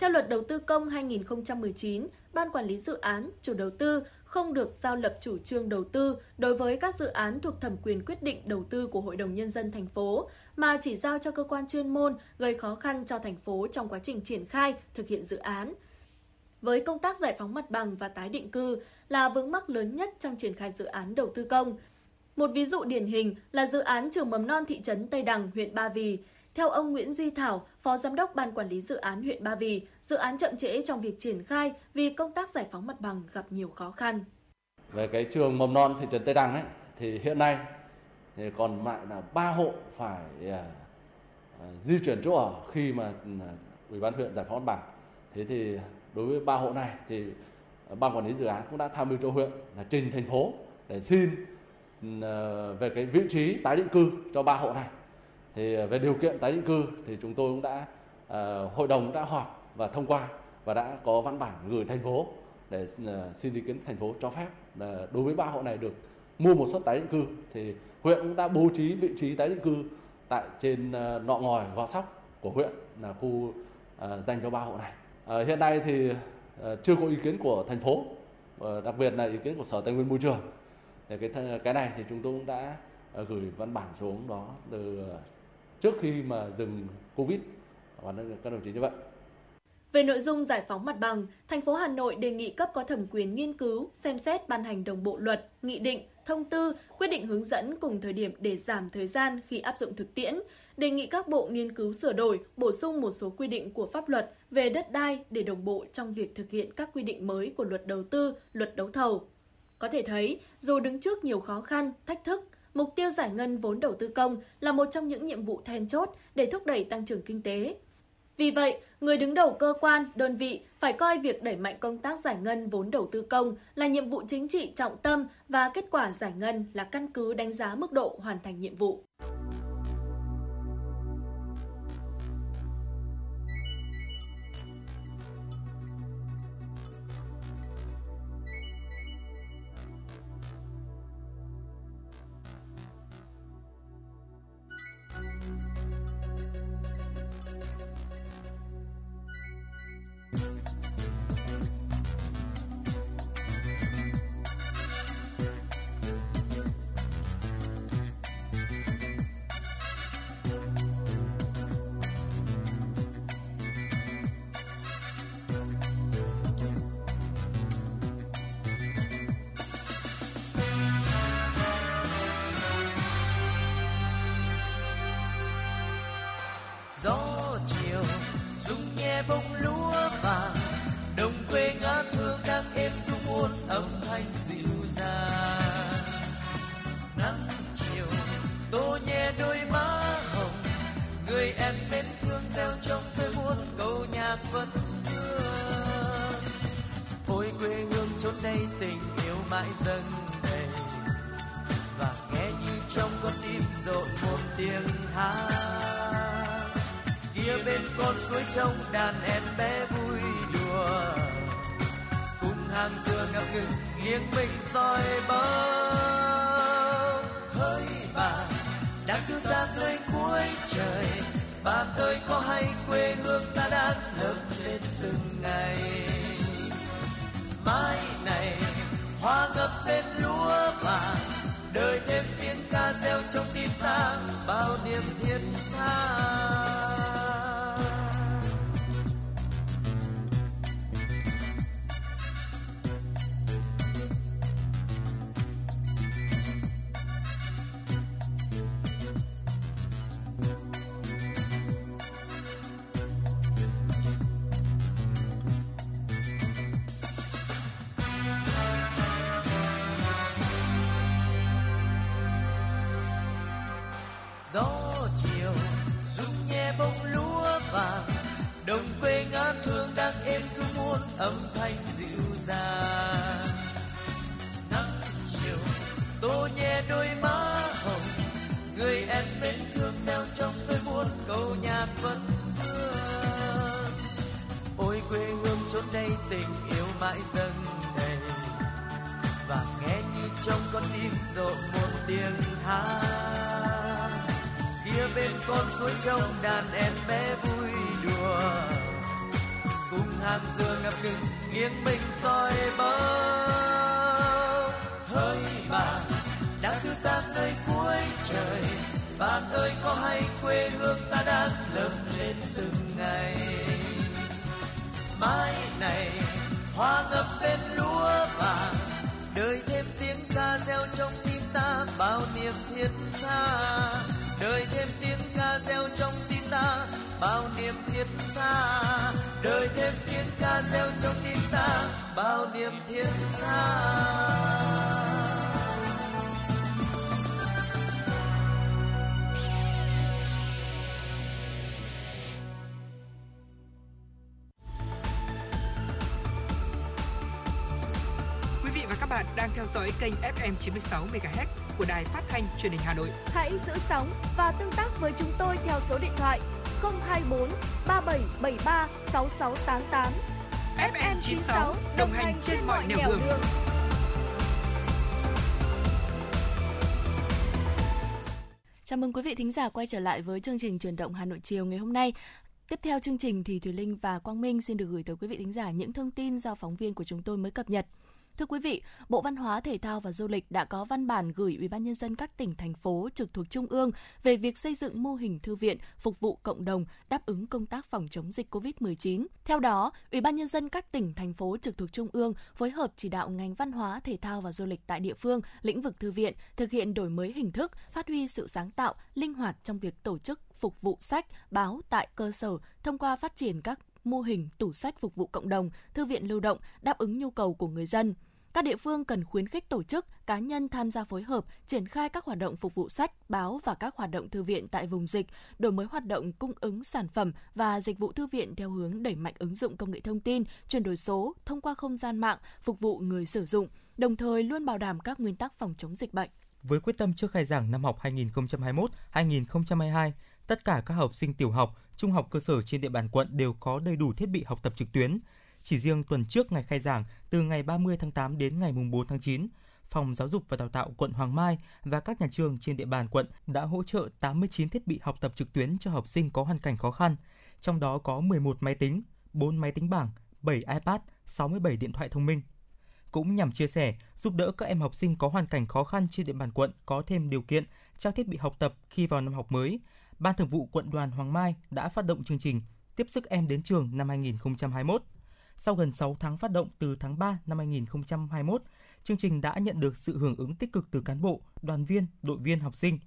Theo luật đầu tư công 2019, Ban quản lý dự án, chủ đầu tư không được giao lập chủ trương đầu tư đối với các dự án thuộc thẩm quyền quyết định đầu tư của Hội đồng Nhân dân thành phố, mà chỉ giao cho cơ quan chuyên môn gây khó khăn cho thành phố trong quá trình triển khai, thực hiện dự án. Với công tác giải phóng mặt bằng và tái định cư là vướng mắc lớn nhất trong triển khai dự án đầu tư công. Một ví dụ điển hình là dự án trường mầm non thị trấn Tây Đằng, huyện Ba Vì. Theo ông Nguyễn Duy Thảo, Phó Giám đốc Ban Quản lý Dự án huyện Ba Vì, dự án chậm trễ trong việc triển khai vì công tác giải phóng mặt bằng gặp nhiều khó khăn. Về cái trường mầm non thị trấn Tây Đằng ấy, thì hiện nay thì còn lại là ba hộ phải à, à, di chuyển chỗ ở khi mà à, ủy ban huyện giải phóng mặt bằng. Thế thì đối với ba hộ này thì ban quản lý dự án cũng đã tham mưu cho huyện là trình thành phố để xin về cái vị trí tái định cư cho ba hộ này thì ờ, về điều kiện tái định cư thì chúng tôi cũng đã uh, hội đồng đã họp và thông qua và đã có văn bản gửi thành phố để uh, xin ý kiến thành phố cho phép. Là đối với ba hộ này được mua một suất tái định cư thì huyện cũng đã bố trí vị trí tái định cư tại trên uh, nọ ngòi gò sóc của huyện là khu uh, dành cho ba hộ này. Uh, hiện nay thì uh, chưa có ý kiến của thành phố uh, đặc biệt là ý kiến của sở tài nguyên môi trường. Để cái cái này thì chúng tôi cũng đã gửi văn bản xuống đó từ trước khi mà dừng Covid và các đồng chí như vậy. Về nội dung giải phóng mặt bằng, thành phố Hà Nội đề nghị cấp có thẩm quyền nghiên cứu, xem xét ban hành đồng bộ luật, nghị định, thông tư, quyết định hướng dẫn cùng thời điểm để giảm thời gian khi áp dụng thực tiễn, đề nghị các bộ nghiên cứu sửa đổi, bổ sung một số quy định của pháp luật về đất đai để đồng bộ trong việc thực hiện các quy định mới của luật đầu tư, luật đấu thầu. Có thể thấy, dù đứng trước nhiều khó khăn, thách thức, mục tiêu giải ngân vốn đầu tư công là một trong những nhiệm vụ then chốt để thúc đẩy tăng trưởng kinh tế. Vì vậy, người đứng đầu cơ quan, đơn vị phải coi việc đẩy mạnh công tác giải ngân vốn đầu tư công là nhiệm vụ chính trị trọng tâm và kết quả giải ngân là căn cứ đánh giá mức độ hoàn thành nhiệm vụ. Hoa ngập bên lúa vàng, đời thêm tiếng ca reo trong tim ta, bao niềm thiết tha. Đời thêm tiếng ca reo trong tim ta, bao niềm thiết tha. Đời thêm tiếng ca reo trong tim ta, bao niềm thiết tha. Theo dõi kênh FM 96 MHz của đài phát thanh truyền hình Hà Nội. Hãy giữ sóng và tương tác với chúng tôi theo số điện thoại 024 3773 6688. FM 96 đồng hành trên mọi nẻo đường. đường. Chào mừng quý vị thính giả quay trở lại với chương trình truyền động Hà Nội chiều ngày hôm nay. Tiếp theo chương trình thì Thùy Linh và Quang Minh xin được gửi tới quý vị thính giả những thông tin do phóng viên của chúng tôi mới cập nhật. Thưa quý vị, Bộ Văn hóa, Thể thao và Du lịch đã có văn bản gửi Ủy ban nhân dân các tỉnh thành phố trực thuộc trung ương về việc xây dựng mô hình thư viện phục vụ cộng đồng đáp ứng công tác phòng chống dịch COVID-19. Theo đó, Ủy ban nhân dân các tỉnh thành phố trực thuộc trung ương phối hợp chỉ đạo ngành văn hóa, thể thao và du lịch tại địa phương, lĩnh vực thư viện thực hiện đổi mới hình thức, phát huy sự sáng tạo, linh hoạt trong việc tổ chức phục vụ sách, báo tại cơ sở thông qua phát triển các mô hình tủ sách phục vụ cộng đồng, thư viện lưu động đáp ứng nhu cầu của người dân. Các địa phương cần khuyến khích tổ chức, cá nhân tham gia phối hợp, triển khai các hoạt động phục vụ sách, báo và các hoạt động thư viện tại vùng dịch, đổi mới hoạt động cung ứng sản phẩm và dịch vụ thư viện theo hướng đẩy mạnh ứng dụng công nghệ thông tin, chuyển đổi số thông qua không gian mạng phục vụ người sử dụng, đồng thời luôn bảo đảm các nguyên tắc phòng chống dịch bệnh. Với quyết tâm trước khai giảng năm học 2021-2022, tất cả các học sinh tiểu học, trung học cơ sở trên địa bàn quận đều có đầy đủ thiết bị học tập trực tuyến. Chỉ riêng tuần trước ngày khai giảng, từ ngày 30 tháng 8 đến ngày 4 tháng 9, Phòng Giáo dục và Đào tạo quận Hoàng Mai và các nhà trường trên địa bàn quận đã hỗ trợ 89 thiết bị học tập trực tuyến cho học sinh có hoàn cảnh khó khăn, trong đó có 11 máy tính, 4 máy tính bảng, 7 iPad, 67 điện thoại thông minh. Cũng nhằm chia sẻ, giúp đỡ các em học sinh có hoàn cảnh khó khăn trên địa bàn quận có thêm điều kiện trang thiết bị học tập khi vào năm học mới, Ban Thường vụ Quận đoàn Hoàng Mai đã phát động chương trình Tiếp sức em đến trường năm 2021. Sau gần 6 tháng phát động từ tháng 3 năm 2021, chương trình đã nhận được sự hưởng ứng tích cực từ cán bộ, đoàn viên, đội viên học sinh.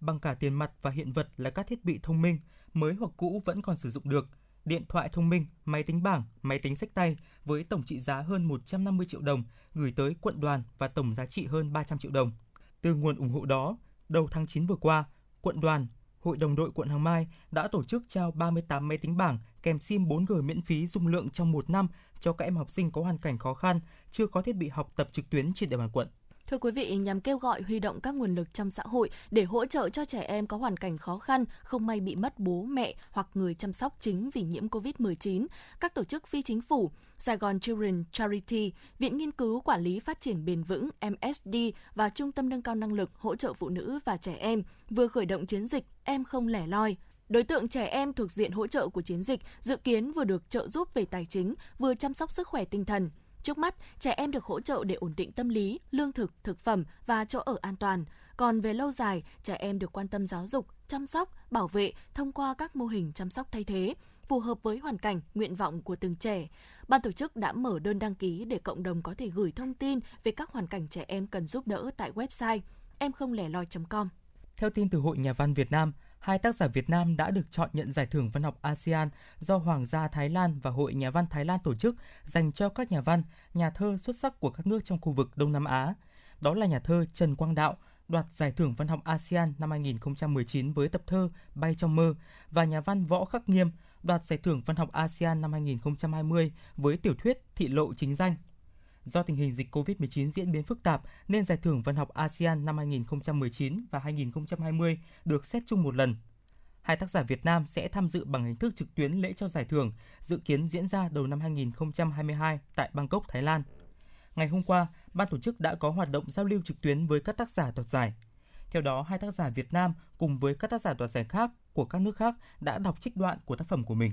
Bằng cả tiền mặt và hiện vật là các thiết bị thông minh, mới hoặc cũ vẫn còn sử dụng được, điện thoại thông minh, máy tính bảng, máy tính sách tay với tổng trị giá hơn 150 triệu đồng gửi tới quận đoàn và tổng giá trị hơn 300 triệu đồng. Từ nguồn ủng hộ đó, đầu tháng 9 vừa qua, quận đoàn, Hội đồng đội quận Hoàng Mai đã tổ chức trao 38 máy tính bảng kèm sim 4G miễn phí dung lượng trong một năm cho các em học sinh có hoàn cảnh khó khăn, chưa có thiết bị học tập trực tuyến trên địa bàn quận. Thưa quý vị, nhằm kêu gọi huy động các nguồn lực trong xã hội để hỗ trợ cho trẻ em có hoàn cảnh khó khăn, không may bị mất bố mẹ hoặc người chăm sóc chính vì nhiễm COVID-19, các tổ chức phi chính phủ, Sài Gòn Children Charity, Viện Nghiên cứu Quản lý Phát triển Bền vững MSD và Trung tâm Nâng cao Năng lực Hỗ trợ Phụ nữ và Trẻ Em vừa khởi động chiến dịch Em không lẻ loi, Đối tượng trẻ em thuộc diện hỗ trợ của chiến dịch dự kiến vừa được trợ giúp về tài chính, vừa chăm sóc sức khỏe tinh thần. Trước mắt, trẻ em được hỗ trợ để ổn định tâm lý, lương thực, thực phẩm và chỗ ở an toàn. Còn về lâu dài, trẻ em được quan tâm giáo dục, chăm sóc, bảo vệ thông qua các mô hình chăm sóc thay thế, phù hợp với hoàn cảnh, nguyện vọng của từng trẻ. Ban tổ chức đã mở đơn đăng ký để cộng đồng có thể gửi thông tin về các hoàn cảnh trẻ em cần giúp đỡ tại website em không lẻ loi.com. Theo tin từ Hội Nhà văn Việt Nam, hai tác giả Việt Nam đã được chọn nhận giải thưởng văn học ASEAN do Hoàng gia Thái Lan và Hội Nhà văn Thái Lan tổ chức dành cho các nhà văn, nhà thơ xuất sắc của các nước trong khu vực Đông Nam Á. Đó là nhà thơ Trần Quang Đạo đoạt giải thưởng văn học ASEAN năm 2019 với tập thơ Bay trong mơ và nhà văn Võ Khắc Nghiêm đoạt giải thưởng văn học ASEAN năm 2020 với tiểu thuyết Thị lộ chính danh. Do tình hình dịch COVID-19 diễn biến phức tạp nên giải thưởng văn học ASEAN năm 2019 và 2020 được xét chung một lần. Hai tác giả Việt Nam sẽ tham dự bằng hình thức trực tuyến lễ trao giải thưởng, dự kiến diễn ra đầu năm 2022 tại Bangkok, Thái Lan. Ngày hôm qua, ban tổ chức đã có hoạt động giao lưu trực tuyến với các tác giả đoạt giải. Theo đó, hai tác giả Việt Nam cùng với các tác giả đoạt giải khác của các nước khác đã đọc trích đoạn của tác phẩm của mình.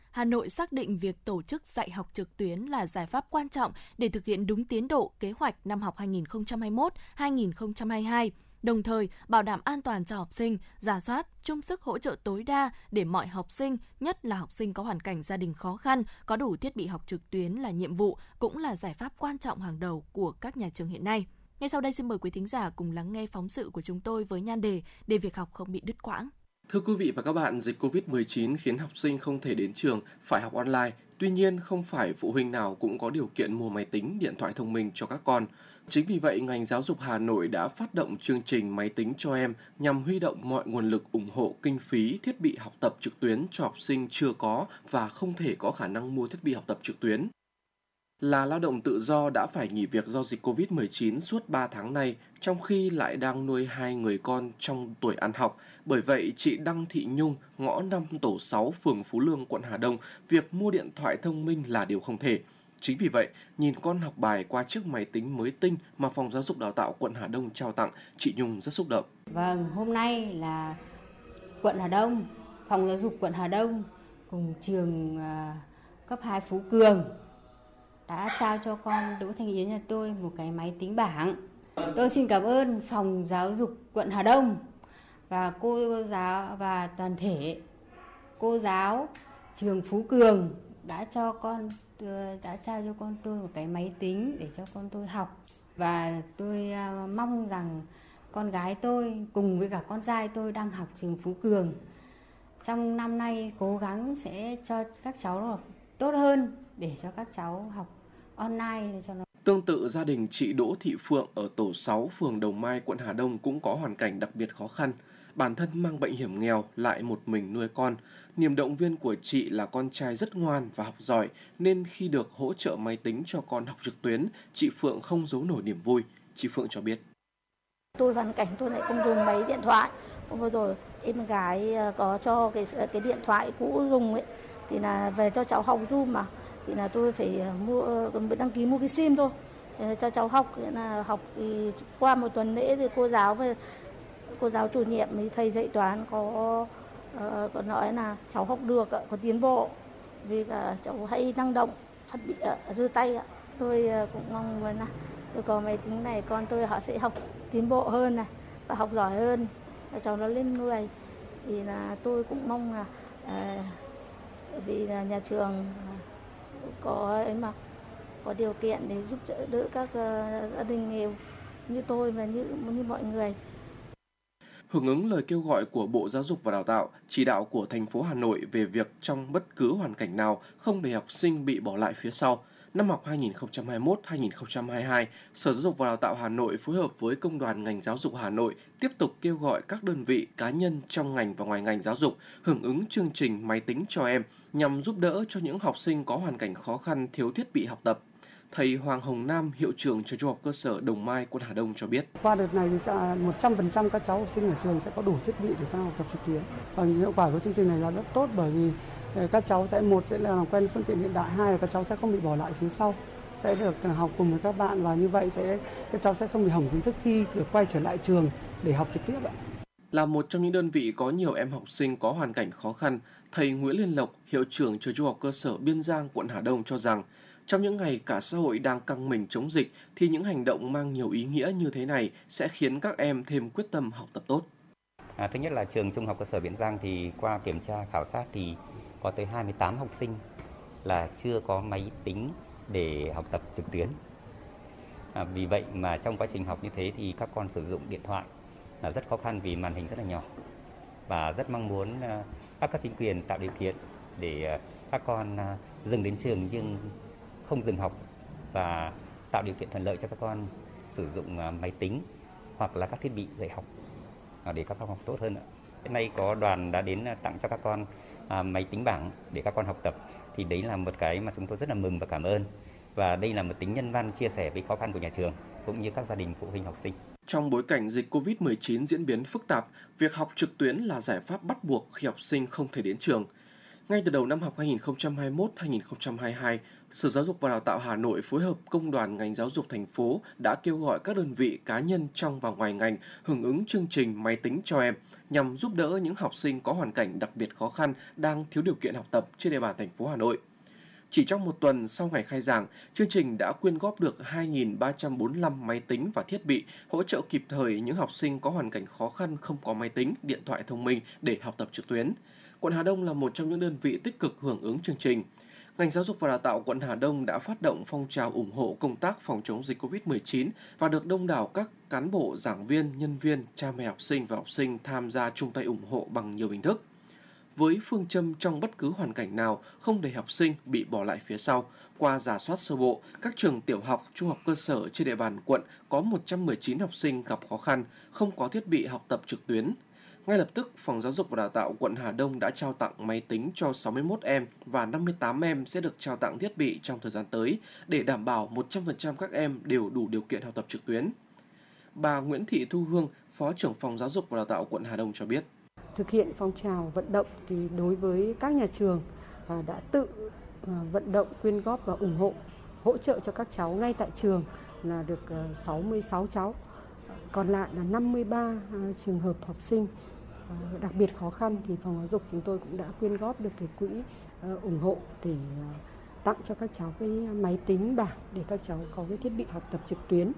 Hà Nội xác định việc tổ chức dạy học trực tuyến là giải pháp quan trọng để thực hiện đúng tiến độ kế hoạch năm học 2021-2022 đồng thời bảo đảm an toàn cho học sinh, giả soát, chung sức hỗ trợ tối đa để mọi học sinh, nhất là học sinh có hoàn cảnh gia đình khó khăn, có đủ thiết bị học trực tuyến là nhiệm vụ, cũng là giải pháp quan trọng hàng đầu của các nhà trường hiện nay. Ngay sau đây xin mời quý thính giả cùng lắng nghe phóng sự của chúng tôi với nhan đề để việc học không bị đứt quãng. Thưa quý vị và các bạn, dịch Covid-19 khiến học sinh không thể đến trường, phải học online. Tuy nhiên, không phải phụ huynh nào cũng có điều kiện mua máy tính, điện thoại thông minh cho các con. Chính vì vậy, ngành giáo dục Hà Nội đã phát động chương trình máy tính cho em nhằm huy động mọi nguồn lực ủng hộ kinh phí thiết bị học tập trực tuyến cho học sinh chưa có và không thể có khả năng mua thiết bị học tập trực tuyến. Là lao động tự do đã phải nghỉ việc do dịch Covid-19 suốt 3 tháng nay, trong khi lại đang nuôi hai người con trong tuổi ăn học. Bởi vậy, chị Đăng Thị Nhung, ngõ 5 tổ 6 phường Phú Lương, quận Hà Đông, việc mua điện thoại thông minh là điều không thể. Chính vì vậy, nhìn con học bài qua chiếc máy tính mới tinh mà Phòng Giáo dục Đào tạo quận Hà Đông trao tặng, chị Nhung rất xúc động. Vâng, hôm nay là quận Hà Đông, Phòng Giáo dục quận Hà Đông cùng trường à, cấp 2 Phú Cường đã trao cho con Đỗ Thanh Yến nhà tôi một cái máy tính bảng. Tôi xin cảm ơn Phòng Giáo dục quận Hà Đông và cô giáo và toàn thể cô giáo trường Phú Cường đã cho con, đã trao cho con tôi một cái máy tính để cho con tôi học và tôi à, mong rằng con gái tôi cùng với cả con trai tôi đang học trường Phú Cường, trong năm nay cố gắng sẽ cho các cháu học tốt hơn để cho các cháu học online để cho nó Tương tự gia đình chị Đỗ Thị Phượng ở tổ 6 phường Đồng Mai, quận Hà Đông cũng có hoàn cảnh đặc biệt khó khăn. Bản thân mang bệnh hiểm nghèo lại một mình nuôi con. Niềm động viên của chị là con trai rất ngoan và học giỏi nên khi được hỗ trợ máy tính cho con học trực tuyến, chị Phượng không giấu nổi niềm vui. Chị Phượng cho biết. Tôi hoàn cảnh tôi lại không dùng máy điện thoại. Hôm vừa rồi em gái ờ, có cho cái cái điện thoại cũ dùng ấy thì là về cho cháu học Zoom mà thì là tôi phải ờ, mua ờ, đăng ký mua cái sim thôi. Cho cháu học là học thì qua một tuần lễ thì cô giáo về cô giáo chủ nhiệm với thầy dạy toán có uh, có nói là cháu học được có tiến bộ. Vì cả cháu hay năng động thật bị dư tay ạ. Tôi cũng mong muốn là tôi có máy tính này con tôi họ sẽ học tiến bộ hơn này và học giỏi hơn. Và cháu nó lên người thì là tôi cũng mong là uh, vì là nhà trường có ấy mà có điều kiện để giúp đỡ đỡ các ờ, gia đình nghèo như tôi và như như mọi người hưởng ứng lời kêu gọi của Bộ Giáo dục và Đào tạo, chỉ đạo của thành phố Hà Nội về việc trong bất cứ hoàn cảnh nào không để học sinh bị bỏ lại phía sau. Năm học 2021-2022, Sở Giáo dục và Đào tạo Hà Nội phối hợp với Công đoàn ngành giáo dục Hà Nội tiếp tục kêu gọi các đơn vị cá nhân trong ngành và ngoài ngành giáo dục hưởng ứng chương trình máy tính cho em nhằm giúp đỡ cho những học sinh có hoàn cảnh khó khăn thiếu thiết bị học tập Thầy Hoàng Hồng Nam, hiệu trưởng trường trung học cơ sở Đồng Mai, quận Hà Đông cho biết. Qua đợt này thì 100% các cháu học sinh ở trường sẽ có đủ thiết bị để sang học tập trực tuyến. Và hiệu quả của chương trình này là rất tốt bởi vì các cháu sẽ một sẽ là làm quen phương tiện hiện đại, hai là các cháu sẽ không bị bỏ lại phía sau sẽ được học cùng với các bạn và như vậy sẽ các cháu sẽ không bị hỏng kiến thức khi được quay trở lại trường để học trực tiếp ạ. Là một trong những đơn vị có nhiều em học sinh có hoàn cảnh khó khăn, thầy Nguyễn Liên Lộc, hiệu trưởng trường trung học cơ sở Biên Giang, quận Hà Đông cho rằng trong những ngày cả xã hội đang căng mình chống dịch thì những hành động mang nhiều ý nghĩa như thế này sẽ khiến các em thêm quyết tâm học tập tốt. À, thứ nhất là trường Trung học cơ sở Biển Giang thì qua kiểm tra khảo sát thì có tới 28 học sinh là chưa có máy tính để học tập trực tuyến. À, vì vậy mà trong quá trình học như thế thì các con sử dụng điện thoại là rất khó khăn vì màn hình rất là nhỏ và rất mong muốn à, các cấp chính quyền tạo điều kiện để à, các con à, dừng đến trường nhưng không dừng học và tạo điều kiện thuận lợi cho các con sử dụng máy tính hoặc là các thiết bị dạy học để các con học tốt hơn. Hiện nay có đoàn đã đến tặng cho các con À, máy tính bảng để các con học tập thì đấy là một cái mà chúng tôi rất là mừng và cảm ơn và đây là một tính nhân văn chia sẻ với khó khăn của nhà trường cũng như các gia đình phụ huynh học sinh. Trong bối cảnh dịch COVID-19 diễn biến phức tạp, việc học trực tuyến là giải pháp bắt buộc khi học sinh không thể đến trường. Ngay từ đầu năm học 2021-2022, Sở Giáo dục và Đào tạo Hà Nội phối hợp Công đoàn ngành giáo dục thành phố đã kêu gọi các đơn vị cá nhân trong và ngoài ngành hưởng ứng chương trình máy tính cho em nhằm giúp đỡ những học sinh có hoàn cảnh đặc biệt khó khăn đang thiếu điều kiện học tập trên địa bàn thành phố Hà Nội. Chỉ trong một tuần sau ngày khai giảng, chương trình đã quyên góp được 2.345 máy tính và thiết bị hỗ trợ kịp thời những học sinh có hoàn cảnh khó khăn không có máy tính, điện thoại thông minh để học tập trực tuyến. Quận Hà Đông là một trong những đơn vị tích cực hưởng ứng chương trình. Ngành giáo dục và đào tạo quận Hà Đông đã phát động phong trào ủng hộ công tác phòng chống dịch COVID-19 và được đông đảo các cán bộ, giảng viên, nhân viên, cha mẹ học sinh và học sinh tham gia chung tay ủng hộ bằng nhiều hình thức với phương châm trong bất cứ hoàn cảnh nào không để học sinh bị bỏ lại phía sau. Qua giả soát sơ bộ, các trường tiểu học, trung học cơ sở trên địa bàn quận có 119 học sinh gặp khó khăn, không có thiết bị học tập trực tuyến. Ngay lập tức, Phòng Giáo dục và Đào tạo quận Hà Đông đã trao tặng máy tính cho 61 em và 58 em sẽ được trao tặng thiết bị trong thời gian tới để đảm bảo 100% các em đều đủ điều kiện học tập trực tuyến. Bà Nguyễn Thị Thu Hương, Phó trưởng Phòng Giáo dục và Đào tạo quận Hà Đông cho biết. Thực hiện phong trào vận động thì đối với các nhà trường à, đã tự à, vận động quyên góp và ủng hộ hỗ trợ cho các cháu ngay tại trường là được à, 66 cháu. Còn lại là 53 trường hợp học sinh. Ờ, đặc biệt khó khăn thì phòng giáo dục chúng tôi cũng đã quyên góp được cái quỹ ờ, ủng hộ để ờ, tặng cho các cháu cái máy tính bảng để các cháu có cái thiết bị học tập trực tuyến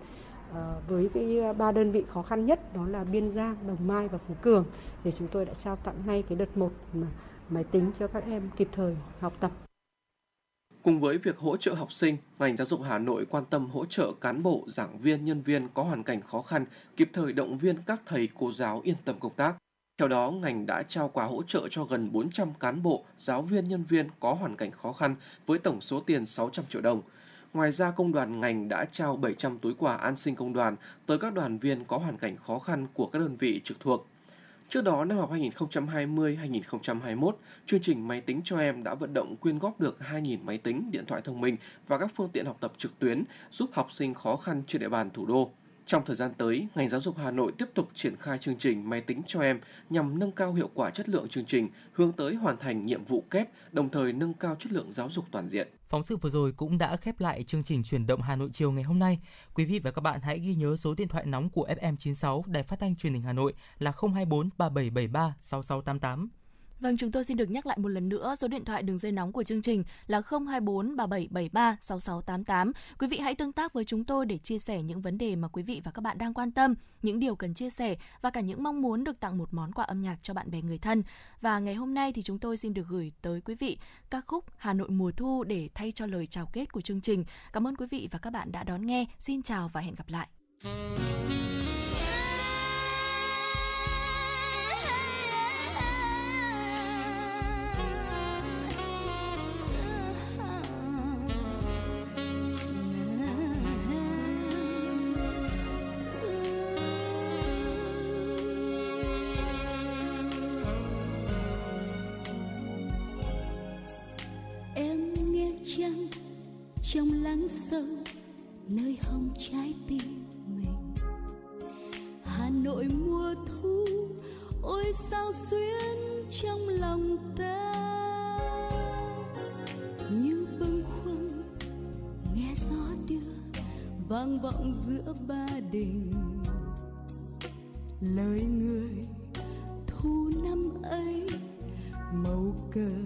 với cái ba đơn vị khó khăn nhất đó là Biên Giang, Đồng Mai và Phú Cường thì chúng tôi đã trao tặng ngay cái đợt một mà máy tính cho các em kịp thời học tập. Cùng với việc hỗ trợ học sinh, ngành giáo dục Hà Nội quan tâm hỗ trợ cán bộ, giảng viên, nhân viên có hoàn cảnh khó khăn, kịp thời động viên các thầy cô giáo yên tâm công tác. Theo đó, ngành đã trao quà hỗ trợ cho gần 400 cán bộ, giáo viên, nhân viên có hoàn cảnh khó khăn với tổng số tiền 600 triệu đồng. Ngoài ra, công đoàn ngành đã trao 700 túi quà an sinh công đoàn tới các đoàn viên có hoàn cảnh khó khăn của các đơn vị trực thuộc. Trước đó, năm học 2020-2021, chương trình Máy tính cho em đã vận động quyên góp được 2.000 máy tính, điện thoại thông minh và các phương tiện học tập trực tuyến giúp học sinh khó khăn trên địa bàn thủ đô. Trong thời gian tới, ngành giáo dục Hà Nội tiếp tục triển khai chương trình máy tính cho em nhằm nâng cao hiệu quả chất lượng chương trình, hướng tới hoàn thành nhiệm vụ kép, đồng thời nâng cao chất lượng giáo dục toàn diện. Phóng sự vừa rồi cũng đã khép lại chương trình chuyển động Hà Nội chiều ngày hôm nay. Quý vị và các bạn hãy ghi nhớ số điện thoại nóng của FM96 Đài Phát thanh Truyền hình Hà Nội là 024 3773 6688. Vâng, chúng tôi xin được nhắc lại một lần nữa số điện thoại đường dây nóng của chương trình là 024 3773 6688. Quý vị hãy tương tác với chúng tôi để chia sẻ những vấn đề mà quý vị và các bạn đang quan tâm, những điều cần chia sẻ và cả những mong muốn được tặng một món quà âm nhạc cho bạn bè người thân. Và ngày hôm nay thì chúng tôi xin được gửi tới quý vị ca khúc Hà Nội mùa thu để thay cho lời chào kết của chương trình. Cảm ơn quý vị và các bạn đã đón nghe. Xin chào và hẹn gặp lại. Lời người thu năm ấy màu cờ